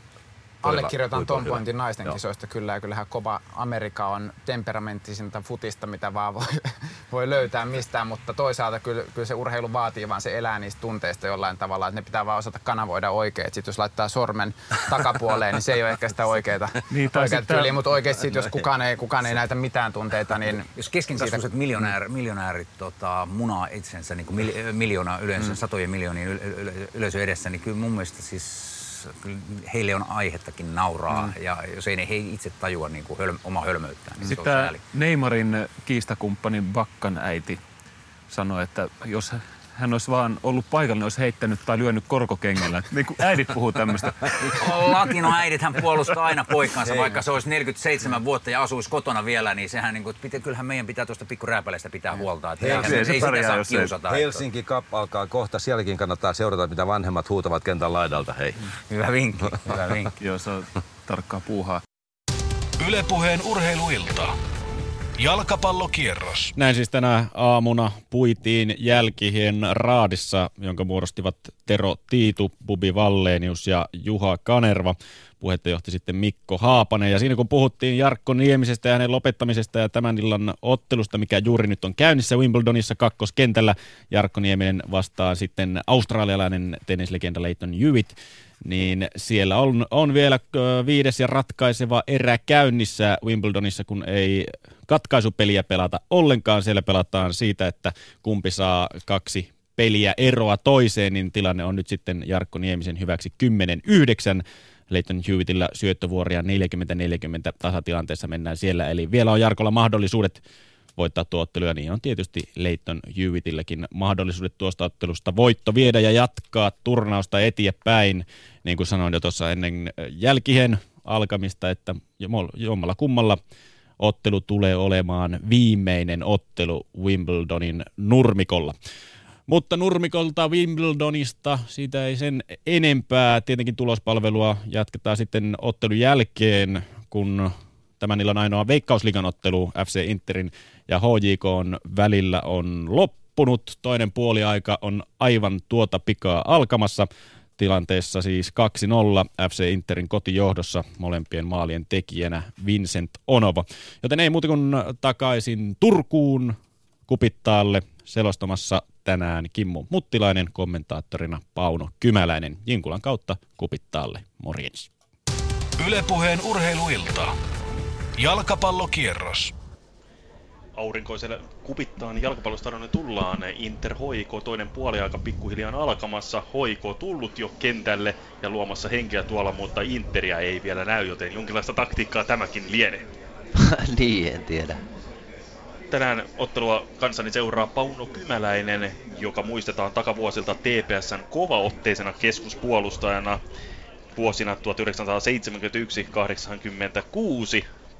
S9: Allekirjoitan ton pointin naisten Joo. kisoista kyllä ja kyllähän kova Amerika on temperamenttisinta futista, mitä vaan voi, (laughs) voi löytää mistään, mutta toisaalta kyllä, kyllä se urheilu vaatii vaan se elää niistä tunteista jollain tavalla, että ne pitää vaan osata kanavoida oikein. Sitten jos laittaa sormen takapuoleen, niin se ei ole ehkä sitä oikeaa (laughs) niin, tyyliä, mutta oikeasti jos kukaan ei, kukaan ei näitä mitään tunteita, niin...
S10: Jos keskinkasvuiset siitä... miljonäärit, miljonäärit tota, munaa itsensä niin kuin miljoona yleensä, mm. satojen miljoonien yleisö edessä, niin kyllä mun mielestä siis kyllä heille on aihettakin nauraa, mm. ja jos ei ne he itse tajua niin kuin höl, oma hölmöyttään, niin
S8: Sitten tämä Neymarin kiistakumppani Bakkan äiti sanoi, että jos hän olisi vaan ollut paikalla, niin olisi heittänyt tai lyönyt korkokengellä. Niin kuin äidit puhuu tämmöistä. (laughs)
S10: Latino äidit hän puolustaa aina poikansa, Ei, vaikka se olisi 47 vuotta ja asuisi kotona vielä, niin sehän niin kuin, kyllähän meidän pitää tuosta pikkurääpäleistä pitää huolta. Että
S11: Helsinki, ei, ei sitä saa kiusata. Helsinki Cup alkaa kohta, sielläkin kannattaa seurata, mitä vanhemmat huutavat kentän laidalta. Hei.
S10: Hyvä vinkki, hyvä vinkki. (laughs)
S8: Joo, se on tarkkaa puuhaa.
S5: Ylepuheen urheiluilta. Jalkapallokierros.
S2: Näin siis tänä aamuna puitiin jälkihien raadissa, jonka muodostivat Tero Tiitu, Bubi Vallenius ja Juha Kanerva. Puhetta johti sitten Mikko Haapanen. Ja siinä kun puhuttiin Jarkko Niemisestä ja hänen lopettamisesta ja tämän illan ottelusta, mikä juuri nyt on käynnissä Wimbledonissa kakkoskentällä, Jarkko Nieminen vastaa sitten australialainen tennislegenda Leighton Hewitt niin siellä on, on vielä viides ja ratkaiseva erä käynnissä Wimbledonissa, kun ei katkaisupeliä pelata ollenkaan. Siellä pelataan siitä, että kumpi saa kaksi peliä eroa toiseen, niin tilanne on nyt sitten Jarkko Niemisen hyväksi 10-9. Leighton Hewittillä syöttövuoria 40-40 tasatilanteessa mennään siellä. Eli vielä on Jarkolla mahdollisuudet voittaa tuo ottelu, ja niin on tietysti Leighton Hewittilläkin mahdollisuudet tuosta ottelusta voitto viedä ja jatkaa turnausta eteenpäin, niin kuin sanoin jo tuossa ennen jälkihen alkamista, että jommalla kummalla ottelu tulee olemaan viimeinen ottelu Wimbledonin nurmikolla. Mutta nurmikolta Wimbledonista, siitä ei sen enempää. Tietenkin tulospalvelua jatketaan sitten ottelun jälkeen, kun tämän illan ainoa veikkausligan ottelu FC Interin ja HJK on välillä on loppunut. Toinen puoliaika on aivan tuota pikaa alkamassa tilanteessa siis 2-0 FC Interin kotijohdossa molempien maalien tekijänä Vincent Onovo. Joten ei muuta kuin takaisin Turkuun kupittaalle selostamassa tänään Kimmo Muttilainen, kommentaattorina Pauno Kymäläinen. Jinkulan kautta kupittaalle. Morjens.
S5: Ylepuheen urheiluilta. Jalkapallokierros
S6: aurinkoiselle kupittaan jalkapallostadionne tullaan. Inter Hoiko toinen puoliaika pikkuhiljaa alkamassa. Hoiko tullut jo kentälle ja luomassa henkeä tuolla, mutta Interia ei vielä näy, joten jonkinlaista taktiikkaa tämäkin lienee. (laughs)
S7: niin, en tiedä.
S6: Tänään ottelua kanssani seuraa Pauno Kymäläinen, joka muistetaan takavuosilta TPSn kovaotteisena keskuspuolustajana vuosina 1971-86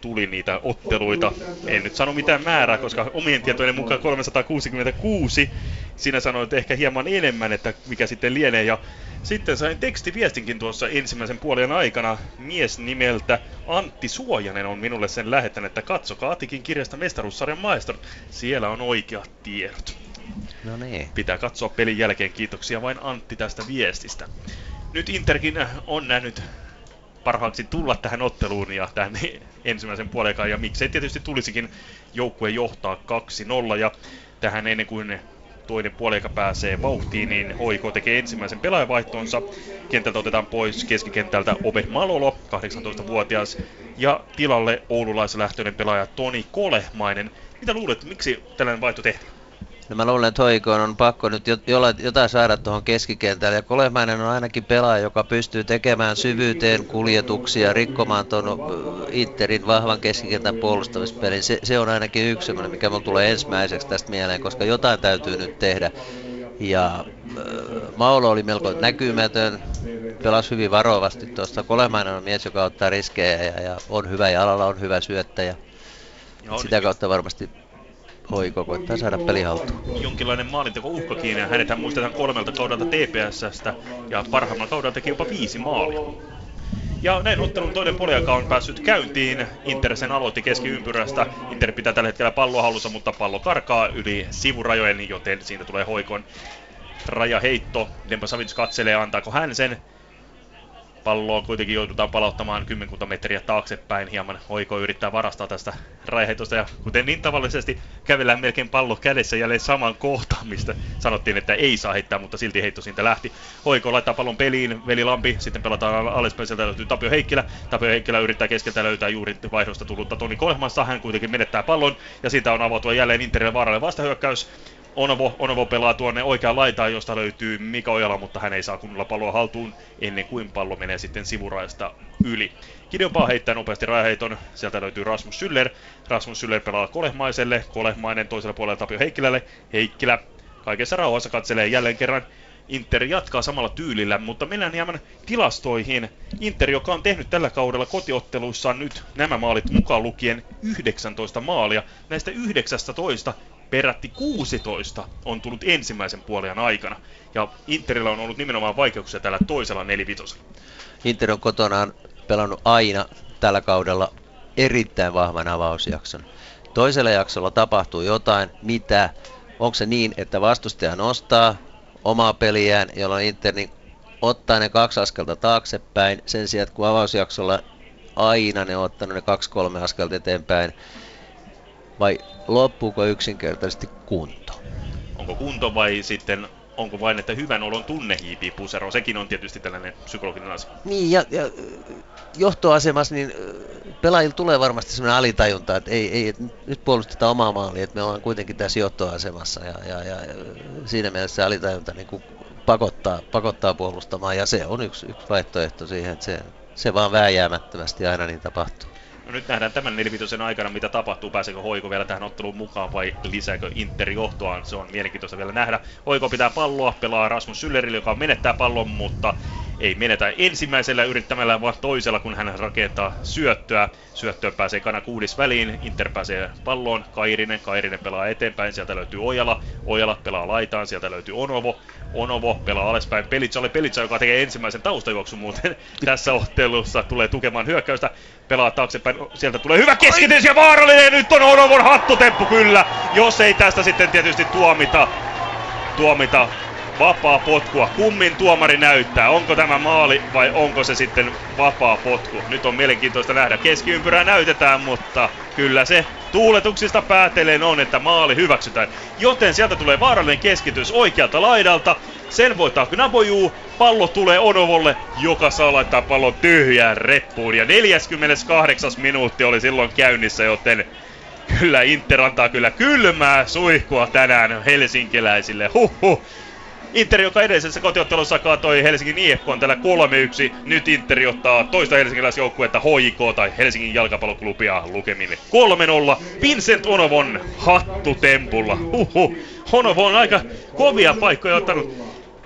S6: tuli niitä otteluita. En nyt sano mitään määrää, koska omien tietojen mukaan 366. Sinä sanoit ehkä hieman enemmän, että mikä sitten lienee. Ja sitten sain tekstiviestinkin tuossa ensimmäisen puolen aikana. Mies nimeltä Antti Suojanen on minulle sen lähettänyt, että katsokaa Atikin kirjasta mestaruussarjan maestron. Siellä on oikeat tiedot.
S7: No niin.
S6: Pitää katsoa pelin jälkeen. Kiitoksia vain Antti tästä viestistä. Nyt Interkin on nähnyt parhaaksi tulla tähän otteluun ja tähän ensimmäisen puolekaan, ja miksei tietysti tulisikin joukkue johtaa 2-0, ja tähän ennen kuin toinen puoliaika pääsee vauhtiin, niin Hoiko tekee ensimmäisen pelaajavaihtonsa. Kentältä otetaan pois keskikentältä Obe Malolo, 18-vuotias, ja tilalle oululaislähtöinen pelaaja Toni Kolehmainen. Mitä luulet, miksi tällainen vaihto tehtiin?
S7: No mä luulen, että Hoikoon on pakko nyt jotain saada tuohon keskikentälle. Ja Kolehmainen on ainakin pelaaja, joka pystyy tekemään syvyyteen kuljetuksia, rikkomaan tuon Interin vahvan keskikentän puolustamispelin. Se, se on ainakin yksi sellainen, mikä mulla tulee ensimmäiseksi tästä mieleen, koska jotain täytyy nyt tehdä. Ja äh, Maulo oli melko näkymätön, pelasi hyvin varovasti tuosta. Kolehmainen on mies, joka ottaa riskejä ja, ja on hyvä jalalla, on hyvä syöttäjä. Sitä kautta varmasti Hoiko koittaa saada peli haltuun.
S6: Jonkinlainen maalinteko uhkakin ja hänet muistetaan kolmelta kaudelta TPSstä ja parhaimmalla kaudella teki jopa viisi maalia. Ja näin ottelun toinen puoliaika on päässyt käyntiin. Inter sen aloitti keskiympyrästä. Inter pitää tällä hetkellä palloa hallussa, mutta pallo karkaa yli sivurajojen, joten siitä tulee hoikon rajaheitto. Dempa Savic katselee, antaako hän sen. Palloa kuitenkin joudutaan palauttamaan kymmenkunta metriä taaksepäin. Hieman hoiko yrittää varastaa tästä raiheitosta. Ja kuten niin tavallisesti kävellään melkein pallo kädessä jälleen saman kohtaan, mistä sanottiin, että ei saa heittää, mutta silti heitto siitä lähti. Hoiko laittaa pallon peliin, Veli Lampi, sitten pelataan alaspäin, sieltä löytyy Tapio Heikkilä. Tapio Heikkilä yrittää keskeltä löytää juuri vaihdosta tullutta Toni Kolmasta. Hän kuitenkin menettää pallon ja siitä on avautua jälleen Interille vaaralle vastahyökkäys. Onovo, Onovo pelaa tuonne oikeaan laitaan, josta löytyy Mika Ojala, mutta hän ei saa kunnolla palloa haltuun ennen kuin pallo menee sitten sivuraista yli. Gideon Paa heittää nopeasti rajaheiton, sieltä löytyy Rasmus Syller. Rasmus Syller pelaa Kolehmaiselle, Kolehmainen toisella puolella Tapio Heikkilälle. Heikkilä kaikessa rauhassa katselee jälleen kerran Inter jatkaa samalla tyylillä, mutta mennään hieman tilastoihin. Inter, joka on tehnyt tällä kaudella kotiotteluissaan nyt nämä maalit mukaan lukien 19 maalia. Näistä 19 perätti 16 on tullut ensimmäisen puolen aikana. Ja Interillä on ollut nimenomaan vaikeuksia tällä toisella nelivitosella.
S7: Inter on kotonaan pelannut aina tällä kaudella erittäin vahvan avausjakson. Toisella jaksolla tapahtuu jotain, mitä, onko se niin, että vastustaja nostaa omaa peliään, jolloin Inter niin ottaa ne kaksi askelta taaksepäin, sen sijaan, kun avausjaksolla aina ne on ottanut ne kaksi-kolme askelta eteenpäin, vai loppuuko yksinkertaisesti kunto?
S6: Onko kunto vai sitten onko vain, että hyvän olon tunne hiipii pusero? Sekin on tietysti tällainen psykologinen asia.
S7: Niin, ja, ja johtoasemassa niin pelaajilla tulee varmasti sellainen alitajunta, että ei, ei, että nyt puolustetaan omaa maalia, että me ollaan kuitenkin tässä johtoasemassa ja, ja, ja siinä mielessä se alitajunta niin kuin pakottaa, pakottaa puolustamaan ja se on yksi, yksi vaihtoehto siihen, että se, se vaan vääjäämättömästi aina niin tapahtuu.
S6: No nyt nähdään tämän nelivitosen aikana, mitä tapahtuu. Pääseekö Hoiko vielä tähän otteluun mukaan vai lisääkö Inter johtoaan? Se on mielenkiintoista vielä nähdä. Hoiko pitää palloa, pelaa Rasmus Syllerille, joka menettää pallon, mutta ei menetä ensimmäisellä yrittämällä, vaan toisella, kun hän rakentaa syöttöä. Syöttöön pääsee Kana kuudis väliin, Inter pääsee palloon, Kairinen, Kairinen pelaa eteenpäin, sieltä löytyy Ojala, Ojala pelaa laitaan, sieltä löytyy Onovo, Onovo pelaa alaspäin Pelitsalle, Pelitsa, joka tekee ensimmäisen taustajuoksun muuten (laughs) tässä ottelussa, tulee tukemaan hyökkäystä, pelaa taaksepäin, sieltä tulee hyvä keskitys ja vaarallinen, nyt on Onovon hattutemppu kyllä, jos ei tästä sitten tietysti tuomita, tuomita vapaa potkua. Kummin tuomari näyttää? Onko tämä maali vai onko se sitten vapaa potku? Nyt on mielenkiintoista nähdä. Keskiympyrää näytetään, mutta kyllä se tuuletuksista päätellen on, että maali hyväksytään. Joten sieltä tulee vaarallinen keskitys oikealta laidalta. Sen voittaa Knaboju. Pallo tulee Onovolle, joka saa laittaa pallon tyhjään reppuun. Ja 48. minuutti oli silloin käynnissä, joten kyllä Inter antaa kyllä kylmää suihkua tänään helsinkiläisille. Huhhuh. Inter, joka edellisessä kotiottelussa kaatoi Helsingin IFK tällä 3-1. Nyt Inter ottaa toista helsinkiläisjoukkuetta HJK tai Helsingin jalkapalloklubia lukemin 3-0. Vincent Onovon hattutempulla. Huhu. Onovo on aika kovia paikkoja ottanut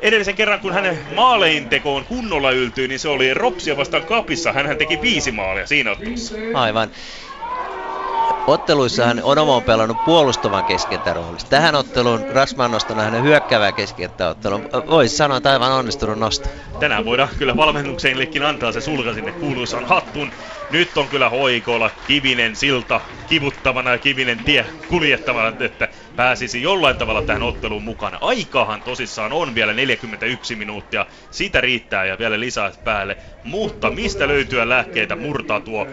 S6: edellisen kerran, kun hänen maaleintekoon kunnolla yltyi, niin se oli Ropsia vastaan kapissa. Hän teki viisi maalia siinä ottelussa.
S7: Aivan otteluissahan Onomo on pelannut puolustavan roolissa. Tähän otteluun Rasman nostona hänen hyökkäävää keskikenttäottelun. Voisi sanoa, että aivan onnistunut nosto.
S6: Tänään voidaan kyllä valmennuksenillekin antaa se sulka sinne kuuluisaan hattun. Nyt on kyllä hoikoilla Kivinen silta kivuttavana ja Kivinen tie kuljettavana, että pääsisi jollain tavalla tähän otteluun mukana. Aikahan tosissaan on vielä 41 minuuttia, siitä riittää ja vielä lisää päälle. Mutta mistä löytyä lääkkeitä murtaa tuo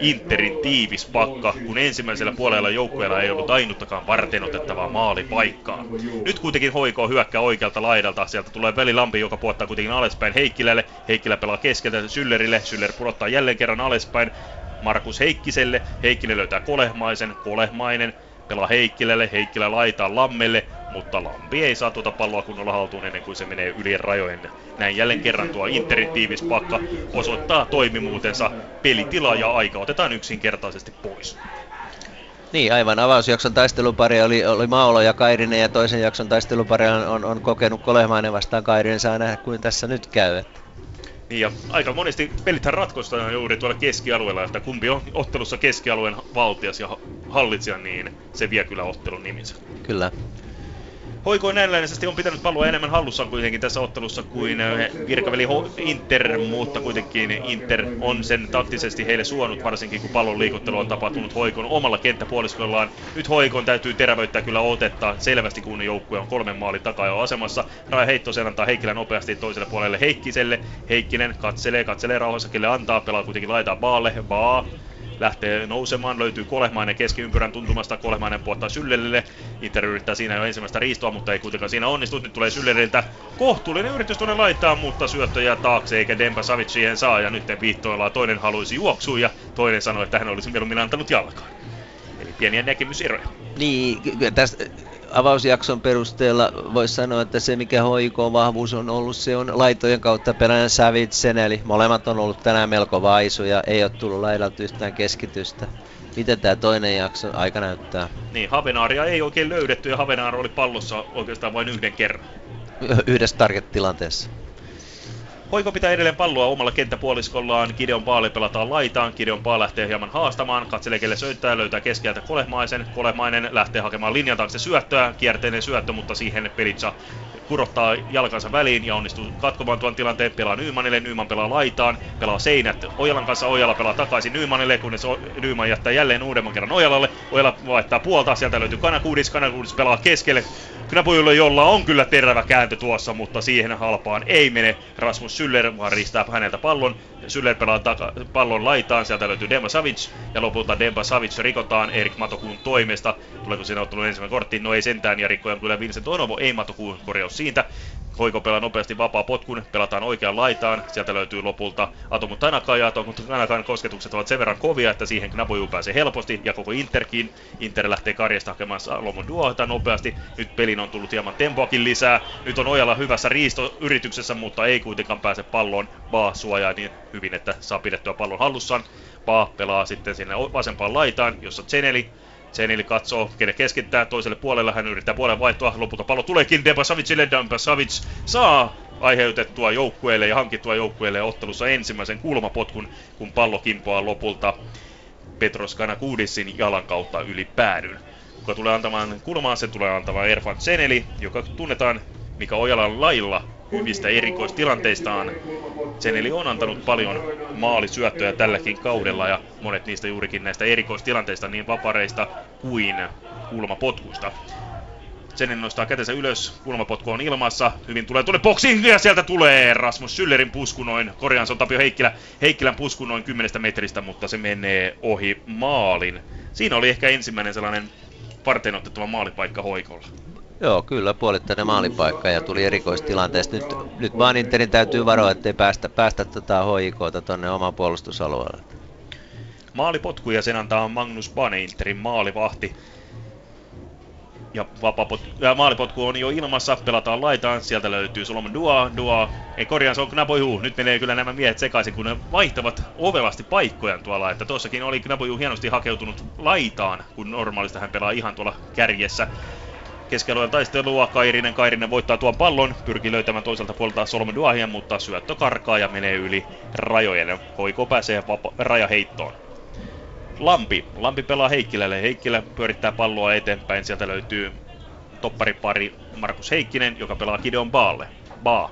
S6: Interin tiivis pakka, kun ensimmäisellä puolella joukkueella ei ollut ainuttakaan varten otettavaa maalipaikkaa. Nyt kuitenkin hoikoo hyökkää oikealta laidalta, sieltä tulee Lampi, joka puottaa kuitenkin alaspäin Heikkilälle. Heikkilä pelaa keskeltä Syllerille, Syller pudottaa jälleen kerran alaspäin. Markus Heikkiselle, Heikkinen löytää Kolehmaisen, Kolehmainen pelaa Heikkilälle, Heikkilä laitaa Lammelle, mutta Lampi ei saa tuota palloa kunnolla haltuun ennen kuin se menee yli rajojen. Näin jälleen kerran tuo Interin tiivis pakka osoittaa toimimuutensa. Pelitila ja aika otetaan yksinkertaisesti pois.
S7: Niin, aivan. Avausjakson taistelupari oli, oli Maolo ja Kairinen ja toisen jakson taistelupari on, on, on kokenut Kolehmainen vastaan Kairinen. Saa nähdä, kuin tässä nyt käy. Että.
S6: Niin ja aika monesti pelithän ratkoistaan juuri tuolla keskialueella, että kumpi on ottelussa keskialueen valtias ja hallitsija, niin se vie kyllä ottelun niminsä.
S7: Kyllä.
S6: Hoiko näennäisesti on pitänyt palloa enemmän hallussaan kuitenkin tässä ottelussa kuin äh, virkaveli Inter, mutta kuitenkin Inter on sen taktisesti heille suonut, varsinkin kun pallon liikuttelu on tapahtunut Hoikon omalla kenttäpuoliskollaan. Nyt Hoikon täytyy terävöittää kyllä otetta selvästi, kun joukkue on kolmen maalin takaa jo asemassa. Raja Heittosen antaa Heikkilä nopeasti toiselle puolelle Heikkiselle. Heikkinen katselee, katselee rauhassa, kelle antaa, pelaa kuitenkin laitaa Baalle. Baa lähtee nousemaan, löytyy Kolehmainen keskiympyrän tuntumasta, Kolehmainen puottaa Syllelille, Inter yrittää siinä jo ensimmäistä riistoa, mutta ei kuitenkaan siinä onnistu, nyt tulee Sylleliltä kohtuullinen yritys tuonne laittaa, mutta syöttö jää taakse, eikä Dempa Savic siihen saa, ja nyt viittoillaan, toinen haluaisi juoksua, ja toinen sanoi, että hän olisi mieluummin antanut jalkaan. Pieniä näkemyseroja.
S7: Niin, tästä avausjakson perusteella voisi sanoa, että se mikä HIK vahvuus on ollut, se on laitojen kautta perään Savitsen, eli molemmat on ollut tänään melko vaisuja, ei ole tullut laidalta yhtään keskitystä. Miten tämä toinen jakso aika näyttää?
S6: Niin, Havenaaria ei oikein löydetty ja Havenaar oli pallossa oikeastaan vain yhden kerran.
S7: Yhdessä target-tilanteessa.
S6: Hoiko pitää edelleen palloa omalla kenttäpuoliskollaan. Gideon Paali pelataan laitaan. Gideon Paa lähtee hieman haastamaan. Katselee kelle syöttää, löytää keskeltä Kolehmaisen. Kolehmainen lähtee hakemaan linjan taakse syöttöä. Kierteinen syöttö, mutta siihen Pelitsa kurottaa jalkansa väliin ja onnistuu katkomaan tuon tilanteen. Pelaa Nymanille, Nyman pelaa laitaan, pelaa seinät Ojalan kanssa, Ojala pelaa takaisin Nymanille, kunnes Nyman jättää jälleen uudemman kerran Ojalalle. Ojala vaihtaa puolta, sieltä löytyy Kanakuudis, Kanakuudis pelaa keskelle. Knapujulle, jolla on kyllä terävä kääntö tuossa, mutta siihen halpaan ei mene. Rasmus Syller vaan riistää häneltä pallon. Syller pelaa taka- pallon laitaan, sieltä löytyy Demba Savic, ja lopulta Demba Savic rikotaan Erik Matokuun toimesta. Tuleeko siinä ottelun ensimmäinen kortti? No ei sentään, ja rikkoja kyllä Vincent Onovo, ei Matokuun korjaus siitä. Hoiko pelaa nopeasti vapaa potkun, pelataan oikeaan laitaan, sieltä löytyy lopulta Atomu Tanaka ja Atomu Tanakan kosketukset ovat sen verran kovia, että siihen Knapoju pääsee helposti ja koko Interkin. Inter lähtee karjasta hakemaan Salomon Duota nopeasti, nyt pelin on tullut hieman tempoakin lisää, nyt on Ojalla hyvässä riistoyrityksessä, mutta ei kuitenkaan pääse palloon, Baa suojaa niin hyvin, että saa pidettyä pallon hallussaan. Pa pelaa sitten sinne vasempaan laitaan, jossa Zeneli Zeneli katsoo, kenen keskittää toiselle puolelle, hän yrittää puolen vaihtoa, lopulta pallo tuleekin Deba Savicille, Deba Savic saa aiheutettua joukkueelle ja hankittua joukkueelle ottelussa ensimmäisen kulmapotkun, kun pallo kimpoaa lopulta Petros Kanakudisin jalan kautta yli päädyn. Kuka tulee antamaan kulmaa, se tulee antamaan Erfan Zeneli, joka tunnetaan Mika Ojalan lailla hyvistä erikoistilanteistaan. Zeneli on antanut paljon maalisyöttöjä tälläkin kaudella ja monet niistä juurikin näistä erikoistilanteista niin vapareista kuin kulmapotkuista. Zeneli nostaa kätensä ylös, kulmapotku on ilmassa, hyvin tulee tulee boksiin ja sieltä tulee Rasmus Schüllerin pusku noin, korjaan se on Tapio Heikkilä, Heikkilän pusku noin 10 metristä, mutta se menee ohi maalin. Siinä oli ehkä ensimmäinen sellainen varten otettava maalipaikka hoikolla.
S7: Joo, kyllä puolittainen maalipaikka ja tuli erikoistilanteesta. Nyt, nyt vaan Interin täytyy varoa, ettei päästä, päästä tota HIKta tonne oman puolustusalueelle.
S6: Maalipotku ja sen antaa Magnus Bane, Interin maalivahti. Ja vapapot, ja maalipotku on jo ilmassa, pelataan laitaan, sieltä löytyy Solomon Dua, Dua, ei korjaan, se on Knapoju. Nyt menee kyllä nämä miehet sekaisin, kun ne vaihtavat ovelasti paikkojaan tuolla, että tuossakin oli Knapoju hienosti hakeutunut laitaan, kun normaalista hän pelaa ihan tuolla kärjessä keskialueen taistelua. Kairinen, Kairinen voittaa tuon pallon, pyrkii löytämään toiselta puolelta Solomon Duahia, mutta syöttö karkaa ja menee yli rajojen. Hoiko pääsee vapa- rajaheittoon. Lampi. Lampi pelaa Heikkilälle. Heikkilä pyörittää palloa eteenpäin. Sieltä löytyy topparipari Markus Heikkinen, joka pelaa Gideon Baalle. Baa.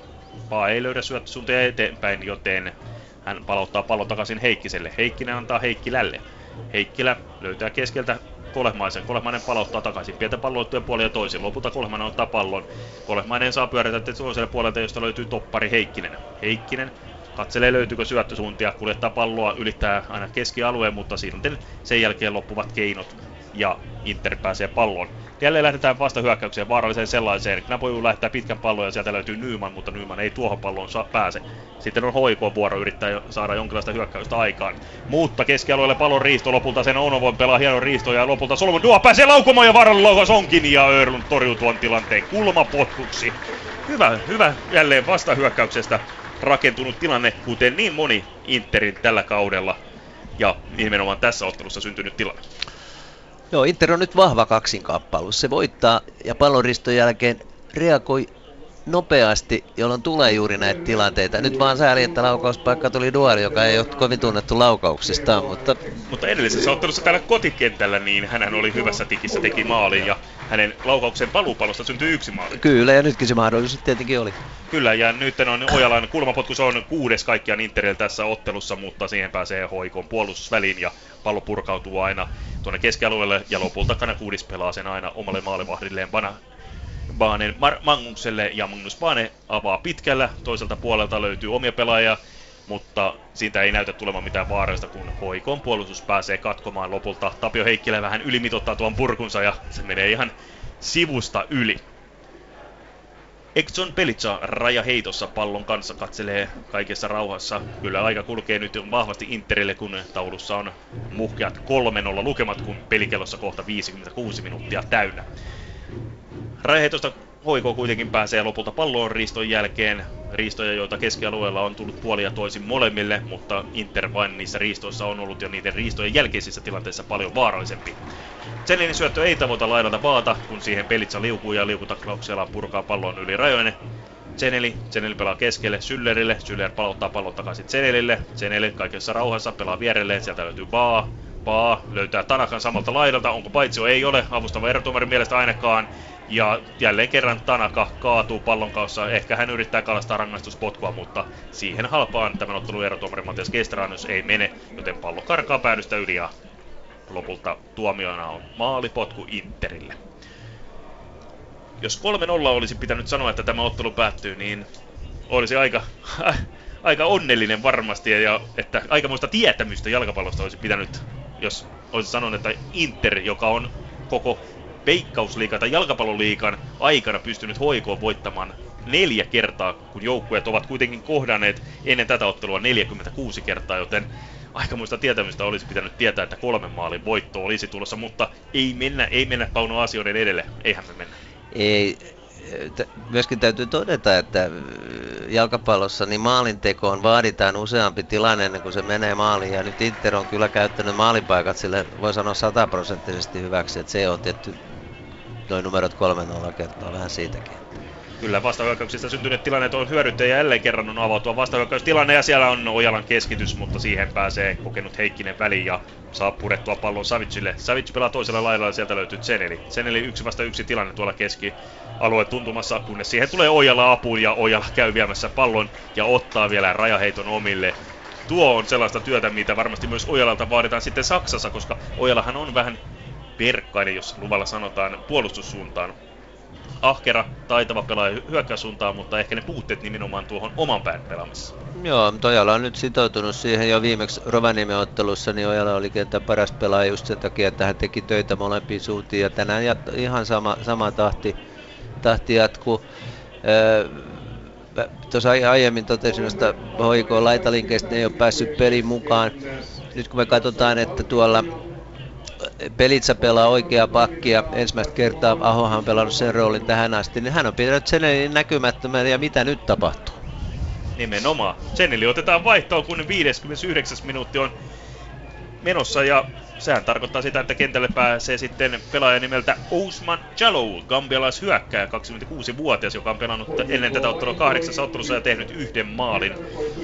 S6: Baa ei löydä syöttösuuntia eteenpäin, joten hän palauttaa pallon takaisin Heikkiselle. Heikkinen antaa Heikkilälle. Heikkilä löytää keskeltä Kolehmaisen. Kolehmainen palauttaa takaisin. Pientä palloittuja puolia ja toisin. Lopulta Kolehmainen ottaa pallon. Kolehmainen saa pyörätä toiselle puolelta, josta löytyy toppari Heikkinen. Heikkinen katselee löytyykö syöttösuuntia, kuljettaa palloa, ylittää aina keskialueen, mutta sitten sen jälkeen loppuvat keinot ja Inter pääsee palloon. Jälleen lähdetään vasta hyökkäykseen vaaralliseen sellaiseen. Knapoju lähettää pitkän pallon ja sieltä löytyy Nyman, mutta Nyman ei tuohon palloon saa pääse. Sitten on HIK vuoro yrittää saada jonkinlaista hyökkäystä aikaan. Mutta keskialueelle pallon riisto, lopulta sen Onovon pelaa hienon riisto ja lopulta Solomon Duo pääsee laukomaan ja vaarallinen laukaus onkin ja Örlund torjuu tuon tilanteen kulmapotkuksi. Hyvä, hyvä jälleen vastahyökkäyksestä rakentunut tilanne, kuten niin moni Interin tällä kaudella ja nimenomaan tässä ottelussa syntynyt tilanne.
S7: Joo, Inter on nyt vahva kaksinkappalus. Se voittaa ja pallonriston jälkeen reagoi nopeasti, jolloin tulee juuri näitä tilanteita. Nyt vaan sääli, että laukauspaikka tuli Duari, joka ei ole kovin tunnettu laukauksistaan, mutta...
S6: Mutta edellisessä ottelussa täällä kotikentällä, niin hän oli hyvässä tikissä, teki maalin ja hänen laukauksen paluupalosta syntyi yksi maali.
S7: Kyllä, ja nytkin se mahdollisuus tietenkin oli.
S6: Kyllä, ja nyt on Ojalan kulmapotku, se on kuudes kaikkiaan Interillä tässä ottelussa, mutta siihen pääsee hoikon puolustusväliin ja pallo purkautuu aina tuonne keskialueelle ja lopulta Kanakuudis pelaa sen aina omalle maalivahdilleen Bana Baanen Mar- Magnukselle ja Magnus Baane avaa pitkällä. Toiselta puolelta löytyy omia pelaajia, mutta siitä ei näytä tulevan mitään vaarallista, kun hoikon puolustus pääsee katkomaan lopulta. Tapio Heikkilä vähän ylimitottaa tuon purkunsa ja se menee ihan sivusta yli. Exxon Pelitsa rajaheitossa pallon kanssa katselee kaikessa rauhassa. Kyllä aika kulkee nyt vahvasti Interille, kun taulussa on muhkeat 3-0 lukemat, kun pelikellossa kohta 56 minuuttia täynnä. Rajaheitosta Hoiko kuitenkin pääsee lopulta palloon riiston jälkeen. Riistoja, joita keskialueella on tullut puoli ja toisin molemmille, mutta Inter vain niissä riistoissa on ollut jo niiden riistojen jälkeisissä tilanteissa paljon vaarallisempi. Zeninin syöttö ei tavoita laidalta vaata, kun siihen Pelitsa liukuu ja liukutaklauksella purkaa pallon yli rajoinen. Zeneli, Zeneli pelaa keskelle Syllerille, Syller palauttaa pallon takaisin Zenelille, Zeneli kaikessa rauhassa pelaa vierelleen, sieltä löytyy Baa, Baa löytää Tanakan samalta laidalta, onko paitsi ei ole, avustava erotuomarin mielestä ainakaan, ja jälleen kerran Tanaka kaatuu pallon kanssa. Ehkä hän yrittää kalastaa rangaistuspotkua, mutta siihen halpaan tämän ottelun erotuomari Matias Kestraanus ei mene, joten pallo karkaa päädystä yli ja lopulta tuomiona on maalipotku Interille. Jos 3-0 olisi pitänyt sanoa, että tämä ottelu päättyy, niin olisi aika, (laughs) aika onnellinen varmasti ja että aikamoista tietämystä jalkapallosta olisi pitänyt, jos olisi sanonut, että Inter, joka on koko veikkausliikan tai jalkapalloliikan aikana pystynyt hoikoon voittamaan neljä kertaa, kun joukkueet ovat kuitenkin kohdanneet ennen tätä ottelua 46 kertaa, joten aikamoista tietämystä olisi pitänyt tietää, että kolmen maalin voitto olisi tulossa, mutta ei mennä, ei mennä Pauno asioiden edelle, eihän me mennä.
S7: Ei, myöskin täytyy todeta, että jalkapallossa niin maalintekoon vaaditaan useampi tilanne ennen kuin se menee maaliin. Ja nyt Inter on kyllä käyttänyt maalipaikat sille, voi sanoa sataprosenttisesti hyväksi, että se on tietty noin numerot 3-0 kertoo vähän siitäkin.
S6: Kyllä vastahyökkäyksistä syntyneet tilanneet on hyödytty ja jälleen kerran on avautua vastahyökkäystilanne ja siellä on Ojalan keskitys, mutta siihen pääsee kokenut Heikkinen väliin ja saa purettua pallon Savicille. Savic pelaa toisella laidalla ja sieltä löytyy Zeneli. Zeneli yksi vasta yksi tilanne tuolla keskialue tuntumassa, kunnes siihen tulee Ojala apuun ja Ojala käy viemässä pallon ja ottaa vielä rajaheiton omille tuo on sellaista työtä, mitä varmasti myös Ojalalta vaaditaan sitten Saksassa, koska Ojalahan on vähän perkkainen, jos luvalla sanotaan, puolustussuuntaan ahkera, taitava pelaaja hyökkäyssuuntaan, mutta ehkä ne puutteet nimenomaan tuohon oman pään pelaamisessa.
S7: Joo, Ojala on nyt sitoutunut siihen jo viimeksi Rovaniemen ottelussa, niin Ojala oli kentän paras pelaaja just sen takia, että hän teki töitä molempiin suuntiin ja tänään jat- ihan sama, sama tahti, tahti jatkuu. Öö, Tuossa aiemmin totesin että HIK laitalinkeistä ne ei ole päässyt pelin mukaan. Nyt kun me katsotaan, että tuolla Pelitsä pelaa oikea pakkia. Ensimmäistä kertaa Ahohan pelannut sen roolin tähän asti, niin hän on pitänyt sen näkymättömän ja mitä nyt tapahtuu?
S6: Nimenomaan. Seneli otetaan vaihtoon, kun 59. minuutti on menossa ja sehän tarkoittaa sitä, että kentälle pääsee sitten pelaaja nimeltä Ousman Jalou, gambialaishyökkäjä, 26-vuotias, joka on pelannut ennen tätä ottelua kahdeksassa ottelussa ja tehnyt yhden maalin.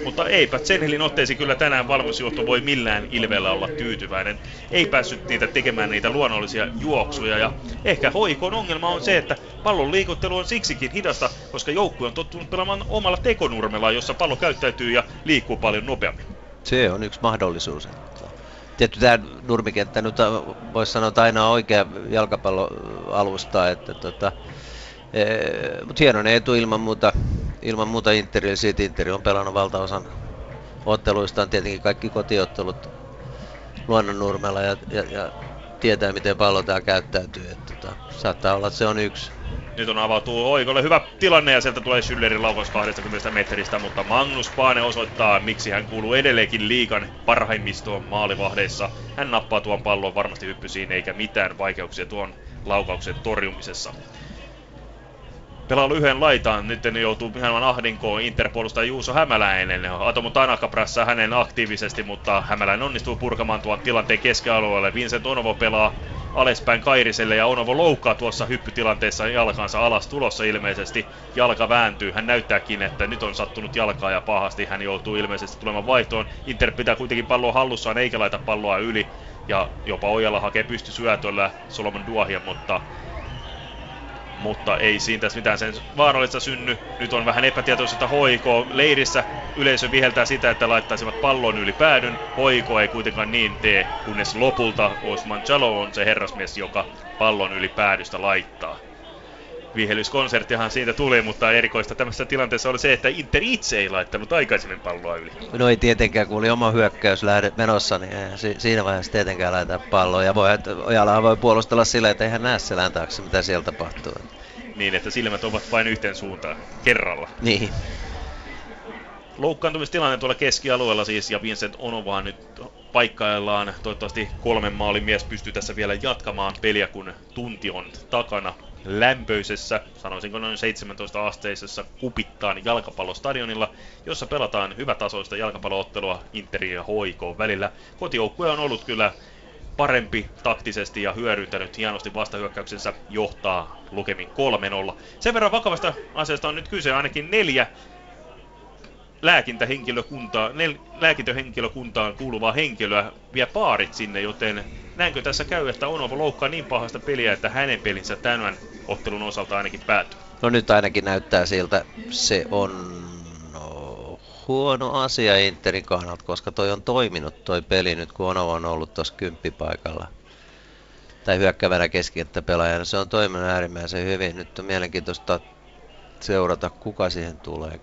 S6: Mutta eipä Zenhelin otteesi kyllä tänään valmennusjohto voi millään ilveellä olla tyytyväinen. Ei päässyt niitä tekemään niitä luonnollisia juoksuja ja ehkä hoikon ongelma on se, että pallon liikuttelu on siksikin hidasta, koska joukkue on tottunut pelaamaan omalla tekonurmella, jossa pallo käyttäytyy ja liikkuu paljon nopeammin.
S7: Se on yksi mahdollisuus. Tietty tämä nurmikenttä nyt voisi sanoa, että aina on oikea jalkapalloalusta, että tota, e, mutta hienoinen etu ilman muuta, ilman muuta Interille, siitä Interi on pelannut valtaosan otteluistaan tietenkin kaikki kotiottelut luonnonnurmella ja, ja, ja tietää miten pallo täällä käyttäytyy. Että, tota, saattaa olla, että se on yksi
S6: nyt on avautuu Oikolle hyvä tilanne ja sieltä tulee Schüllerin laukaus 20 metristä, mutta Magnus Paane osoittaa, miksi hän kuuluu edelleenkin liikan parhaimmistoon maalivahdeissa. Hän nappaa tuon pallon varmasti hyppysiin eikä mitään vaikeuksia tuon laukauksen torjumisessa. Pelaa lyhyen laitaan, nyt ne joutuu ihan ahdinkoon Interpuolustaja Juuso Hämäläinen. Atomo Tanaka prässää hänen aktiivisesti, mutta Hämäläinen onnistuu purkamaan tuon tilanteen keskialueelle. Vincent Onovo pelaa alaspäin Kairiselle ja Onovo loukkaa tuossa hyppytilanteessa jalkansa alas tulossa ilmeisesti. Jalka vääntyy, hän näyttääkin, että nyt on sattunut jalkaa ja pahasti hän joutuu ilmeisesti tulemaan vaihtoon. Inter pitää kuitenkin palloa hallussaan eikä laita palloa yli ja jopa Ojala hakee pysty syötöllä Solomon Duahia, mutta mutta ei siinä tässä mitään sen vaarallista synny. Nyt on vähän epätietoisuutta hoiko leirissä. Yleisö viheltää sitä, että laittaisivat pallon yli päädyn. Hoiko ei kuitenkaan niin tee, kunnes lopulta Osman Chalo on se herrasmies, joka pallon yli päädystä laittaa. Vihellyskonserttihan siitä tuli, mutta erikoista tämmöisessä tilanteessa oli se, että Inter itse ei laittanut aikaisemmin palloa yli.
S7: No ei tietenkään, kun oli oma hyökkäys lähde menossa, niin si- siinä vaiheessa tietenkään laittaa palloa. Ja voi, Ojalahan voi puolustella sillä, että eihän näe selän taakse, mitä siellä tapahtuu.
S6: Niin, että silmät ovat vain yhteen suuntaan kerralla.
S7: Niin.
S6: Loukkaantumistilanne tuolla keskialueella siis, ja Vincent Onovaa nyt paikkaillaan. Toivottavasti kolmen maalin mies pystyy tässä vielä jatkamaan peliä, kun tunti on takana lämpöisessä, sanoisinko noin 17 asteisessa kupittaan jalkapallostadionilla, jossa pelataan hyvätasoista jalkapalloottelua Interin ja HIK välillä. Kotijoukkue on ollut kyllä parempi taktisesti ja hyödyntänyt hienosti vastahyökkäyksensä johtaa lukemin 3-0. Sen verran vakavasta asiasta on nyt kyse ainakin neljä lääkintähenkilökuntaa, nel, lääkintöhenkilökuntaan kuuluvaa henkilöä vie paarit sinne, joten näinkö tässä käy, että Onovo loukkaa niin pahasta peliä, että hänen pelinsä tämän ottelun osalta ainakin päättyy?
S7: No nyt ainakin näyttää siltä, se on no, huono asia Interin kannalta, koska toi on toiminut toi peli nyt, kun Onovo on ollut tuossa kymppipaikalla tai hyökkävänä keskittä pelaajana. Se on toiminut äärimmäisen hyvin. Nyt on mielenkiintoista seurata, kuka siihen tulee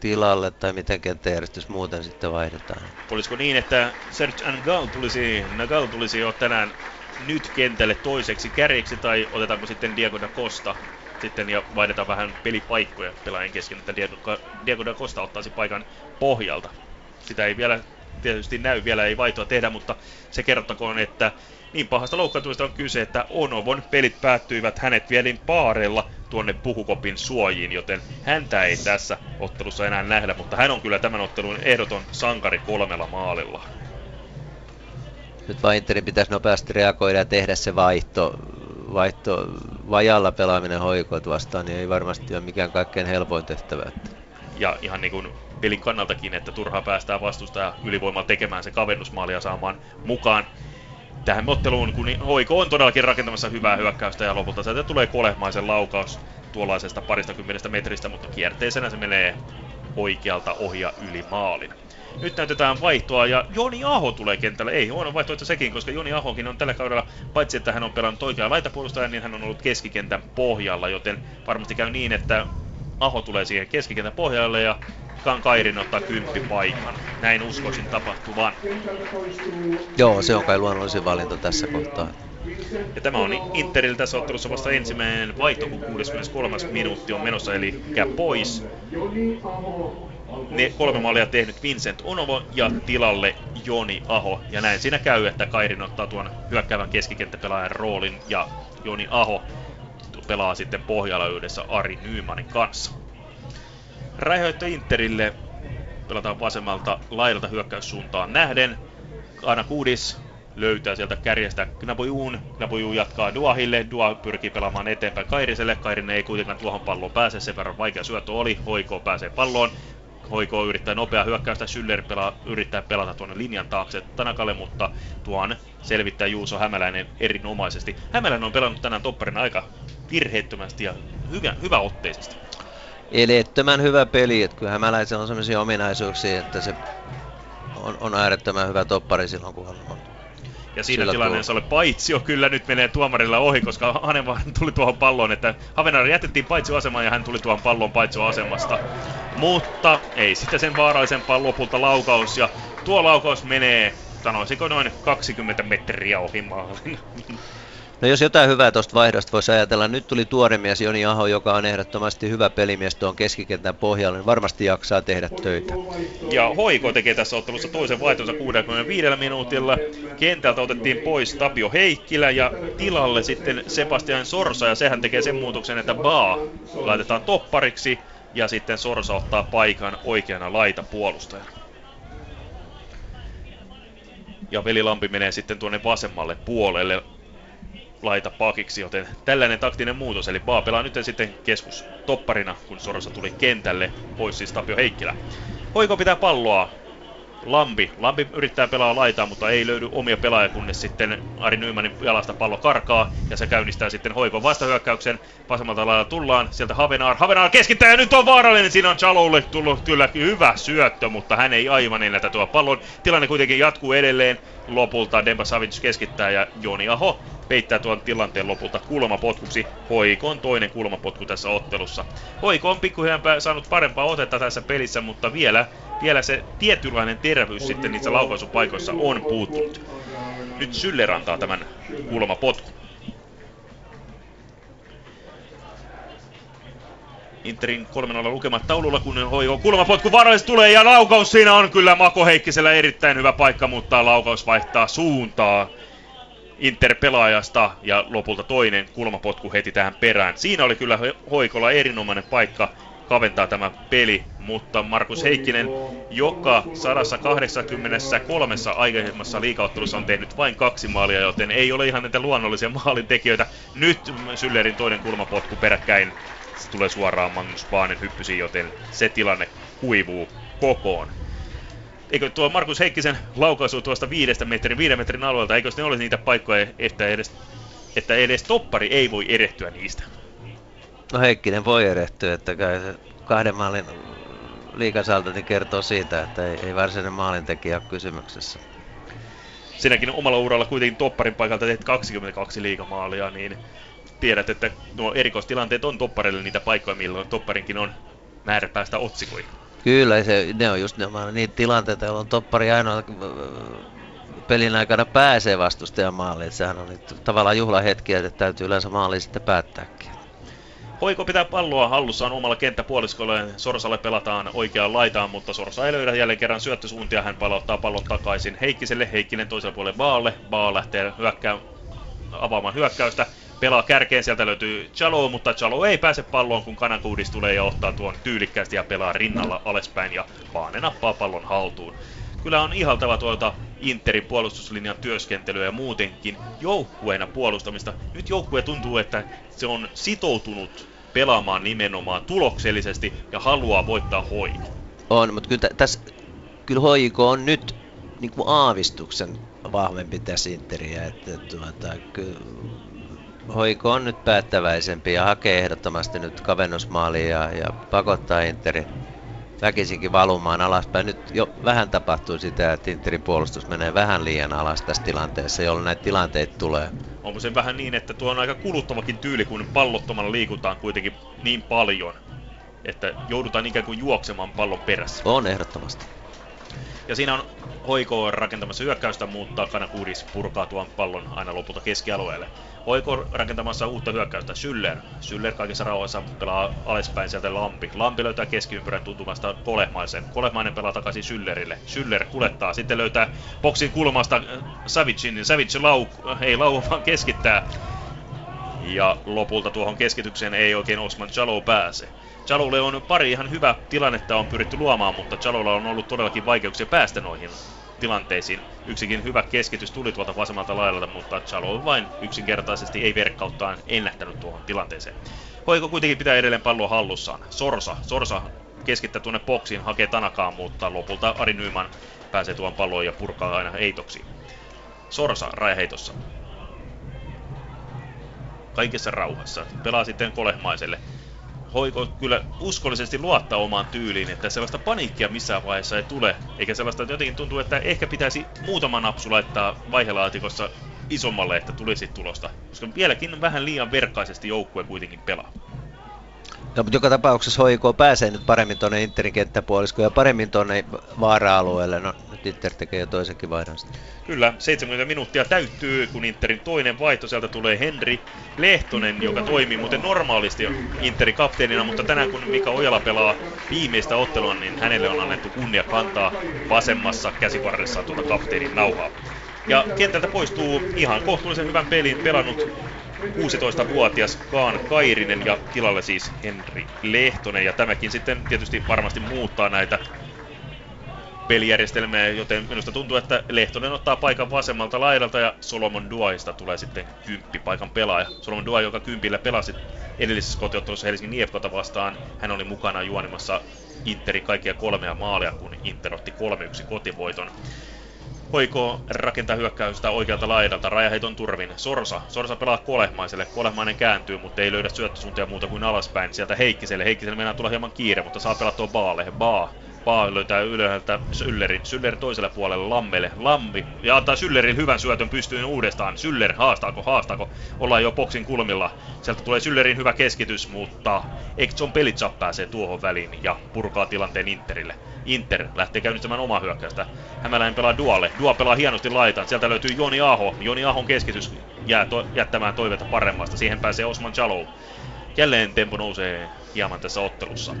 S7: tilalle tai miten kenttäjärjestys muuten sitten vaihdetaan.
S6: Olisiko niin, että Serge Ngal tulisi, Nagal tulisi jo tänään nyt kentälle toiseksi kärjeksi tai otetaanko sitten Diego da Costa sitten ja vaihdetaan vähän pelipaikkoja pelaajien kesken, että Diego, Diego da Costa ottaisi paikan pohjalta. Sitä ei vielä tietysti näy, vielä ei vaihtoa tehdä, mutta se kerrottakoon, että niin pahasta loukkaantumista on kyse, että Onovon pelit päättyivät hänet vielin paareilla tuonne puhukopin suojiin, joten häntä ei tässä ottelussa enää nähdä, mutta hän on kyllä tämän ottelun ehdoton sankari kolmella maalilla.
S7: Nyt vaan Interin pitäisi nopeasti reagoida ja tehdä se vaihto. Vaihto vajalla pelaaminen hoikoit vastaan, niin ei varmasti ole mikään kaikkein helpoin tehtävä.
S6: Ja ihan niin kuin pelin kannaltakin, että turhaa päästää vastustaja ylivoimalla tekemään se kavennusmaali ja saamaan mukaan tähän otteluun, kun Hoiko on todellakin rakentamassa hyvää hyökkäystä ja lopulta sieltä tulee kolehmaisen laukaus tuollaisesta parista kymmenestä metristä, mutta kierteisenä se menee oikealta ohi ja yli maalin. Nyt näytetään vaihtoa ja Joni Aho tulee kentälle. Ei huono vaihtoehto sekin, koska Joni Ahokin on tällä kaudella, paitsi että hän on pelannut oikeaa laitapuolustaja, niin hän on ollut keskikentän pohjalla, joten varmasti käy niin, että Aho tulee siihen keskikentän pohjalle ja Kan Kairin ottaa paikan. Näin uskoisin tapahtuvan.
S7: Joo, se on kai luonnollisin valinta tässä kohtaa.
S6: Ja tämä on Interillä tässä ottelussa vasta ensimmäinen vaihto, kun 63. minuutti on menossa, eli pois. Ne kolme maalia tehnyt Vincent Onovo ja tilalle Joni Aho. Ja näin siinä käy, että Kairin ottaa tuon hyökkäävän keskikenttäpelaajan roolin ja Joni Aho pelaa sitten pohjalla yhdessä Ari Nymanin kanssa. Räjäyttö Interille pelataan vasemmalta laidalta hyökkäyssuuntaan nähden. Ana Kudis löytää sieltä kärjestä Knabujuun. Knabuju jatkaa Duahille. Dua pyrkii pelaamaan eteenpäin Kairiselle. Kairinen ei kuitenkaan tuohon palloon pääse. Sen verran vaikea syöttö oli. Hoiko pääsee palloon. Hoiko yrittää nopea hyökkäystä, Schüller pelaa, yrittää pelata tuonne linjan taakse Tanakalle, mutta tuon selvittää Juuso Hämäläinen erinomaisesti. Hämäläinen on pelannut tänään topparina aika virheettömästi ja hyvä, hyvä otteisesti
S7: eleettömän hyvä peli. Että kyllä Hämäläisellä on sellaisia ominaisuuksia, että se on, on äärettömän hyvä toppari silloin, kun on, on
S6: ja siinä tilanteessa oli paitsio kyllä nyt menee tuomarilla ohi, koska Hanevaara tuli tuohon palloon, että Havenaar jätettiin asemaan ja hän tuli tuohon palloon asemasta. Mutta ei sitten sen vaarallisempaa lopulta laukaus ja tuo laukaus menee, sanoisinko noin 20 metriä ohi maalin.
S7: No jos jotain hyvää tuosta vaihdosta voisi ajatella, nyt tuli tuore mies Joni Aho, joka on ehdottomasti hyvä pelimies tuon keskikentän pohjalle, niin varmasti jaksaa tehdä töitä.
S6: Ja Hoiko tekee tässä ottelussa toisen vaihtonsa 65 minuutilla. Kentältä otettiin pois Tapio Heikkilä ja tilalle sitten Sebastian Sorsa ja sehän tekee sen muutoksen, että Baa laitetaan toppariksi ja sitten Sorsa ottaa paikan oikeana laitapuolustajana. Ja Veli Lampi menee sitten tuonne vasemmalle puolelle laita pakiksi, joten tällainen taktinen muutos, eli Baa pelaa nyt sitten keskus topparina, kun Sorossa tuli kentälle, pois siis Tapio Heikkilä. Hoiko pitää palloa, Lampi. Lampi yrittää pelaa laitaa, mutta ei löydy omia pelaajia, kunnes sitten Ari Nymanin jalasta pallo karkaa ja se käynnistää sitten Hoikon vastahyökkäyksen. Vasemmalta lailla tullaan, sieltä Havenaar. Havenaar keskittää ja nyt on vaarallinen. Siinä on Chaloulle tullut kyllä hyvä syöttö, mutta hän ei aivan ennätä tuo pallon. Tilanne kuitenkin jatkuu edelleen. Lopulta Demba Savic keskittää ja Joni Aho peittää tuon tilanteen lopulta kulmapotkuksi. Hoiko on toinen kulmapotku tässä ottelussa. Hoiko on pikkuhiljaa saanut parempaa otetta tässä pelissä, mutta vielä, vielä se tietynlainen terveys sitten niissä laukaisupaikoissa on puuttunut. Nyt Syller antaa tämän kulmapotkun. Interin 3-0 lukemat taululla, kun hoiko kulmapotku vaarallisesti tulee ja laukaus siinä on kyllä Mako Heikkisellä erittäin hyvä paikka, mutta laukaus vaihtaa suuntaa. Inter-pelaajasta ja lopulta toinen kulmapotku heti tähän perään. Siinä oli kyllä Hoikolla erinomainen paikka kaventaa tämä peli, mutta Markus Heikkinen, joka 183 aikaisemmassa liikauttelussa on tehnyt vain kaksi maalia, joten ei ole ihan näitä luonnollisia (laughs) maalintekijöitä. Nyt Syllerin toinen kulmapotku peräkkäin se tulee suoraan Magnus Baanen hyppysiin, joten se tilanne kuivuu kokoon eikö tuo Markus Heikkisen laukaisu tuosta viidestä metrin, viiden metrin alueelta, eikö ne ole niitä paikkoja, että edes, että edes toppari ei voi erehtyä niistä?
S7: No Heikkinen voi erehtyä, että kai se kahden maalin liikasalta niin kertoo siitä, että ei, ei varsinainen maalintekijä ole kysymyksessä.
S6: Sinäkin omalla uralla kuitenkin topparin paikalta teet 22 liikamaalia, niin tiedät, että nuo erikoistilanteet on topparille niitä paikkoja, milloin topparinkin on määrä päästä otsikoihin.
S7: Kyllä, se, ne on just ne, niitä tilanteita, jolloin toppari ainoa äh, pelin aikana pääsee vastustajan maaliin. Sehän on niitä tavallaan juhlahetkiä, että täytyy yleensä maaliin sitten päättääkin.
S6: Hoiko pitää palloa hallussaan omalla kenttäpuoliskolla ja Sorsalle pelataan oikeaan laitaan, mutta Sorsa ei löydä jälleen kerran syöttösuuntia. Hän palauttaa pallon takaisin Heikkiselle, Heikkinen toisella puolelle Baalle. Baa lähtee hyökkää, avaamaan hyökkäystä. Pelaa kärkeen, sieltä löytyy Chalo, mutta Chalo ei pääse palloon, kun Kanakuudis tulee ja ottaa tuon tyylikkäästi ja pelaa rinnalla alaspäin ja Paane nappaa pallon haltuun. Kyllä on ihaltava tuolta Interin puolustuslinjan työskentelyä ja muutenkin joukkueena puolustamista. Nyt joukkue tuntuu, että se on sitoutunut pelaamaan nimenomaan tuloksellisesti ja haluaa voittaa hoiko.
S7: On, mutta kyllä tässä kyllä hoiko on nyt niin kuin aavistuksen vahvempi tässä Interiä. Että, tuota, kyllä Hoiko on nyt päättäväisempi ja hakee ehdottomasti nyt kavennusmaalia ja, ja pakottaa Interi väkisinkin valumaan alaspäin. Nyt jo vähän tapahtuu sitä, että Interin puolustus menee vähän liian alas tässä tilanteessa, jolloin näitä tilanteita tulee.
S6: Onko se vähän niin, että tuo on aika kuluttavakin tyyli, kun pallottomalla liikutaan kuitenkin niin paljon, että joudutaan ikään kuin juoksemaan pallon perässä?
S7: On ehdottomasti.
S6: Ja siinä on Hoiko rakentamassa hyökkäystä, mutta Kanakuudis purkaa tuon pallon aina lopulta keskialueelle. Hoiko rakentamassa uutta hyökkäystä, Syller. Syller kaikessa rauhassa pelaa alaspäin sieltä Lampi. Lampi löytää keskiympyrän tuntumasta Kolehmaisen. Kolehmainen pelaa takaisin Syllerille. Syller kulettaa, sitten löytää boksin kulmasta äh, Savicin. Savic lau, ei lau, vaan keskittää. Ja lopulta tuohon keskitykseen ei oikein Osman Chalo pääse. Chalolle on pari ihan hyvä tilannetta on pyritty luomaan, mutta Chalolla on ollut todellakin vaikeuksia päästä noihin tilanteisiin. Yksikin hyvä keskitys tuli tuolta vasemmalta laidalta, mutta Chalo vain yksinkertaisesti ei verkkauttaan ennättänyt tuohon tilanteeseen. Hoiko kuitenkin pitää edelleen palloa hallussaan. Sorsa, Sorsa keskittää tuonne boksiin, hakee Tanakaan, mutta lopulta Ari Nyman pääsee tuon palloon ja purkaa aina heitoksi. Sorsa rajaheitossa. Kaikessa rauhassa. Pelaa sitten kolehmaiselle. Hoiko kyllä uskollisesti luottaa omaan tyyliin, että sellaista paniikkia missään vaiheessa ei tule, eikä sellaista, että jotenkin tuntuu, että ehkä pitäisi muutama napsu laittaa vaihelaatikossa isommalle, että tulisi tulosta, koska vieläkin vähän liian verkkaisesti joukkue kuitenkin pelaa.
S7: No, mutta joka tapauksessa HIK pääsee nyt paremmin tuonne Interin kenttäpuoliskoon ja paremmin tuonne vaara-alueelle. No, nyt Inter tekee jo toisenkin vaihdon
S6: Kyllä, 70 minuuttia täyttyy, kun Interin toinen vaihto. Sieltä tulee Henri Lehtonen, joka toimii muuten normaalisti Interin kapteenina, mutta tänään kun Mika Ojala pelaa viimeistä ottelua, niin hänelle on annettu kunnia kantaa vasemmassa käsivarressa tuota kapteenin nauhaa. Ja kentältä poistuu ihan kohtuullisen hyvän pelin pelannut 16-vuotias Kaan Kairinen ja tilalle siis Henri Lehtonen. Ja tämäkin sitten tietysti varmasti muuttaa näitä pelijärjestelmää, joten minusta tuntuu, että Lehtonen ottaa paikan vasemmalta laidalta ja Solomon Duaista tulee sitten paikan pelaaja. Solomon Dua, joka kympillä pelasi edellisessä kotiottelussa Helsingin Niepkota vastaan, hän oli mukana juonimassa Interin kaikkia kolmea maalia, kun Inter otti 3-1 kotivoiton. Hoiko rakentaa hyökkäystä oikealta laidalta, rajaheiton turvin. Sorsa. Sorsa pelaa Kolehmaiselle. Kolehmainen kääntyy, mutta ei löydä syöttösuuntia muuta kuin alaspäin. Sieltä Heikkiselle. Heikkiselle mennään tulla hieman kiire, mutta saa pelata tuo Baalle. Baa. Baa löytää ylhäältä Syllerin. Syller toiselle puolelle Lammelle. Lammi. Ja antaa Syllerin hyvän syötön pystyyn uudestaan. Syller haastaako, haastaako. Ollaan jo boksin kulmilla. Sieltä tulee Syllerin hyvä keskitys, mutta Ekson Pelitsa pääsee tuohon väliin ja purkaa tilanteen Interille. Inter lähtee käynnistämään omaa hyökkäystä. Hämäläinen pelaa Dualle. Dua pelaa hienosti laitaan. Sieltä löytyy Joni Aho. Joni Ahon keskitys jää to- jättämään toiveita paremmasta. Siihen pääsee Osman Jalou. Jälleen tempo nousee hieman tässä ottelussa.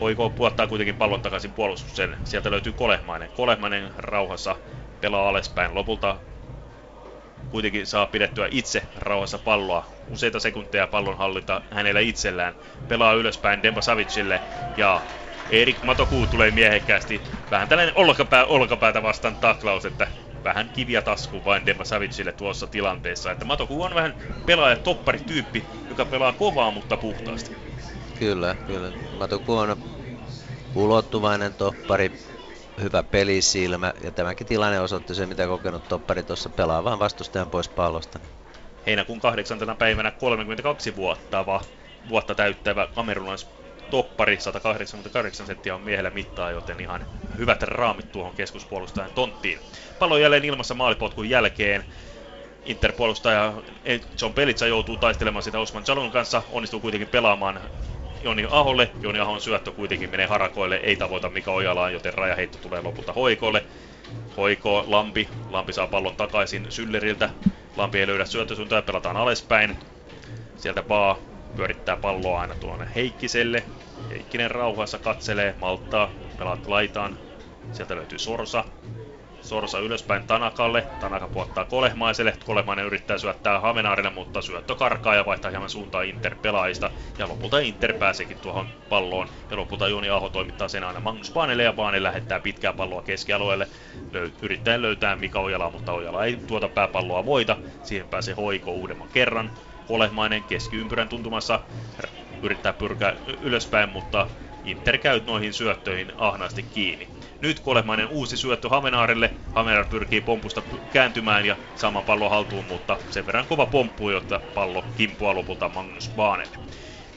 S6: Hoiko puottaa kuitenkin pallon takaisin puolustukseen. Sieltä löytyy Kolehmainen. Kolehmainen rauhassa pelaa alaspäin. Lopulta kuitenkin saa pidettyä itse rauhassa palloa. Useita sekunteja pallon hallinta hänellä itsellään. Pelaa ylöspäin Demba Savicille ja Erik Matokuu tulee miehekkäästi. Vähän tällainen olkapää, olkapäätä vastaan taklaus, että vähän kiviä taskuun vain Demba Savicille tuossa tilanteessa. Että Matoku on vähän pelaaja topparityyppi, joka pelaa kovaa, mutta puhtaasti.
S7: Kyllä, kyllä. Matoku on ulottuvainen toppari, hyvä pelisilmä ja tämäkin tilanne osoitti se, mitä kokenut toppari tuossa pelaa vaan vastustajan pois pallosta.
S6: Heinäkuun kahdeksantena päivänä 32 vuotta, va, vuotta täyttävä kamerunais toppari, 188 senttiä on miehellä mittaa, joten ihan hyvät raamit tuohon keskuspuolustajan tonttiin. Pallo jälleen ilmassa maalipotkun jälkeen. Interpuolustaja John Pelitsa joutuu taistelemaan sitä Osman Jalon kanssa, onnistuu kuitenkin pelaamaan Joni Aholle. Joni Ahon syöttö kuitenkin menee harakoille, ei tavoita Mika Ojalaan, joten rajaheitto tulee lopulta Hoikolle. Hoiko, Lampi. Lampi saa pallon takaisin Sylleriltä. Lampi ei löydä syöttösuuntaa, pelataan alaspäin. Sieltä Baa pyörittää palloa aina tuonne Heikkiselle. Heikkinen rauhassa katselee, malttaa, pelaat laitaan. Sieltä löytyy Sorsa. Sorsa ylöspäin Tanakalle. Tanaka puottaa Kolehmaiselle. Kolehmainen yrittää syöttää Hamenaarille, mutta syöttö karkaa ja vaihtaa hieman suuntaan Inter-pelaajista. Ja lopulta Inter pääseekin tuohon palloon. Ja lopulta Joni Aho toimittaa sen aina Magnus Baanelle ja Baane lähettää pitkää palloa keskialueelle. Löy- yrittäen löytää Mika Ojala, mutta Ojala ei tuota pääpalloa voita. Siihen pääsee Hoiko uudemman kerran. Kolehmainen keskiympyrän tuntumassa yrittää pyrkää ylöspäin, mutta Inter käy noihin syöttöihin ahnaasti kiinni. Nyt kolemainen uusi syöttö Hamenaarille. Hamenaar pyrkii pompusta kääntymään ja saamaan pallo haltuun, mutta sen verran kova pomppu, jotta pallo kimpuaa lopulta Magnus Baanelle.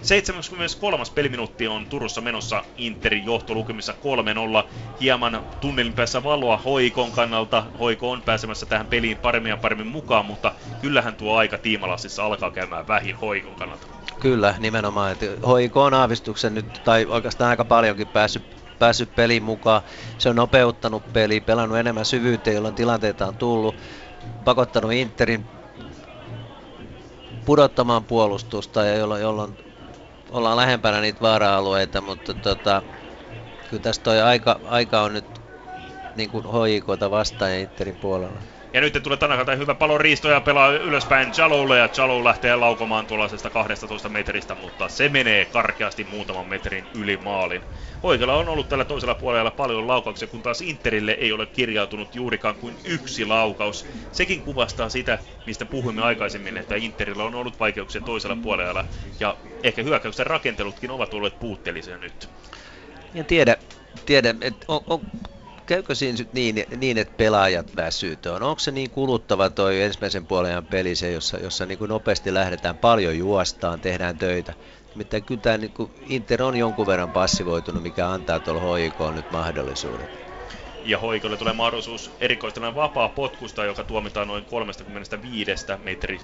S6: 73. peliminuutti on Turussa menossa Interin johtolukemissa 3-0. Hieman tunnelin päässä valoa Hoikon kannalta. Hoiko on pääsemässä tähän peliin paremmin ja paremmin mukaan, mutta kyllähän tuo aika tiimalassissa alkaa käymään vähin Hoikon kannalta.
S7: Kyllä, nimenomaan. Hoiko on aavistuksen nyt, tai oikeastaan aika paljonkin päässyt, päässyt peliin mukaan. Se on nopeuttanut peli, pelannut enemmän syvyyttä, jolloin tilanteita on tullut. Pakottanut Interin pudottamaan puolustusta, ja jolloin, jolloin ollaan lähempänä niitä vaara-alueita, mutta tota, kyllä tässä toi aika, aika on nyt niin hoikota vastaan ja Interin puolella.
S6: Ja nyt tulee Tanakalta hyvä palon riisto ja pelaa ylöspäin Jaloulle ja Jalou lähtee laukomaan tuollaisesta 12 metristä, mutta se menee karkeasti muutaman metrin yli maalin. Hoikella on ollut tällä toisella puolella paljon laukauksia, kun taas Interille ei ole kirjautunut juurikaan kuin yksi laukaus. Sekin kuvastaa sitä, mistä puhuimme aikaisemmin, että Interillä on ollut vaikeuksia toisella puolella ja ehkä hyökkäyksen rakentelutkin ovat olleet puutteellisia nyt.
S7: En tiedä, tiedä että on, on, käykö siinä nyt niin, niin, että pelaajat väsyy on? Onko se niin kuluttava toi ensimmäisen puolen peli se, jossa, jossa niin kuin nopeasti lähdetään, paljon juostaan, tehdään töitä? Nimittäin kyllä tämä niin Inter on jonkun verran passivoitunut, mikä antaa tuolla hoikoon nyt mahdollisuuden.
S6: Ja hoikolle tulee mahdollisuus erikoistella vapaa potkusta, joka tuomitaan noin 35 metri,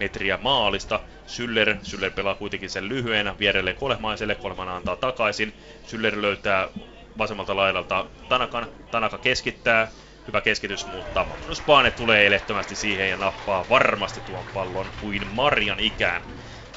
S6: metriä maalista. Syller, Syller pelaa kuitenkin sen lyhyenä vierelle Kolehmaiselle, Kolehman antaa takaisin. Syller löytää vasemmalta laidalta Tanakan. Tanaka keskittää, hyvä keskitys, mutta Magnus Paane tulee elettömästi siihen ja nappaa varmasti tuon pallon kuin Marjan ikään.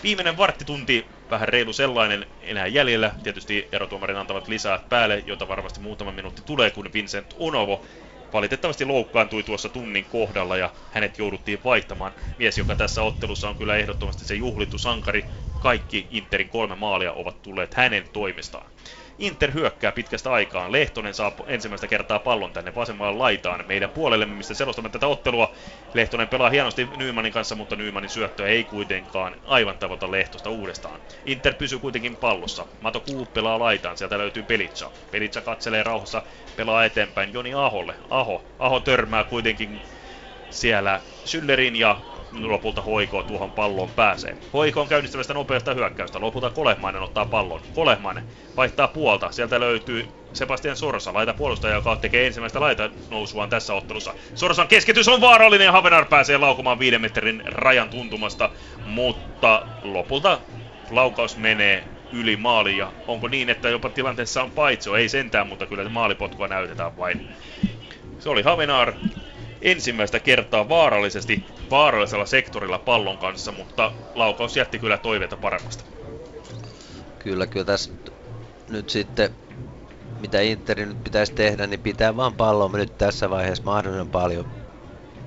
S6: Viimeinen varttitunti, vähän reilu sellainen enää jäljellä. Tietysti erotuomarin antavat lisää päälle, jota varmasti muutama minuutti tulee, kun Vincent Onovo valitettavasti loukkaantui tuossa tunnin kohdalla ja hänet jouduttiin vaihtamaan. Mies, joka tässä ottelussa on kyllä ehdottomasti se juhlittu sankari. Kaikki Interin kolme maalia ovat tulleet hänen toimestaan. Inter hyökkää pitkästä aikaan. Lehtonen saa ensimmäistä kertaa pallon tänne vasemmalle laitaan meidän puolelle, mistä selostamme tätä ottelua. Lehtonen pelaa hienosti Nymanin kanssa, mutta Nymanin syöttö ei kuitenkaan aivan tavoita Lehtosta uudestaan. Inter pysyy kuitenkin pallossa. Mato Kuu pelaa laitaan, sieltä löytyy Pelitsa. Pelitsa katselee rauhassa, pelaa eteenpäin Joni Aholle. Aho, Aho törmää kuitenkin siellä Syllerin ja lopulta Hoiko tuohon palloon pääsee. Hoiko on käynnistämästä nopeasta hyökkäystä. Lopulta Kolehmainen ottaa pallon. Kolehmainen vaihtaa puolta. Sieltä löytyy Sebastian Sorsa, laita puolustaja, joka tekee ensimmäistä laita nousuaan tässä ottelussa. Sorsan keskitys on vaarallinen ja Havenar pääsee laukumaan viiden metrin rajan tuntumasta, mutta lopulta laukaus menee yli maali ja onko niin, että jopa tilanteessa on paitso? Ei sentään, mutta kyllä maalipotkua näytetään vain. Se oli Havenar, ensimmäistä kertaa vaarallisesti vaarallisella sektorilla pallon kanssa, mutta laukaus jätti kyllä toiveita paremmasta.
S7: Kyllä, kyllä tässä nyt sitten mitä Interin nyt pitäisi tehdä, niin pitää vaan palloa nyt tässä vaiheessa mahdollisimman paljon,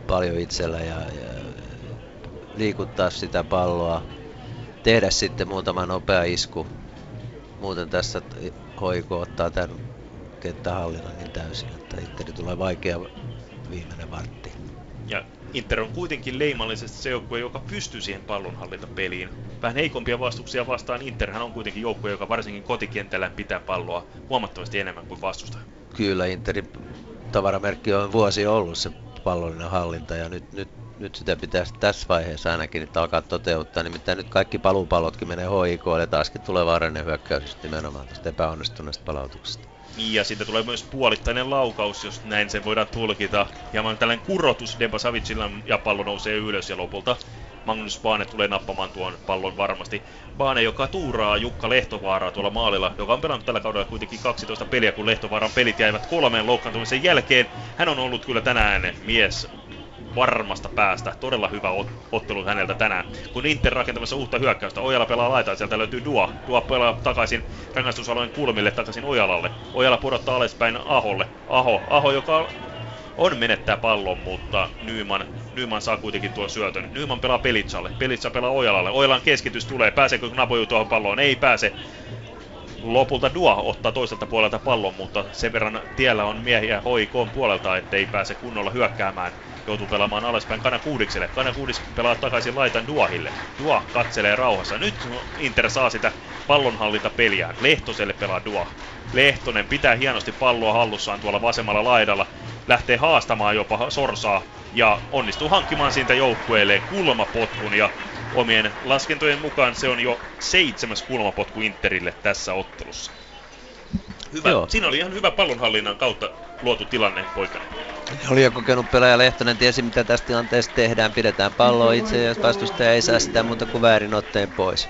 S7: paljon itsellä ja, ja liikuttaa sitä palloa, tehdä sitten muutama nopea isku. Muuten tässä hoiko ottaa tämän kenttähallinnan niin täysin, että Interi tulee vaikea viimeinen vartti.
S6: Ja Inter on kuitenkin leimallisesti se joukkue, joka pystyy siihen pallonhallintapeliin. Vähän heikompia vastuksia vastaan Interhän on kuitenkin joukkue, joka varsinkin kotikentällä pitää palloa huomattavasti enemmän kuin vastustaja.
S7: Kyllä, Interin tavaramerkki on vuosi ollut se pallollinen hallinta ja nyt, nyt, nyt sitä pitäisi tässä vaiheessa ainakin että alkaa toteuttaa. Nimittäin nyt kaikki paluupallotkin menee HIK ja taaskin tulee vaarallinen hyökkäys nimenomaan tästä epäonnistuneesta palautuksesta.
S6: Ja siitä tulee myös puolittainen laukaus, jos näin sen voidaan tulkita. Hieman tällainen kurotus Demba Savicilla ja pallo nousee ylös ja lopulta Magnus Baane tulee nappamaan tuon pallon varmasti. Baane, joka tuuraa Jukka Lehtovaaraa tuolla maalilla, joka on pelannut tällä kaudella kuitenkin 12 peliä, kun Lehtovaaran pelit jäivät kolmeen loukkaantumisen jälkeen. Hän on ollut kyllä tänään mies varmasta päästä. Todella hyvä ottelu häneltä tänään. Kun Inter rakentamassa uutta hyökkäystä, Ojala pelaa laitaan, sieltä löytyy Dua. Dua pelaa takaisin rangaistusalueen kulmille, takaisin Ojalalle. Ojala pudottaa alaspäin Aholle. Aho, Aho joka on menettää pallon, mutta Nyman, Nyman saa kuitenkin tuon syötön. Nyman pelaa Pelitsalle, Pelitsa pelaa Ojalalle. Ojalan keskitys tulee, pääseekö Knapoju tuohon palloon? Ei pääse. Lopulta Dua ottaa toiselta puolelta pallon, mutta sen verran tiellä on miehiä hoikoon puolelta, ettei pääse kunnolla hyökkäämään. Joutuu pelaamaan alaspäin Kana Kuudikselle. Kana Kuudis pelaa takaisin laitan Duahille. Dua katselee rauhassa. Nyt Inter saa sitä pallonhallinta peliään. Lehtoselle pelaa Dua. Lehtonen pitää hienosti palloa hallussaan tuolla vasemmalla laidalla. Lähtee haastamaan jopa Sorsaa ja onnistuu hankkimaan siitä joukkueelle kulmapotkun ja omien laskentojen mukaan se on jo seitsemäs kulmapotku Interille tässä ottelussa. Hyvä.
S7: Joo.
S6: Siinä oli ihan hyvä pallonhallinnan kautta luotu tilanne, poikainen.
S7: Oli jo kokenut pelaaja Lehtonen, tiesi mitä tästä tilanteesta tehdään. Pidetään palloa itse ja vastustaja ei saa sitä muuta kuin väärin otteen pois.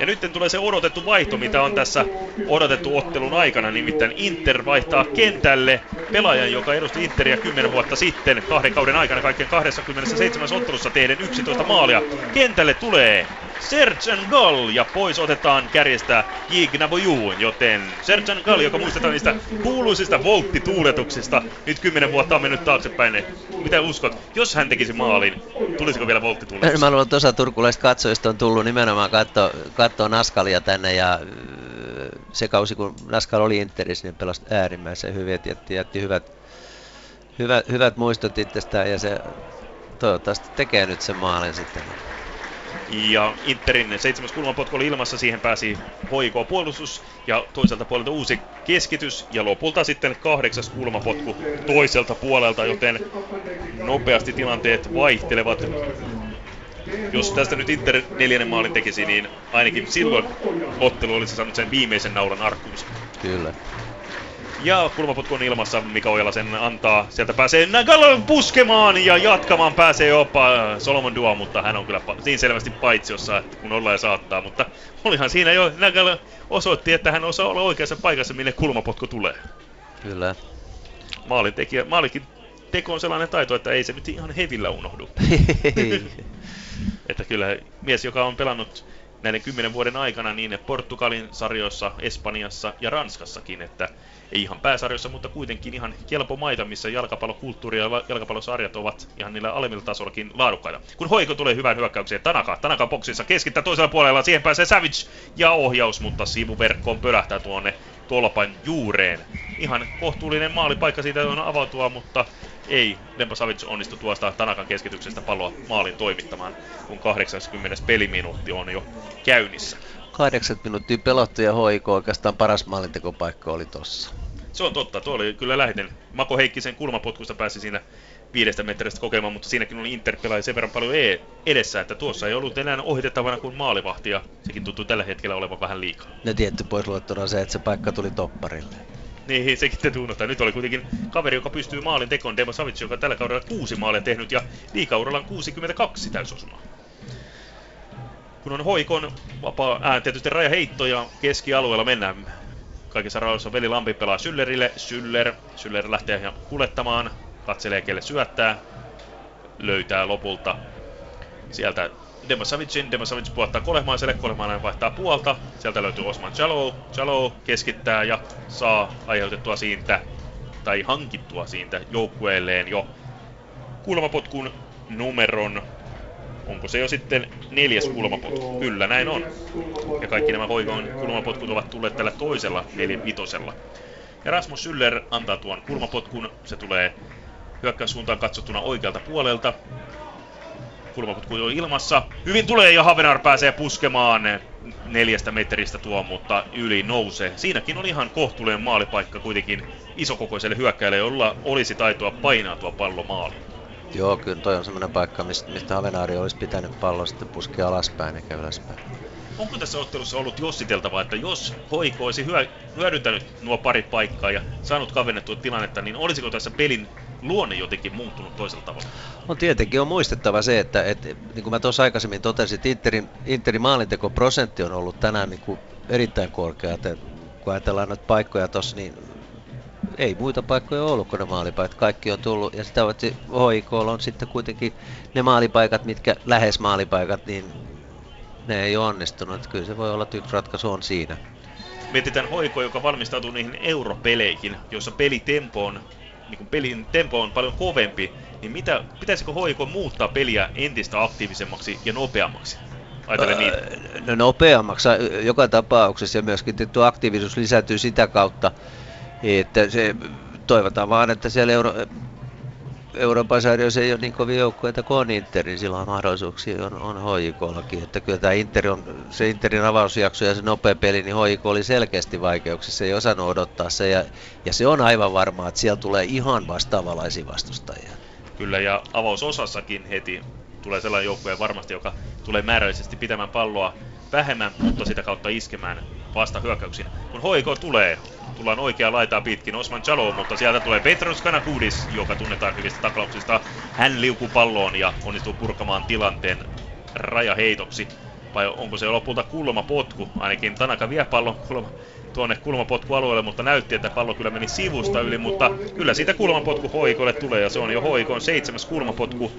S6: Ja nyt tulee se odotettu vaihto, mitä on tässä odotettu ottelun aikana. Nimittäin Inter vaihtaa kentälle pelaajan, joka edusti Interia 10 vuotta sitten kahden kauden aikana kaikkien 27 ottelussa tehden 11 maalia. Kentälle tulee Serge Gall ja pois otetaan kärjestä Jignaboju, joten Serge Gall, joka muistetaan niistä kuuluisista volttituuletuksista, nyt 10 vuotta on mennyt taaksepäin. Mitä uskot, jos hän tekisi maalin, tulisiko vielä volttituuletus?
S7: Mä luulen, että osa turkulaisista katsojista on tullut nimenomaan katsoa, katsoa Naskalia tänne ja öö, se kausi kun Naskal oli Interissä, niin pelasi äärimmäisen hyvin, että jätti, jätti hyvät, hyvät, hyvät muistot itsestään ja se toivottavasti tekee nyt sen maalin sitten.
S6: Ja Interin seitsemäs kulmapotku oli ilmassa, siihen pääsi hoiko puolustus ja toiselta puolelta uusi keskitys ja lopulta sitten kahdeksas kulmapotku toiselta puolelta, joten nopeasti tilanteet vaihtelevat. Jos tästä nyt Inter neljännen maalin tekisi, niin ainakin silloin ottelu olisi saanut sen viimeisen naulan arkkuunsa.
S7: Kyllä.
S6: Ja kulmapotku on ilmassa, Mika Ojala sen antaa. Sieltä pääsee Nagalo puskemaan ja jatkamaan pääsee jopa Solomon Dua, mutta hän on kyllä niin selvästi paitsiossa, että kun ollaan ja saattaa. Mutta olihan siinä jo, Nagalo osoitti, että hän osaa olla oikeassa paikassa, minne kulmapotku tulee.
S7: Kyllä.
S6: Maalin tekijä, maalikin teko on sellainen taito, että ei se nyt ihan hevillä unohdu. (laughs) (laughs) että kyllä mies, joka on pelannut näiden kymmenen vuoden aikana niin Portugalin sarjoissa, Espanjassa ja Ranskassakin, että ei ihan pääsarjoissa, mutta kuitenkin ihan kelpo maita, missä jalkapallokulttuuri ja jalkapallosarjat ovat ihan niillä alemmilla tasollakin laadukkaita. Kun Hoiko tulee hyvään hyökkäykseen, Tanaka, Tanaka boksissa keskittää toisella puolella, siihen pääsee Savage ja ohjaus, mutta sivuverkkoon pölähtää tuonne tolpan juureen. Ihan kohtuullinen maalipaikka siitä on avautua, mutta ei Lempa Savic onnistu tuosta Tanakan keskityksestä palloa maalin toimittamaan, kun 80. peliminuutti on jo käynnissä.
S7: 80 minuuttia pelottu ja hoiko oikeastaan paras maalintekopaikka oli tossa.
S6: Se on totta, tuo oli kyllä läheten. Mako Heikkisen kulmapotkusta pääsi siinä viidestä metristä kokemaan, mutta siinäkin oli Inter pelaaja sen verran paljon e- edessä, että tuossa ei ollut enää ohitettavana kuin maalivahti, ja sekin tuntuu tällä hetkellä olevan vähän liikaa.
S7: Ja tietty pois luettuna se, että se paikka tuli topparille.
S6: Niin, (laughs) sekin täytyy unohtaa. Nyt oli kuitenkin kaveri, joka pystyy maalin tekoon, Demo Savic, joka tällä kaudella kuusi maalia tehnyt, ja liikauralla on 62 täysosumaa. Kun on hoikon vapaa, ää, tietysti rajaheitto ja keskialueella mennään. Kaikissa rauhassa veli Lampi pelaa Syllerille. Syller, Syller lähtee ihan kuljettamaan, katselee kelle syöttää, löytää lopulta sieltä Demosavicin, Demosavic puoltaa Kolehmaiselle, Kolehmainen vaihtaa puolta, sieltä löytyy Osman Jalou, Jalou keskittää ja saa aiheutettua siitä, tai hankittua siitä joukkueelleen jo kulmapotkun numeron Onko se jo sitten neljäs kulmapotku? Kyllä, näin on. Ja kaikki nämä hoikon kulmapotkut ovat tulleet tällä toisella nelivitosella. Ja Rasmus Syller antaa tuon kulmapotkun. Se tulee hyökkäyssuuntaan katsottuna oikealta puolelta. Kulmapotku on ilmassa. Hyvin tulee ja Havenar pääsee puskemaan neljästä metristä tuo, mutta yli nousee. Siinäkin on ihan kohtuullinen maalipaikka kuitenkin isokokoiselle hyökkäjälle, jolla olisi taitoa painaa tuo pallo maaliin.
S7: Joo, kyllä toi on semmoinen paikka, mistä, mistä Havenaari olisi pitänyt pallon sitten puskea alaspäin eikä ylöspäin.
S6: Onko tässä ottelussa ollut jossiteltavaa, että jos Hoiko olisi hyö, hyödyntänyt nuo pari paikkaa ja saanut kavennettua tilannetta, niin olisiko tässä pelin luonne jotenkin muuttunut toisella tavalla?
S7: No tietenkin on muistettava se, että, että niin kuin mä tuossa aikaisemmin totesin, että Interin, Interin maalintekoprosentti on ollut tänään niin kuin erittäin korkea. Että kun ajatellaan noita paikkoja tuossa, niin ei muita paikkoja ollut kuin ne maalipaikat. Kaikki on tullut ja sitä paitsi HIKlla on sitten kuitenkin ne maalipaikat, mitkä lähes maalipaikat, niin ne ei ole onnistunut. Kyllä se voi olla, että yksi ratkaisu on siinä.
S6: Mietitään Hoiko, joka valmistautuu niihin europeleihin, joissa pelitempo on niin pelin tempo on paljon kovempi, niin mitä, pitäisikö HIK muuttaa peliä entistä aktiivisemmaksi ja nopeammaksi? Ajattelen niin.
S7: No nopeammaksi joka tapauksessa ja myöskin tuo aktiivisuus lisääntyy sitä kautta, että se, toivotaan vaan, että siellä Euro, Euroopan sarjoissa ei ole niin kovin joukkueita kuin on Inter, niin silloin mahdollisuuksia on, on HJKllakin. Että kyllä tämä Inter on, se Interin avausjakso ja se nopea peli, niin HJK oli selkeästi vaikeuksissa, ei osannut odottaa se. Ja, ja se on aivan varmaa, että siellä tulee ihan vastaavalaisia vastustajia.
S6: Kyllä, ja avausosassakin heti tulee sellainen joukkue varmasti, joka tulee määrällisesti pitämään palloa vähemmän, mutta sitä kautta iskemään vasta hyökkäyksiin. Kun HIK tulee, tullaan oikea laitaa pitkin Osman Chalo, mutta sieltä tulee Petros Kanakudis, joka tunnetaan hyvistä taklauksista. Hän liukuu palloon ja onnistuu purkamaan tilanteen rajaheitoksi. Vai onko se lopulta kulmapotku? Ainakin Tanaka vie pallon kulma, tuonne kulmapotkualueelle, mutta näytti, että pallo kyllä meni sivusta yli, mutta kyllä siitä kulmapotku hoikolle tulee, ja se on jo hoikon seitsemäs kulmapotku,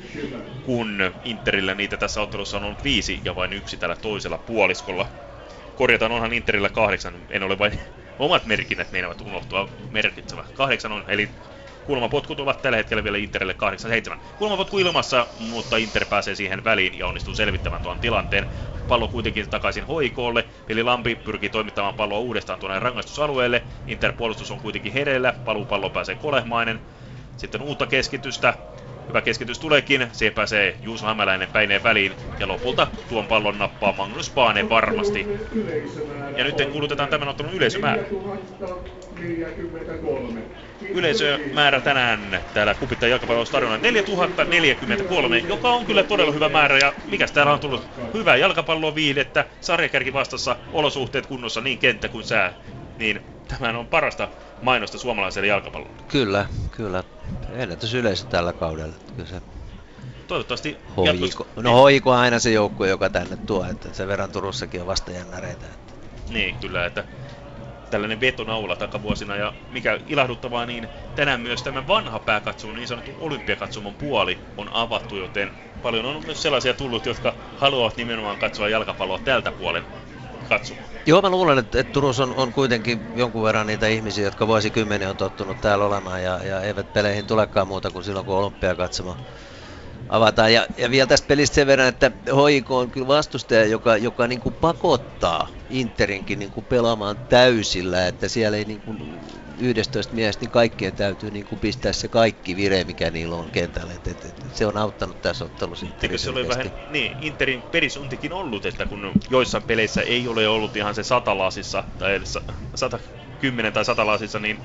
S6: kun Interillä niitä tässä ottelussa on ollut viisi ja vain yksi tällä toisella puoliskolla. Korjataan, onhan Interillä kahdeksan, en ole vain omat merkinnät meinaavat unohtua merkitsevä. Kahdeksan on, eli kulmapotkut ovat tällä hetkellä vielä Interille 8-7. Kulmapotku ilmassa, mutta Inter pääsee siihen väliin ja onnistuu selvittämään tuon tilanteen. Pallo kuitenkin takaisin hoikoolle. Eli Lampi pyrkii toimittamaan palloa uudestaan tuonne rangaistusalueelle. Inter puolustus on kuitenkin hereillä. Paluu pääsee Kolehmainen. Sitten uutta keskitystä. Hyvä keskitys tuleekin, siihen pääsee Juuso Hämäläinen päineen väliin ja lopulta tuon pallon nappaa Magnus Paane varmasti. Ja nyt kuulutetaan tämän ottelun yleisömäärä. Yleisömäärä tänään täällä Kupittaa jalkapallostadionilla 4043, joka on kyllä todella hyvä määrä. Ja mikä täällä on tullut hyvää jalkapalloa viihdettä, sarjakärki vastassa, olosuhteet kunnossa, niin kenttä kuin sää. Niin Tämä on parasta mainosta suomalaiselle jalkapallolle.
S7: Kyllä, kyllä. Ennätys yleisö tällä kaudella. Kyllä se
S6: Toivottavasti
S7: Hoiko. No Hoiko aina se joukkue, joka tänne tuo, että sen verran Turussakin on vasta jännäreitä. Että.
S6: Niin, kyllä, että tällainen vetonaula takavuosina ja mikä ilahduttavaa, niin tänään myös tämä vanha pääkatsomo, niin sanottu olympiakatsomon puoli on avattu, joten paljon on myös sellaisia tullut, jotka haluavat nimenomaan katsoa jalkapalloa tältä puolen katsomaan.
S7: Joo, mä luulen, että, että Turussa on, on kuitenkin jonkun verran niitä ihmisiä, jotka vuosikymmeniä on tottunut täällä olemaan ja, ja eivät peleihin tulekaan muuta kuin silloin, kun olympia katsomaan avataan. Ja, ja vielä tästä pelistä sen verran, että HIK on kyllä vastustaja, joka, joka niin kuin pakottaa Interinkin niin kuin pelaamaan täysillä, että siellä ei niin kuin 11 miestä, niin kaikkien täytyy niin kuin pistää se kaikki vire, mikä niillä on kentällä. Et, et, et, se on auttanut tässä ottelussa.
S6: Eikö se ole vähän, niin, Interin perisuntikin ollut, että kun joissain peleissä ei ole ollut ihan se satalasissa, tai 110 tai satalasissa, niin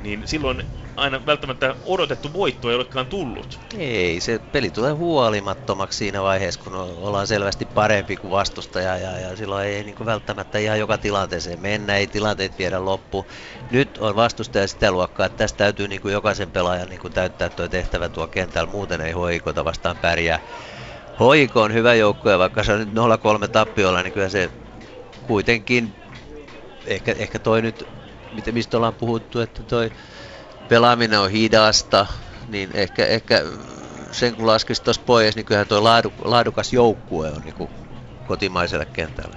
S6: niin silloin aina välttämättä odotettu voitto ei olekaan tullut.
S7: Ei, se peli tulee huolimattomaksi siinä vaiheessa, kun ollaan selvästi parempi kuin vastustaja ja, ja silloin ei niin kuin välttämättä ihan joka tilanteeseen mennä, ei tilanteet viedä loppu. Nyt on vastustaja sitä luokkaa, että tästä täytyy niin kuin jokaisen pelaajan niin kuin täyttää tuo tehtävä tuo kentällä, muuten ei hoikota vastaan pärjää. Hoiko on hyvä joukko ja vaikka se on nyt 0-3 tappiolla, niin kyllä se kuitenkin, ehkä, ehkä toi nyt mitä, mistä ollaan puhuttu, että toi pelaaminen on hidasta, niin ehkä, ehkä sen kun laskisi tuossa pois, niin kyllähän tuo laadu, laadukas joukkue on niin kotimaiselle kentälle.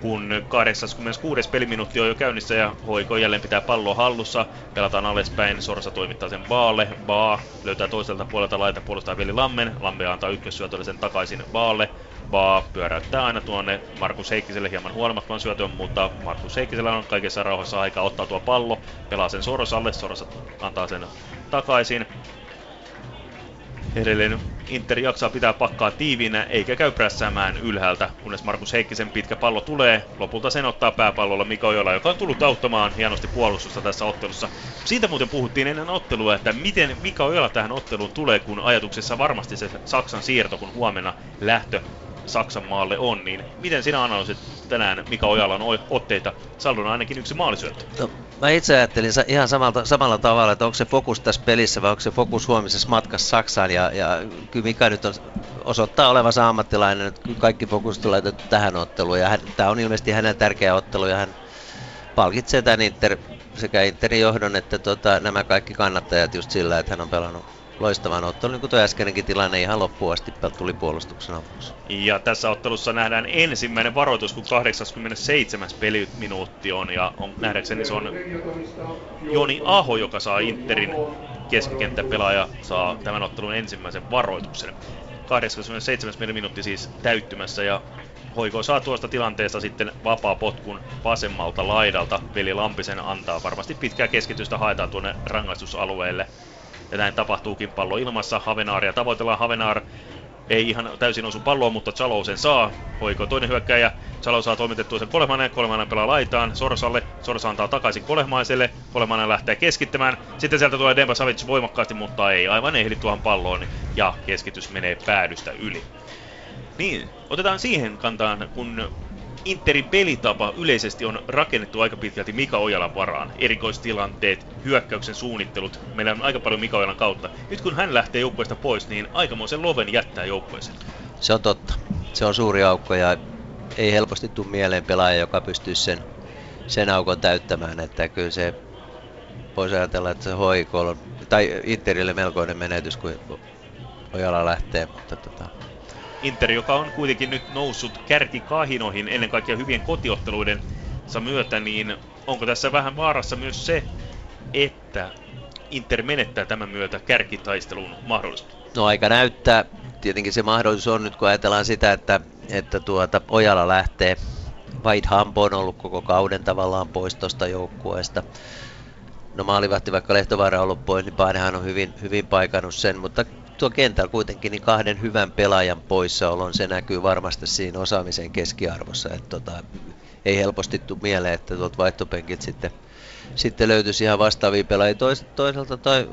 S6: Kun 86. peliminuutti on jo käynnissä ja HIK jälleen pitää palloa hallussa, pelataan alaspäin, Sorsa toimittaa sen Baalle, Baa löytää toiselta puolelta laita puolustaa Veli Lammen, Lamme antaa ykkössyötölle sen Baalle, vaan pyöräyttää aina tuonne Markus Heikkiselle hieman huolimattoman syötön, mutta Markus Heikkisellä on kaikessa rauhassa aika ottaa tuo pallo, pelaa sen Sorosalle, Sorosa antaa sen takaisin. Edelleen Inter jaksaa pitää pakkaa tiiviinä eikä käy prässäämään ylhäältä, kunnes Markus Heikkisen pitkä pallo tulee. Lopulta sen ottaa pääpallolla Mika Ojola, joka on tullut auttamaan hienosti puolustusta tässä ottelussa. Siitä muuten puhuttiin ennen ottelua, että miten Mika Ojola tähän otteluun tulee, kun ajatuksessa varmasti se Saksan siirto, kun huomenna lähtö Saksan maalle on, niin miten sinä analysoit tänään Mika Ojalan otteita? Saldona ainakin yksi maalisyöttö.
S7: No, mä itse ajattelin ihan samalta, samalla tavalla, että onko se fokus tässä pelissä vai onko se fokus huomisessa matkassa Saksaan. Ja, ja kyllä Mika nyt on, osoittaa olevansa ammattilainen, että kaikki fokus tulee tähän otteluun. Ja tämä on ilmeisesti hänen tärkeä ottelu ja hän palkitsee tämän Inter, sekä Interin johdon että tota, nämä kaikki kannattajat just sillä, että hän on pelannut loistavan ottelun, niin tuo äskeinenkin tilanne ihan loppuun asti tuli puolustuksen avuksi.
S6: Ja tässä ottelussa nähdään ensimmäinen varoitus, kun 87. peliminuutti on, ja on, nähdäkseni se on Joni Aho, joka saa Interin keskikenttäpelaaja, saa tämän ottelun ensimmäisen varoituksen. 87. minuutti siis täyttymässä, ja Hoiko saa tuosta tilanteesta sitten vapaa potkun vasemmalta laidalta. Veli Lampisen antaa varmasti pitkää keskitystä haetaan tuonne rangaistusalueelle. Ja näin tapahtuukin pallo ilmassa. Havenaaria tavoitellaan. Havenaar ei ihan täysin osu palloon, mutta Chalo sen saa. Hoiko toinen hyökkäjä. Chalo saa toimitettua sen Kolehmanen. Kolehmanen pelaa laitaan Sorsalle. Sorsa antaa takaisin Kolehmaiselle. Kolehmanen lähtee keskittämään. Sitten sieltä tulee Demba Savic voimakkaasti, mutta ei aivan ehdi tuohon palloon. Ja keskitys menee päädystä yli. Niin, otetaan siihen kantaan, kun Interin pelitapa yleisesti on rakennettu aika pitkälti Mika Ojalan varaan. Erikoistilanteet, hyökkäyksen suunnittelut, meillä on aika paljon Mika Ojalan kautta. Nyt kun hän lähtee joukkueesta pois, niin aikamoisen loven jättää joukkueeseen.
S7: Se on totta. Se on suuri aukko ja ei helposti tule mieleen pelaaja, joka pystyisi sen, sen aukon täyttämään. Että kyllä se voisi ajatella, että se hoiko tai Interille melkoinen menetys, kun Ojala lähtee, mutta tota,
S6: Inter, joka on kuitenkin nyt noussut kärkikahinoihin ennen kaikkea hyvien kotiotteluiden myötä, niin onko tässä vähän vaarassa myös se, että Inter menettää tämän myötä kärkitaistelun mahdollisuus?
S7: No aika näyttää. Tietenkin se mahdollisuus on nyt, kun ajatellaan sitä, että, että tuota, Ojala lähtee. Hampo on ollut koko kauden tavallaan pois tuosta joukkueesta. No maalivahti, vaikka Lehtovaara on ollut pois, niin Paanehan on hyvin, hyvin paikannut sen, mutta tuo kentällä kuitenkin niin kahden hyvän pelaajan poissaolon, se näkyy varmasti siinä osaamisen keskiarvossa. Että tota, ei helposti tule mieleen, että tuot vaihtopenkit sitten, sitten löytyisi ihan vastaavia pelaajia. Tois, toisaalta toi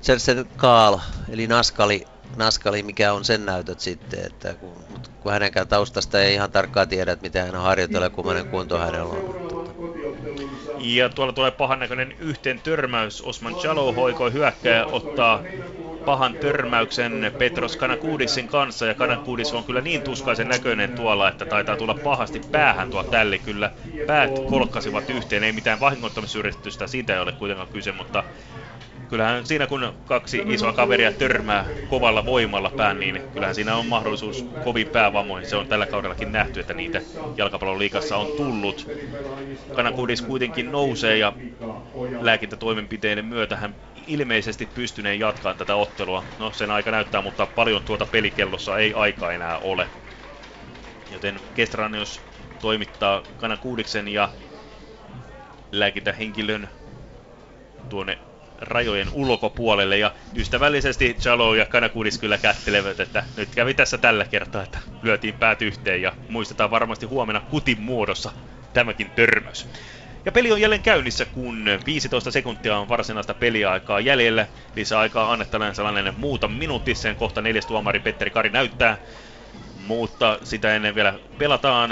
S7: Sersen Kaal, eli Naskali, Naskali, mikä on sen näytöt sitten, että kun, kun hänenkään taustasta ei ihan tarkkaan tiedä, että miten hän on harjoitellut, kummanen kunto hänellä on.
S6: Ja tuolla tulee pahan näköinen yhteen törmäys. Osman hoikoi hyökkää ottaa pahan törmäyksen Petros Kanakudisin kanssa, ja Kanakudis on kyllä niin tuskaisen näköinen tuolla, että taitaa tulla pahasti päähän tuo tälli. Kyllä päät kolkkasivat yhteen, ei mitään vahingoittamisyritystä, siitä ei ole kuitenkaan kyse, mutta kyllähän siinä kun kaksi isoa kaveria törmää kovalla voimalla pään, niin kyllähän siinä on mahdollisuus kovin päävammoihin. Se on tällä kaudellakin nähty, että niitä jalkapallon liikassa on tullut. Kanakudis kuitenkin nousee ja lääkintätoimenpiteiden myötä hän ilmeisesti pystyneen jatkaa tätä ottelua. No sen aika näyttää, mutta paljon tuota pelikellossa ei aika enää ole. Joten Kestranius toimittaa Kanakuudiksen ja lääkintähenkilön tuonne rajojen ulkopuolelle ja ystävällisesti Chalo ja Kanakudis kyllä kättelevät, että nyt kävi tässä tällä kertaa, että lyötiin päät yhteen ja muistetaan varmasti huomenna kutin muodossa tämäkin törmäys. Ja peli on jälleen käynnissä, kun 15 sekuntia on varsinaista peliaikaa jäljellä. Lisäaikaa annettavän sellainen muuta minuutti, sen kohta neljäs tuomari Petteri Kari näyttää. Mutta sitä ennen vielä pelataan,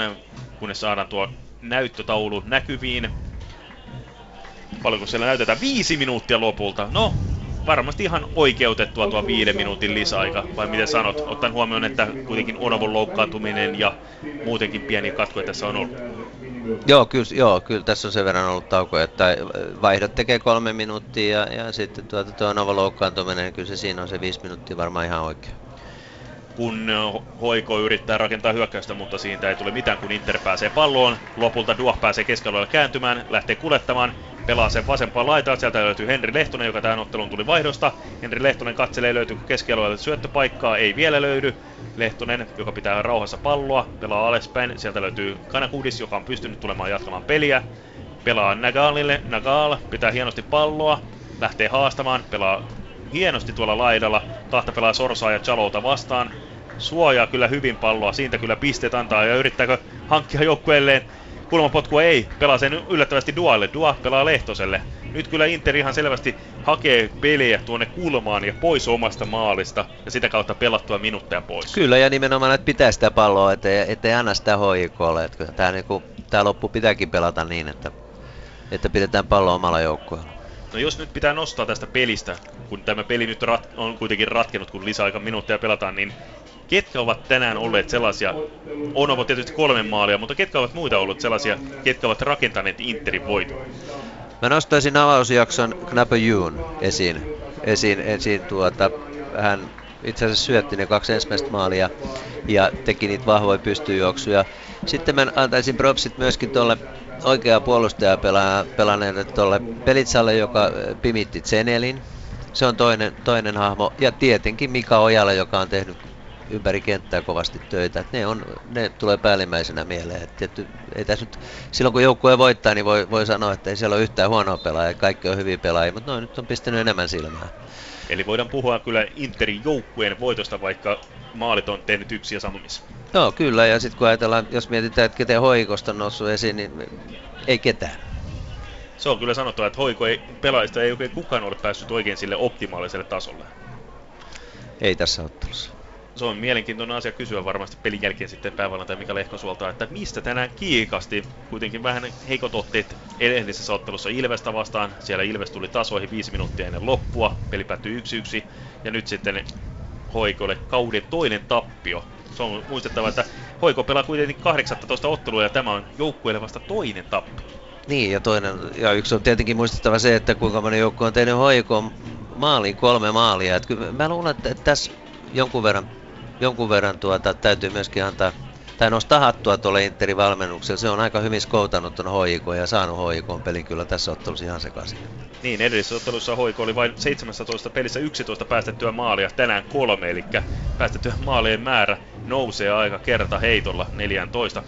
S6: kunnes saadaan tuo näyttötaulu näkyviin. Paljonko siellä näytetään? Viisi minuuttia lopulta. No, varmasti ihan oikeutettua tuo viiden minuutin lisäaika, vai miten sanot, ottaen huomioon, että kuitenkin Onovon loukkaantuminen ja muutenkin pieni katko tässä on ollut.
S7: Joo kyllä, joo, kyllä tässä on sen verran ollut tauko, että vaihdot tekee kolme minuuttia ja, ja sitten tuota, tuo Onovon loukkaantuminen, kyllä se siinä on se viisi minuuttia varmaan ihan oikein
S6: kun Hoiko yrittää rakentaa hyökkäystä, mutta siitä ei tule mitään, kun Inter pääsee palloon. Lopulta Duah pääsee keskialueelle kääntymään, lähtee kulettamaan, pelaa sen vasempaan laitaan. Sieltä löytyy Henri Lehtonen, joka tähän otteluun tuli vaihdosta. Henri Lehtonen katselee, löytyykö keskialueelle syöttöpaikkaa, ei vielä löydy. Lehtonen, joka pitää rauhassa palloa, pelaa alaspäin. Sieltä löytyy Kanakudis, joka on pystynyt tulemaan jatkamaan peliä. Pelaa Nagalille, Nagal pitää hienosti palloa, lähtee haastamaan, pelaa hienosti tuolla laidalla. Kahta pelaa Sorsaa ja Chalouta vastaan. Suojaa kyllä hyvin palloa, siitä kyllä pisteet antaa ja yrittääkö hankkia joukkueelleen kulmapotkua ei, pelaa sen yllättävästi Dualle, Dua pelaa Lehtoselle. Nyt kyllä Inter ihan selvästi hakee peliä tuonne kulmaan ja pois omasta maalista ja sitä kautta pelattua minuutteja pois.
S7: Kyllä ja nimenomaan, että pitää sitä palloa, ettei, ettei anna sitä hoikolle. Että tämä, niinku, tämä loppu pitääkin pelata niin, että, että pidetään pallo omalla joukkueella.
S6: No jos nyt pitää nostaa tästä pelistä, kun tämä peli nyt rat- on kuitenkin ratkennut, kun lisäaika minuutteja pelataan, niin ketkä ovat tänään olleet sellaisia, on ollut tietysti kolme maalia, mutta ketkä ovat muita ollut sellaisia, ketkä ovat rakentaneet Interin voiton?
S7: Mä nostaisin avausjakson Knapajun esiin. esiin, esiin tuota, hän itse asiassa syötti ne kaksi ensimmäistä maalia ja teki niitä vahvoja pystyjuoksuja. Sitten mä antaisin propsit myöskin tuolle oikea puolustaja pelanneelle tuolle Pelitsalle, joka pimitti Zenelin. Se on toinen, toinen hahmo. Ja tietenkin Mika Ojala, joka on tehnyt ympäri kenttää kovasti töitä. Et ne, on, ne tulee päällimmäisenä mieleen. Et tietty, ei tässä nyt, silloin kun joukkue voittaa, niin voi, voi sanoa, että ei siellä ole yhtään huonoa pelaajaa. Kaikki on hyviä pelaajia, mutta noin nyt on pistänyt enemmän silmää.
S6: Eli voidaan puhua kyllä Interin joukkueen voitosta, vaikka maalit on tehnyt yksi ja samomis.
S7: Joo, kyllä. Ja sitten kun ajatellaan, jos mietitään, että ketään hoikosta on noussut esiin, niin ei ketään.
S6: Se on kyllä sanottu, että hoiko ei, pelaajista ei oikein kukaan ole päässyt oikein sille optimaaliselle tasolle.
S7: Ei tässä ottelussa
S6: se on mielenkiintoinen asia kysyä varmasti pelin jälkeen sitten tai Mika Lehkosuolta, että mistä tänään kiikasti. Kuitenkin vähän heikot otteet edellisessä ottelussa Ilvestä vastaan. Siellä Ilves tuli tasoihin viisi minuuttia ennen loppua. Peli päättyi 1-1 ja nyt sitten Hoikolle kauden toinen tappio. Se on muistettava, että Hoiko pelaa kuitenkin 18 ottelua ja tämä on joukkueelle vasta toinen tappio.
S7: Niin, ja toinen, ja yksi on tietenkin muistettava se, että kuinka moni joukkue on tehnyt hoikoon maaliin kolme maalia. Että kyllä mä luulen, että tässä jonkun verran jonkun verran tuota, täytyy myöskin antaa tai nostaa hattua tuolle Interin valmennukselle. Se on aika hyvin skoutannut tuon HIK ja saanut HIK pelin kyllä tässä ottelussa ihan sekaisin.
S6: Niin, edellisessä ottelussa HIK oli vain 17 pelissä 11 päästettyä maalia, tänään kolme, eli päästettyä maalien määrä nousee aika kerta heitolla 14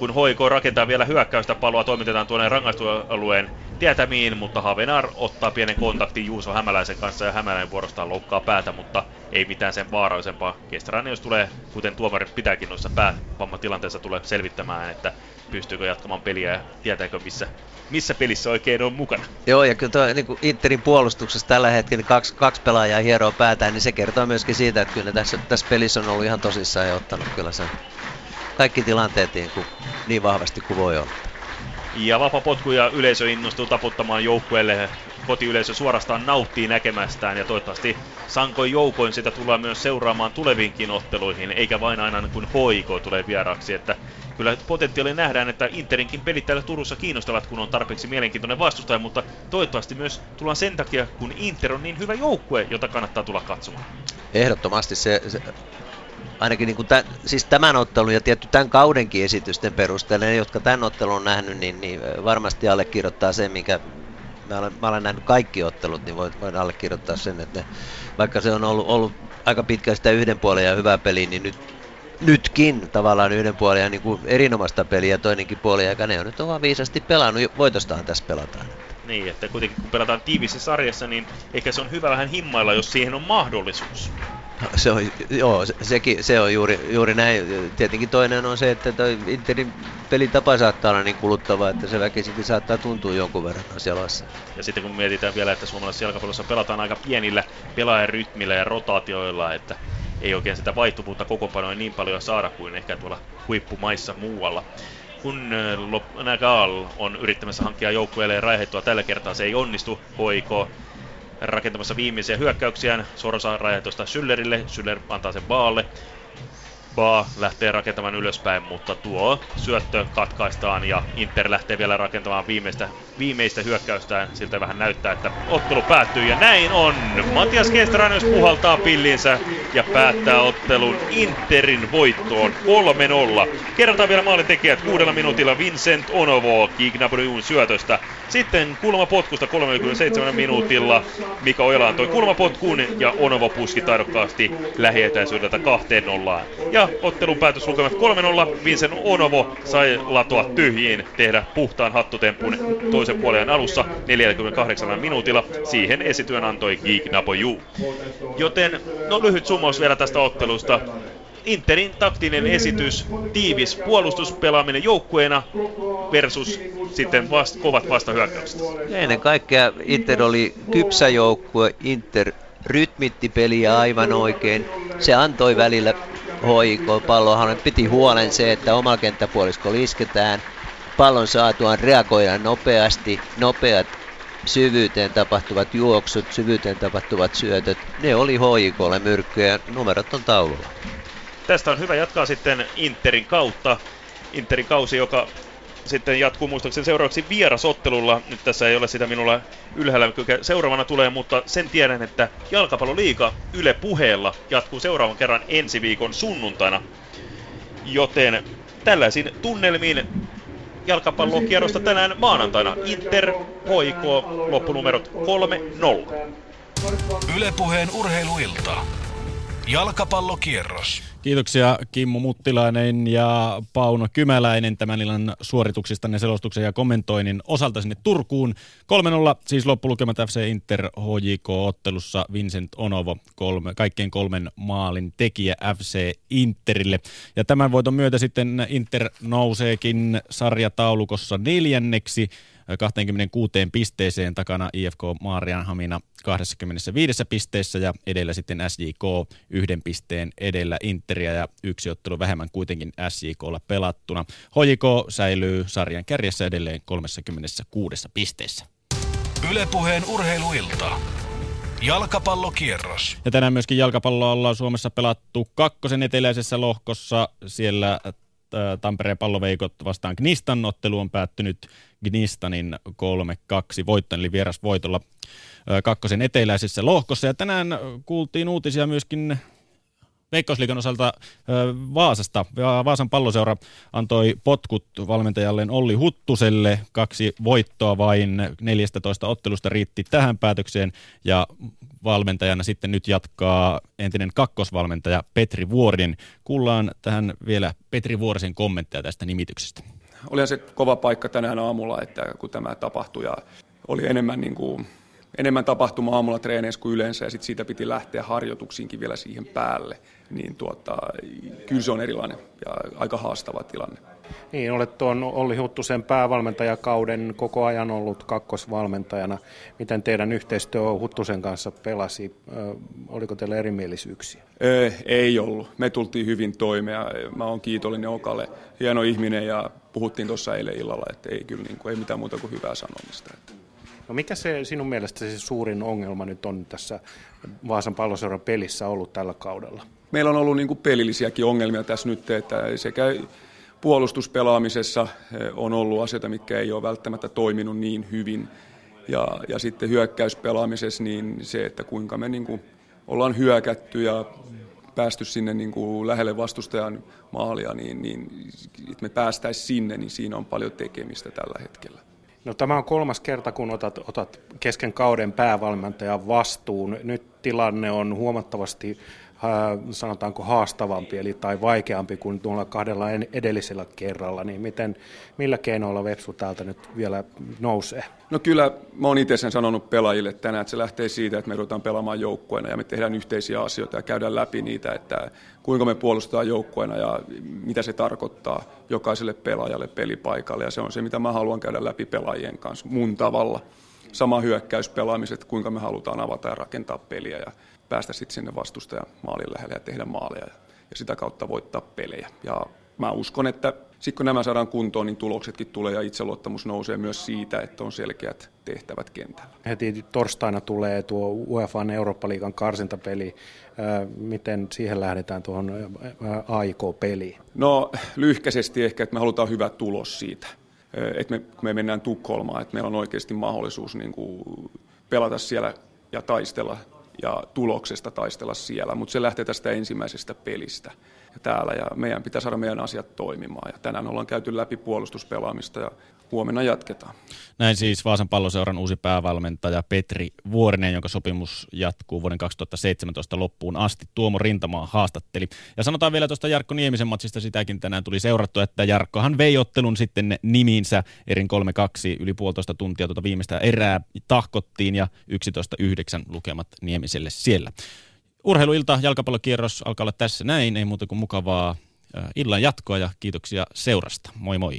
S6: kun HIK rakentaa vielä hyökkäystä, palloa toimitetaan tuonne rangaistualueen tietämiin, mutta Havenar ottaa pienen kontaktin Juuso Hämäläisen kanssa ja Hämäläinen vuorostaan loukkaa päätä, mutta ei mitään sen vaarallisempaa. Kestäranne, jos tulee, kuten tuomari pitääkin noissa päävammatilanteessa tulee selvittämään, että pystyykö jatkamaan peliä ja tietääkö missä, missä pelissä oikein on mukana.
S7: Joo, ja kyllä toi, niin kuin Interin puolustuksessa tällä hetkellä kaksi, kaksi pelaajaa hieroo päätään, niin se kertoo myöskin siitä, että kyllä tässä, tässä pelissä on ollut ihan tosissaan ja ottanut kyllä sen kaikki tilanteet niin, kuin, niin vahvasti kuin voi olla.
S6: Ja vapaa potku ja yleisö innostuu taputtamaan joukkueelle. Kotiyleisö suorastaan nauttii näkemästään ja toivottavasti sankoin joukoin sitä tullaan myös seuraamaan tuleviinkin otteluihin, eikä vain aina kun HIK tulee vieraaksi. Että kyllä potentiaali nähdään, että Interinkin pelit täällä Turussa kiinnostavat, kun on tarpeeksi mielenkiintoinen vastustaja, mutta toivottavasti myös tullaan sen takia, kun Inter on niin hyvä joukkue, jota kannattaa tulla katsomaan.
S7: Ehdottomasti se, se ainakin niin kuin tämän, siis tämän ottelun ja tietty tämän kaudenkin esitysten perusteella, ne jotka tämän ottelun on nähnyt, niin, niin varmasti allekirjoittaa sen, mikä mä olen, mä olen nähnyt kaikki ottelut, niin voin, voin allekirjoittaa sen, että ne, vaikka se on ollut, ollut aika pitkä sitä yhden puolen ja hyvä peli, niin nyt, nytkin tavallaan yhden puolen ja niin kuin erinomaista peliä toinenkin puoli, ja ne on nyt vaan viisasti pelannut, voitostaan tässä pelataan.
S6: Niin, että kuitenkin kun pelataan tiivissä sarjassa, niin ehkä se on hyvä vähän himmailla, jos siihen on mahdollisuus.
S7: Se on, joo, se, sekin, se on juuri, juuri näin. Tietenkin toinen on se, että toi Interin pelitapa saattaa olla niin kuluttava, että se väkisinkin saattaa tuntua jonkun verran jalassa.
S6: Ja sitten kun mietitään vielä, että suomalaisessa jalkapallossa pelataan aika pienillä pelaajarytmillä ja rotaatioilla, että ei oikein sitä vaihtuvuutta kokoonpanoja niin paljon saada kuin ehkä tuolla huippumaissa muualla kun äh, Nagal on yrittämässä hankkia joukkueelle raihettua tällä kertaa, se ei onnistu. Hoiko rakentamassa viimeisiä hyökkäyksiään. Sorsa rajatusta Schüllerille, Schüller antaa sen Baalle. Ba lähtee rakentamaan ylöspäin, mutta tuo syöttö katkaistaan ja Inter lähtee vielä rakentamaan viimeistä, viimeistä hyökkäystään. Siltä vähän näyttää, että ottelu päättyy ja näin on. Matias Kestranius puhaltaa pillinsä ja päättää ottelun Interin voittoon 3-0. Kerrotaan vielä maalintekijät kuudella minuutilla Vincent Onovo Kignabryun syötöstä. Sitten kulmapotkusta 37 minuutilla Mika Ojala antoi kulmapotkun ja Onovo puski taidokkaasti lähietäisyydeltä 2-0. Ja ottelun päätöslukemat 3-0. Vincent Onovo sai latua tyhjiin tehdä puhtaan hattutempun toisen puolen alussa 48 minuutilla. Siihen esityön antoi Geek Napoju. Joten no lyhyt summaus vielä tästä ottelusta. Interin taktinen esitys, tiivis puolustuspelaaminen joukkueena versus sitten vast, kovat vastahyökkäykset.
S7: Ennen kaikkea Inter oli kypsä joukkue, Inter rytmitti peliä aivan oikein. Se antoi välillä hoiko pallohan piti huolen se, että oma kenttäpuolisko isketään. Pallon saatuaan reagoida nopeasti, nopeat syvyyteen tapahtuvat juoksut, syvyyteen tapahtuvat syötöt, ne oli hoikolle myrkkyjä, numerot on taululla.
S6: Tästä on hyvä jatkaa sitten Interin kautta. Interin kausi, joka sitten jatkuu muistaakseni seuraavaksi vierasottelulla. Nyt tässä ei ole sitä minulla ylhäällä, mikä seuraavana tulee, mutta sen tiedän, että Jalkapalloliiga Yle puheella jatkuu seuraavan kerran ensi viikon sunnuntaina. Joten tällaisin tunnelmiin jalkapallokierrosta tänään maanantaina. Inter, HIK, loppunumerot 3-0.
S5: Ylepuheen urheiluilta. Jalkapallokierros.
S2: Kiitoksia Kimmo Muttilainen ja Pauno Kymäläinen tämän illan suorituksista ja selostuksen ja kommentoinnin osalta sinne Turkuun. 3-0 siis loppulukemat FC Inter HJK-ottelussa Vincent Onovo, kolme, kaikkein kolmen maalin tekijä FC Interille. Ja tämän voiton myötä sitten Inter nouseekin sarjataulukossa neljänneksi 26 pisteeseen takana IFK Maarianhamina 25 pisteessä ja edellä sitten SJK yhden pisteen edellä Interia ja yksi ottelu vähemmän kuitenkin SJKlla pelattuna. HJK säilyy sarjan kärjessä edelleen 36 pisteessä.
S5: Ylepuheen urheiluilta. Jalkapallokierros.
S2: Ja tänään myöskin jalkapalloa ollaan Suomessa pelattu kakkosen eteläisessä lohkossa. Siellä Tampereen palloveikot vastaan Gnistan ottelu on päättynyt Gnistanin 3-2 voitton, eli vierasvoitolla kakkosen eteläisessä lohkossa. Ja tänään kuultiin uutisia myöskin Veikkausliikan osalta Vaasasta. Vaasan palloseura antoi potkut valmentajalleen Olli Huttuselle. Kaksi voittoa vain 14 ottelusta riitti tähän päätökseen. Ja valmentajana sitten nyt jatkaa entinen kakkosvalmentaja Petri Vuorinen. Kuullaan tähän vielä Petri Vuorisen kommentteja tästä nimityksestä.
S12: Olihan se kova paikka tänään aamulla, että kun tämä tapahtui ja oli enemmän niin kuin enemmän tapahtuma aamulla treeneissä kuin yleensä ja sitten siitä piti lähteä harjoituksiinkin vielä siihen päälle, niin tuota, kyllä se on erilainen ja aika haastava tilanne.
S13: Niin, olet tuon Olli Huttusen päävalmentajakauden koko ajan ollut kakkosvalmentajana. Miten teidän yhteistyö Huttusen kanssa pelasi? Oliko teillä erimielisyyksiä?
S12: Ei ollut. Me tultiin hyvin toimea. Mä oon kiitollinen Okalle. Hieno ihminen ja puhuttiin tuossa eilen illalla, että ei kyllä niin kuin, ei mitään muuta kuin hyvää sanomista.
S13: No mikä se sinun mielestä se suurin ongelma nyt on tässä Vaasan palloseuran pelissä ollut tällä kaudella?
S12: Meillä on ollut niin kuin pelillisiäkin ongelmia tässä nyt, että sekä puolustuspelaamisessa eh, on ollut asioita, mitkä ei ole välttämättä toiminut niin hyvin. Ja, ja sitten hyökkäyspelaamisessa niin se, että kuinka me niin kuin ollaan hyökätty ja päästy sinne niin kuin lähelle vastustajan maalia, niin, niin että me päästäisiin sinne, niin siinä on paljon tekemistä tällä hetkellä.
S13: No, tämä on kolmas kerta, kun otat, otat kesken kauden päävalmentajan vastuun. Nyt tilanne on huomattavasti sanotaanko haastavampi eli tai vaikeampi kuin tuolla kahdella edellisellä kerralla, niin miten, millä keinoilla Vepsu täältä nyt vielä nousee?
S12: No kyllä, mä oon itse sen sanonut pelaajille tänään, että se lähtee siitä, että me ruvetaan pelaamaan joukkueena ja me tehdään yhteisiä asioita ja käydään läpi niitä, että kuinka me puolustetaan joukkueena ja mitä se tarkoittaa jokaiselle pelaajalle pelipaikalle ja se on se, mitä mä haluan käydä läpi pelaajien kanssa mun tavalla. Sama hyökkäyspelaamiset, kuinka me halutaan avata ja rakentaa peliä ja päästä sitten sinne vastustajan maalin lähelle ja tehdä maaleja ja, sitä kautta voittaa pelejä. Ja mä uskon, että sitten kun nämä saadaan kuntoon, niin tuloksetkin tulee ja itseluottamus nousee myös siitä, että on selkeät tehtävät kentällä.
S13: Heti torstaina tulee tuo UEFA Eurooppa-liigan karsintapeli. Miten siihen lähdetään tuohon AIK-peliin?
S12: No lyhkäisesti ehkä, että me halutaan hyvä tulos siitä. Että me, kun me mennään Tukholmaan, että meillä on oikeasti mahdollisuus niin kuin pelata siellä ja taistella ja tuloksesta taistella siellä, mutta se lähtee tästä ensimmäisestä pelistä täällä ja meidän pitää saada meidän asiat toimimaan. Ja tänään ollaan käyty läpi puolustuspelaamista ja huomenna jatketaan.
S2: Näin siis Vaasan palloseuran uusi päävalmentaja Petri Vuorinen, jonka sopimus jatkuu vuoden 2017 loppuun asti. Tuomo Rintamaa haastatteli. Ja sanotaan vielä tuosta Jarkko Niemisen matsista, sitäkin tänään tuli seurattu, että Jarkkohan vei ottelun sitten nimiinsä erin 3-2 yli puolitoista tuntia tuota viimeistä erää tahkottiin ja 11-9 lukemat Niemiselle siellä. Urheiluilta, jalkapallokierros alkaa olla tässä näin, ei muuta kuin mukavaa illan jatkoa ja kiitoksia seurasta. Moi moi!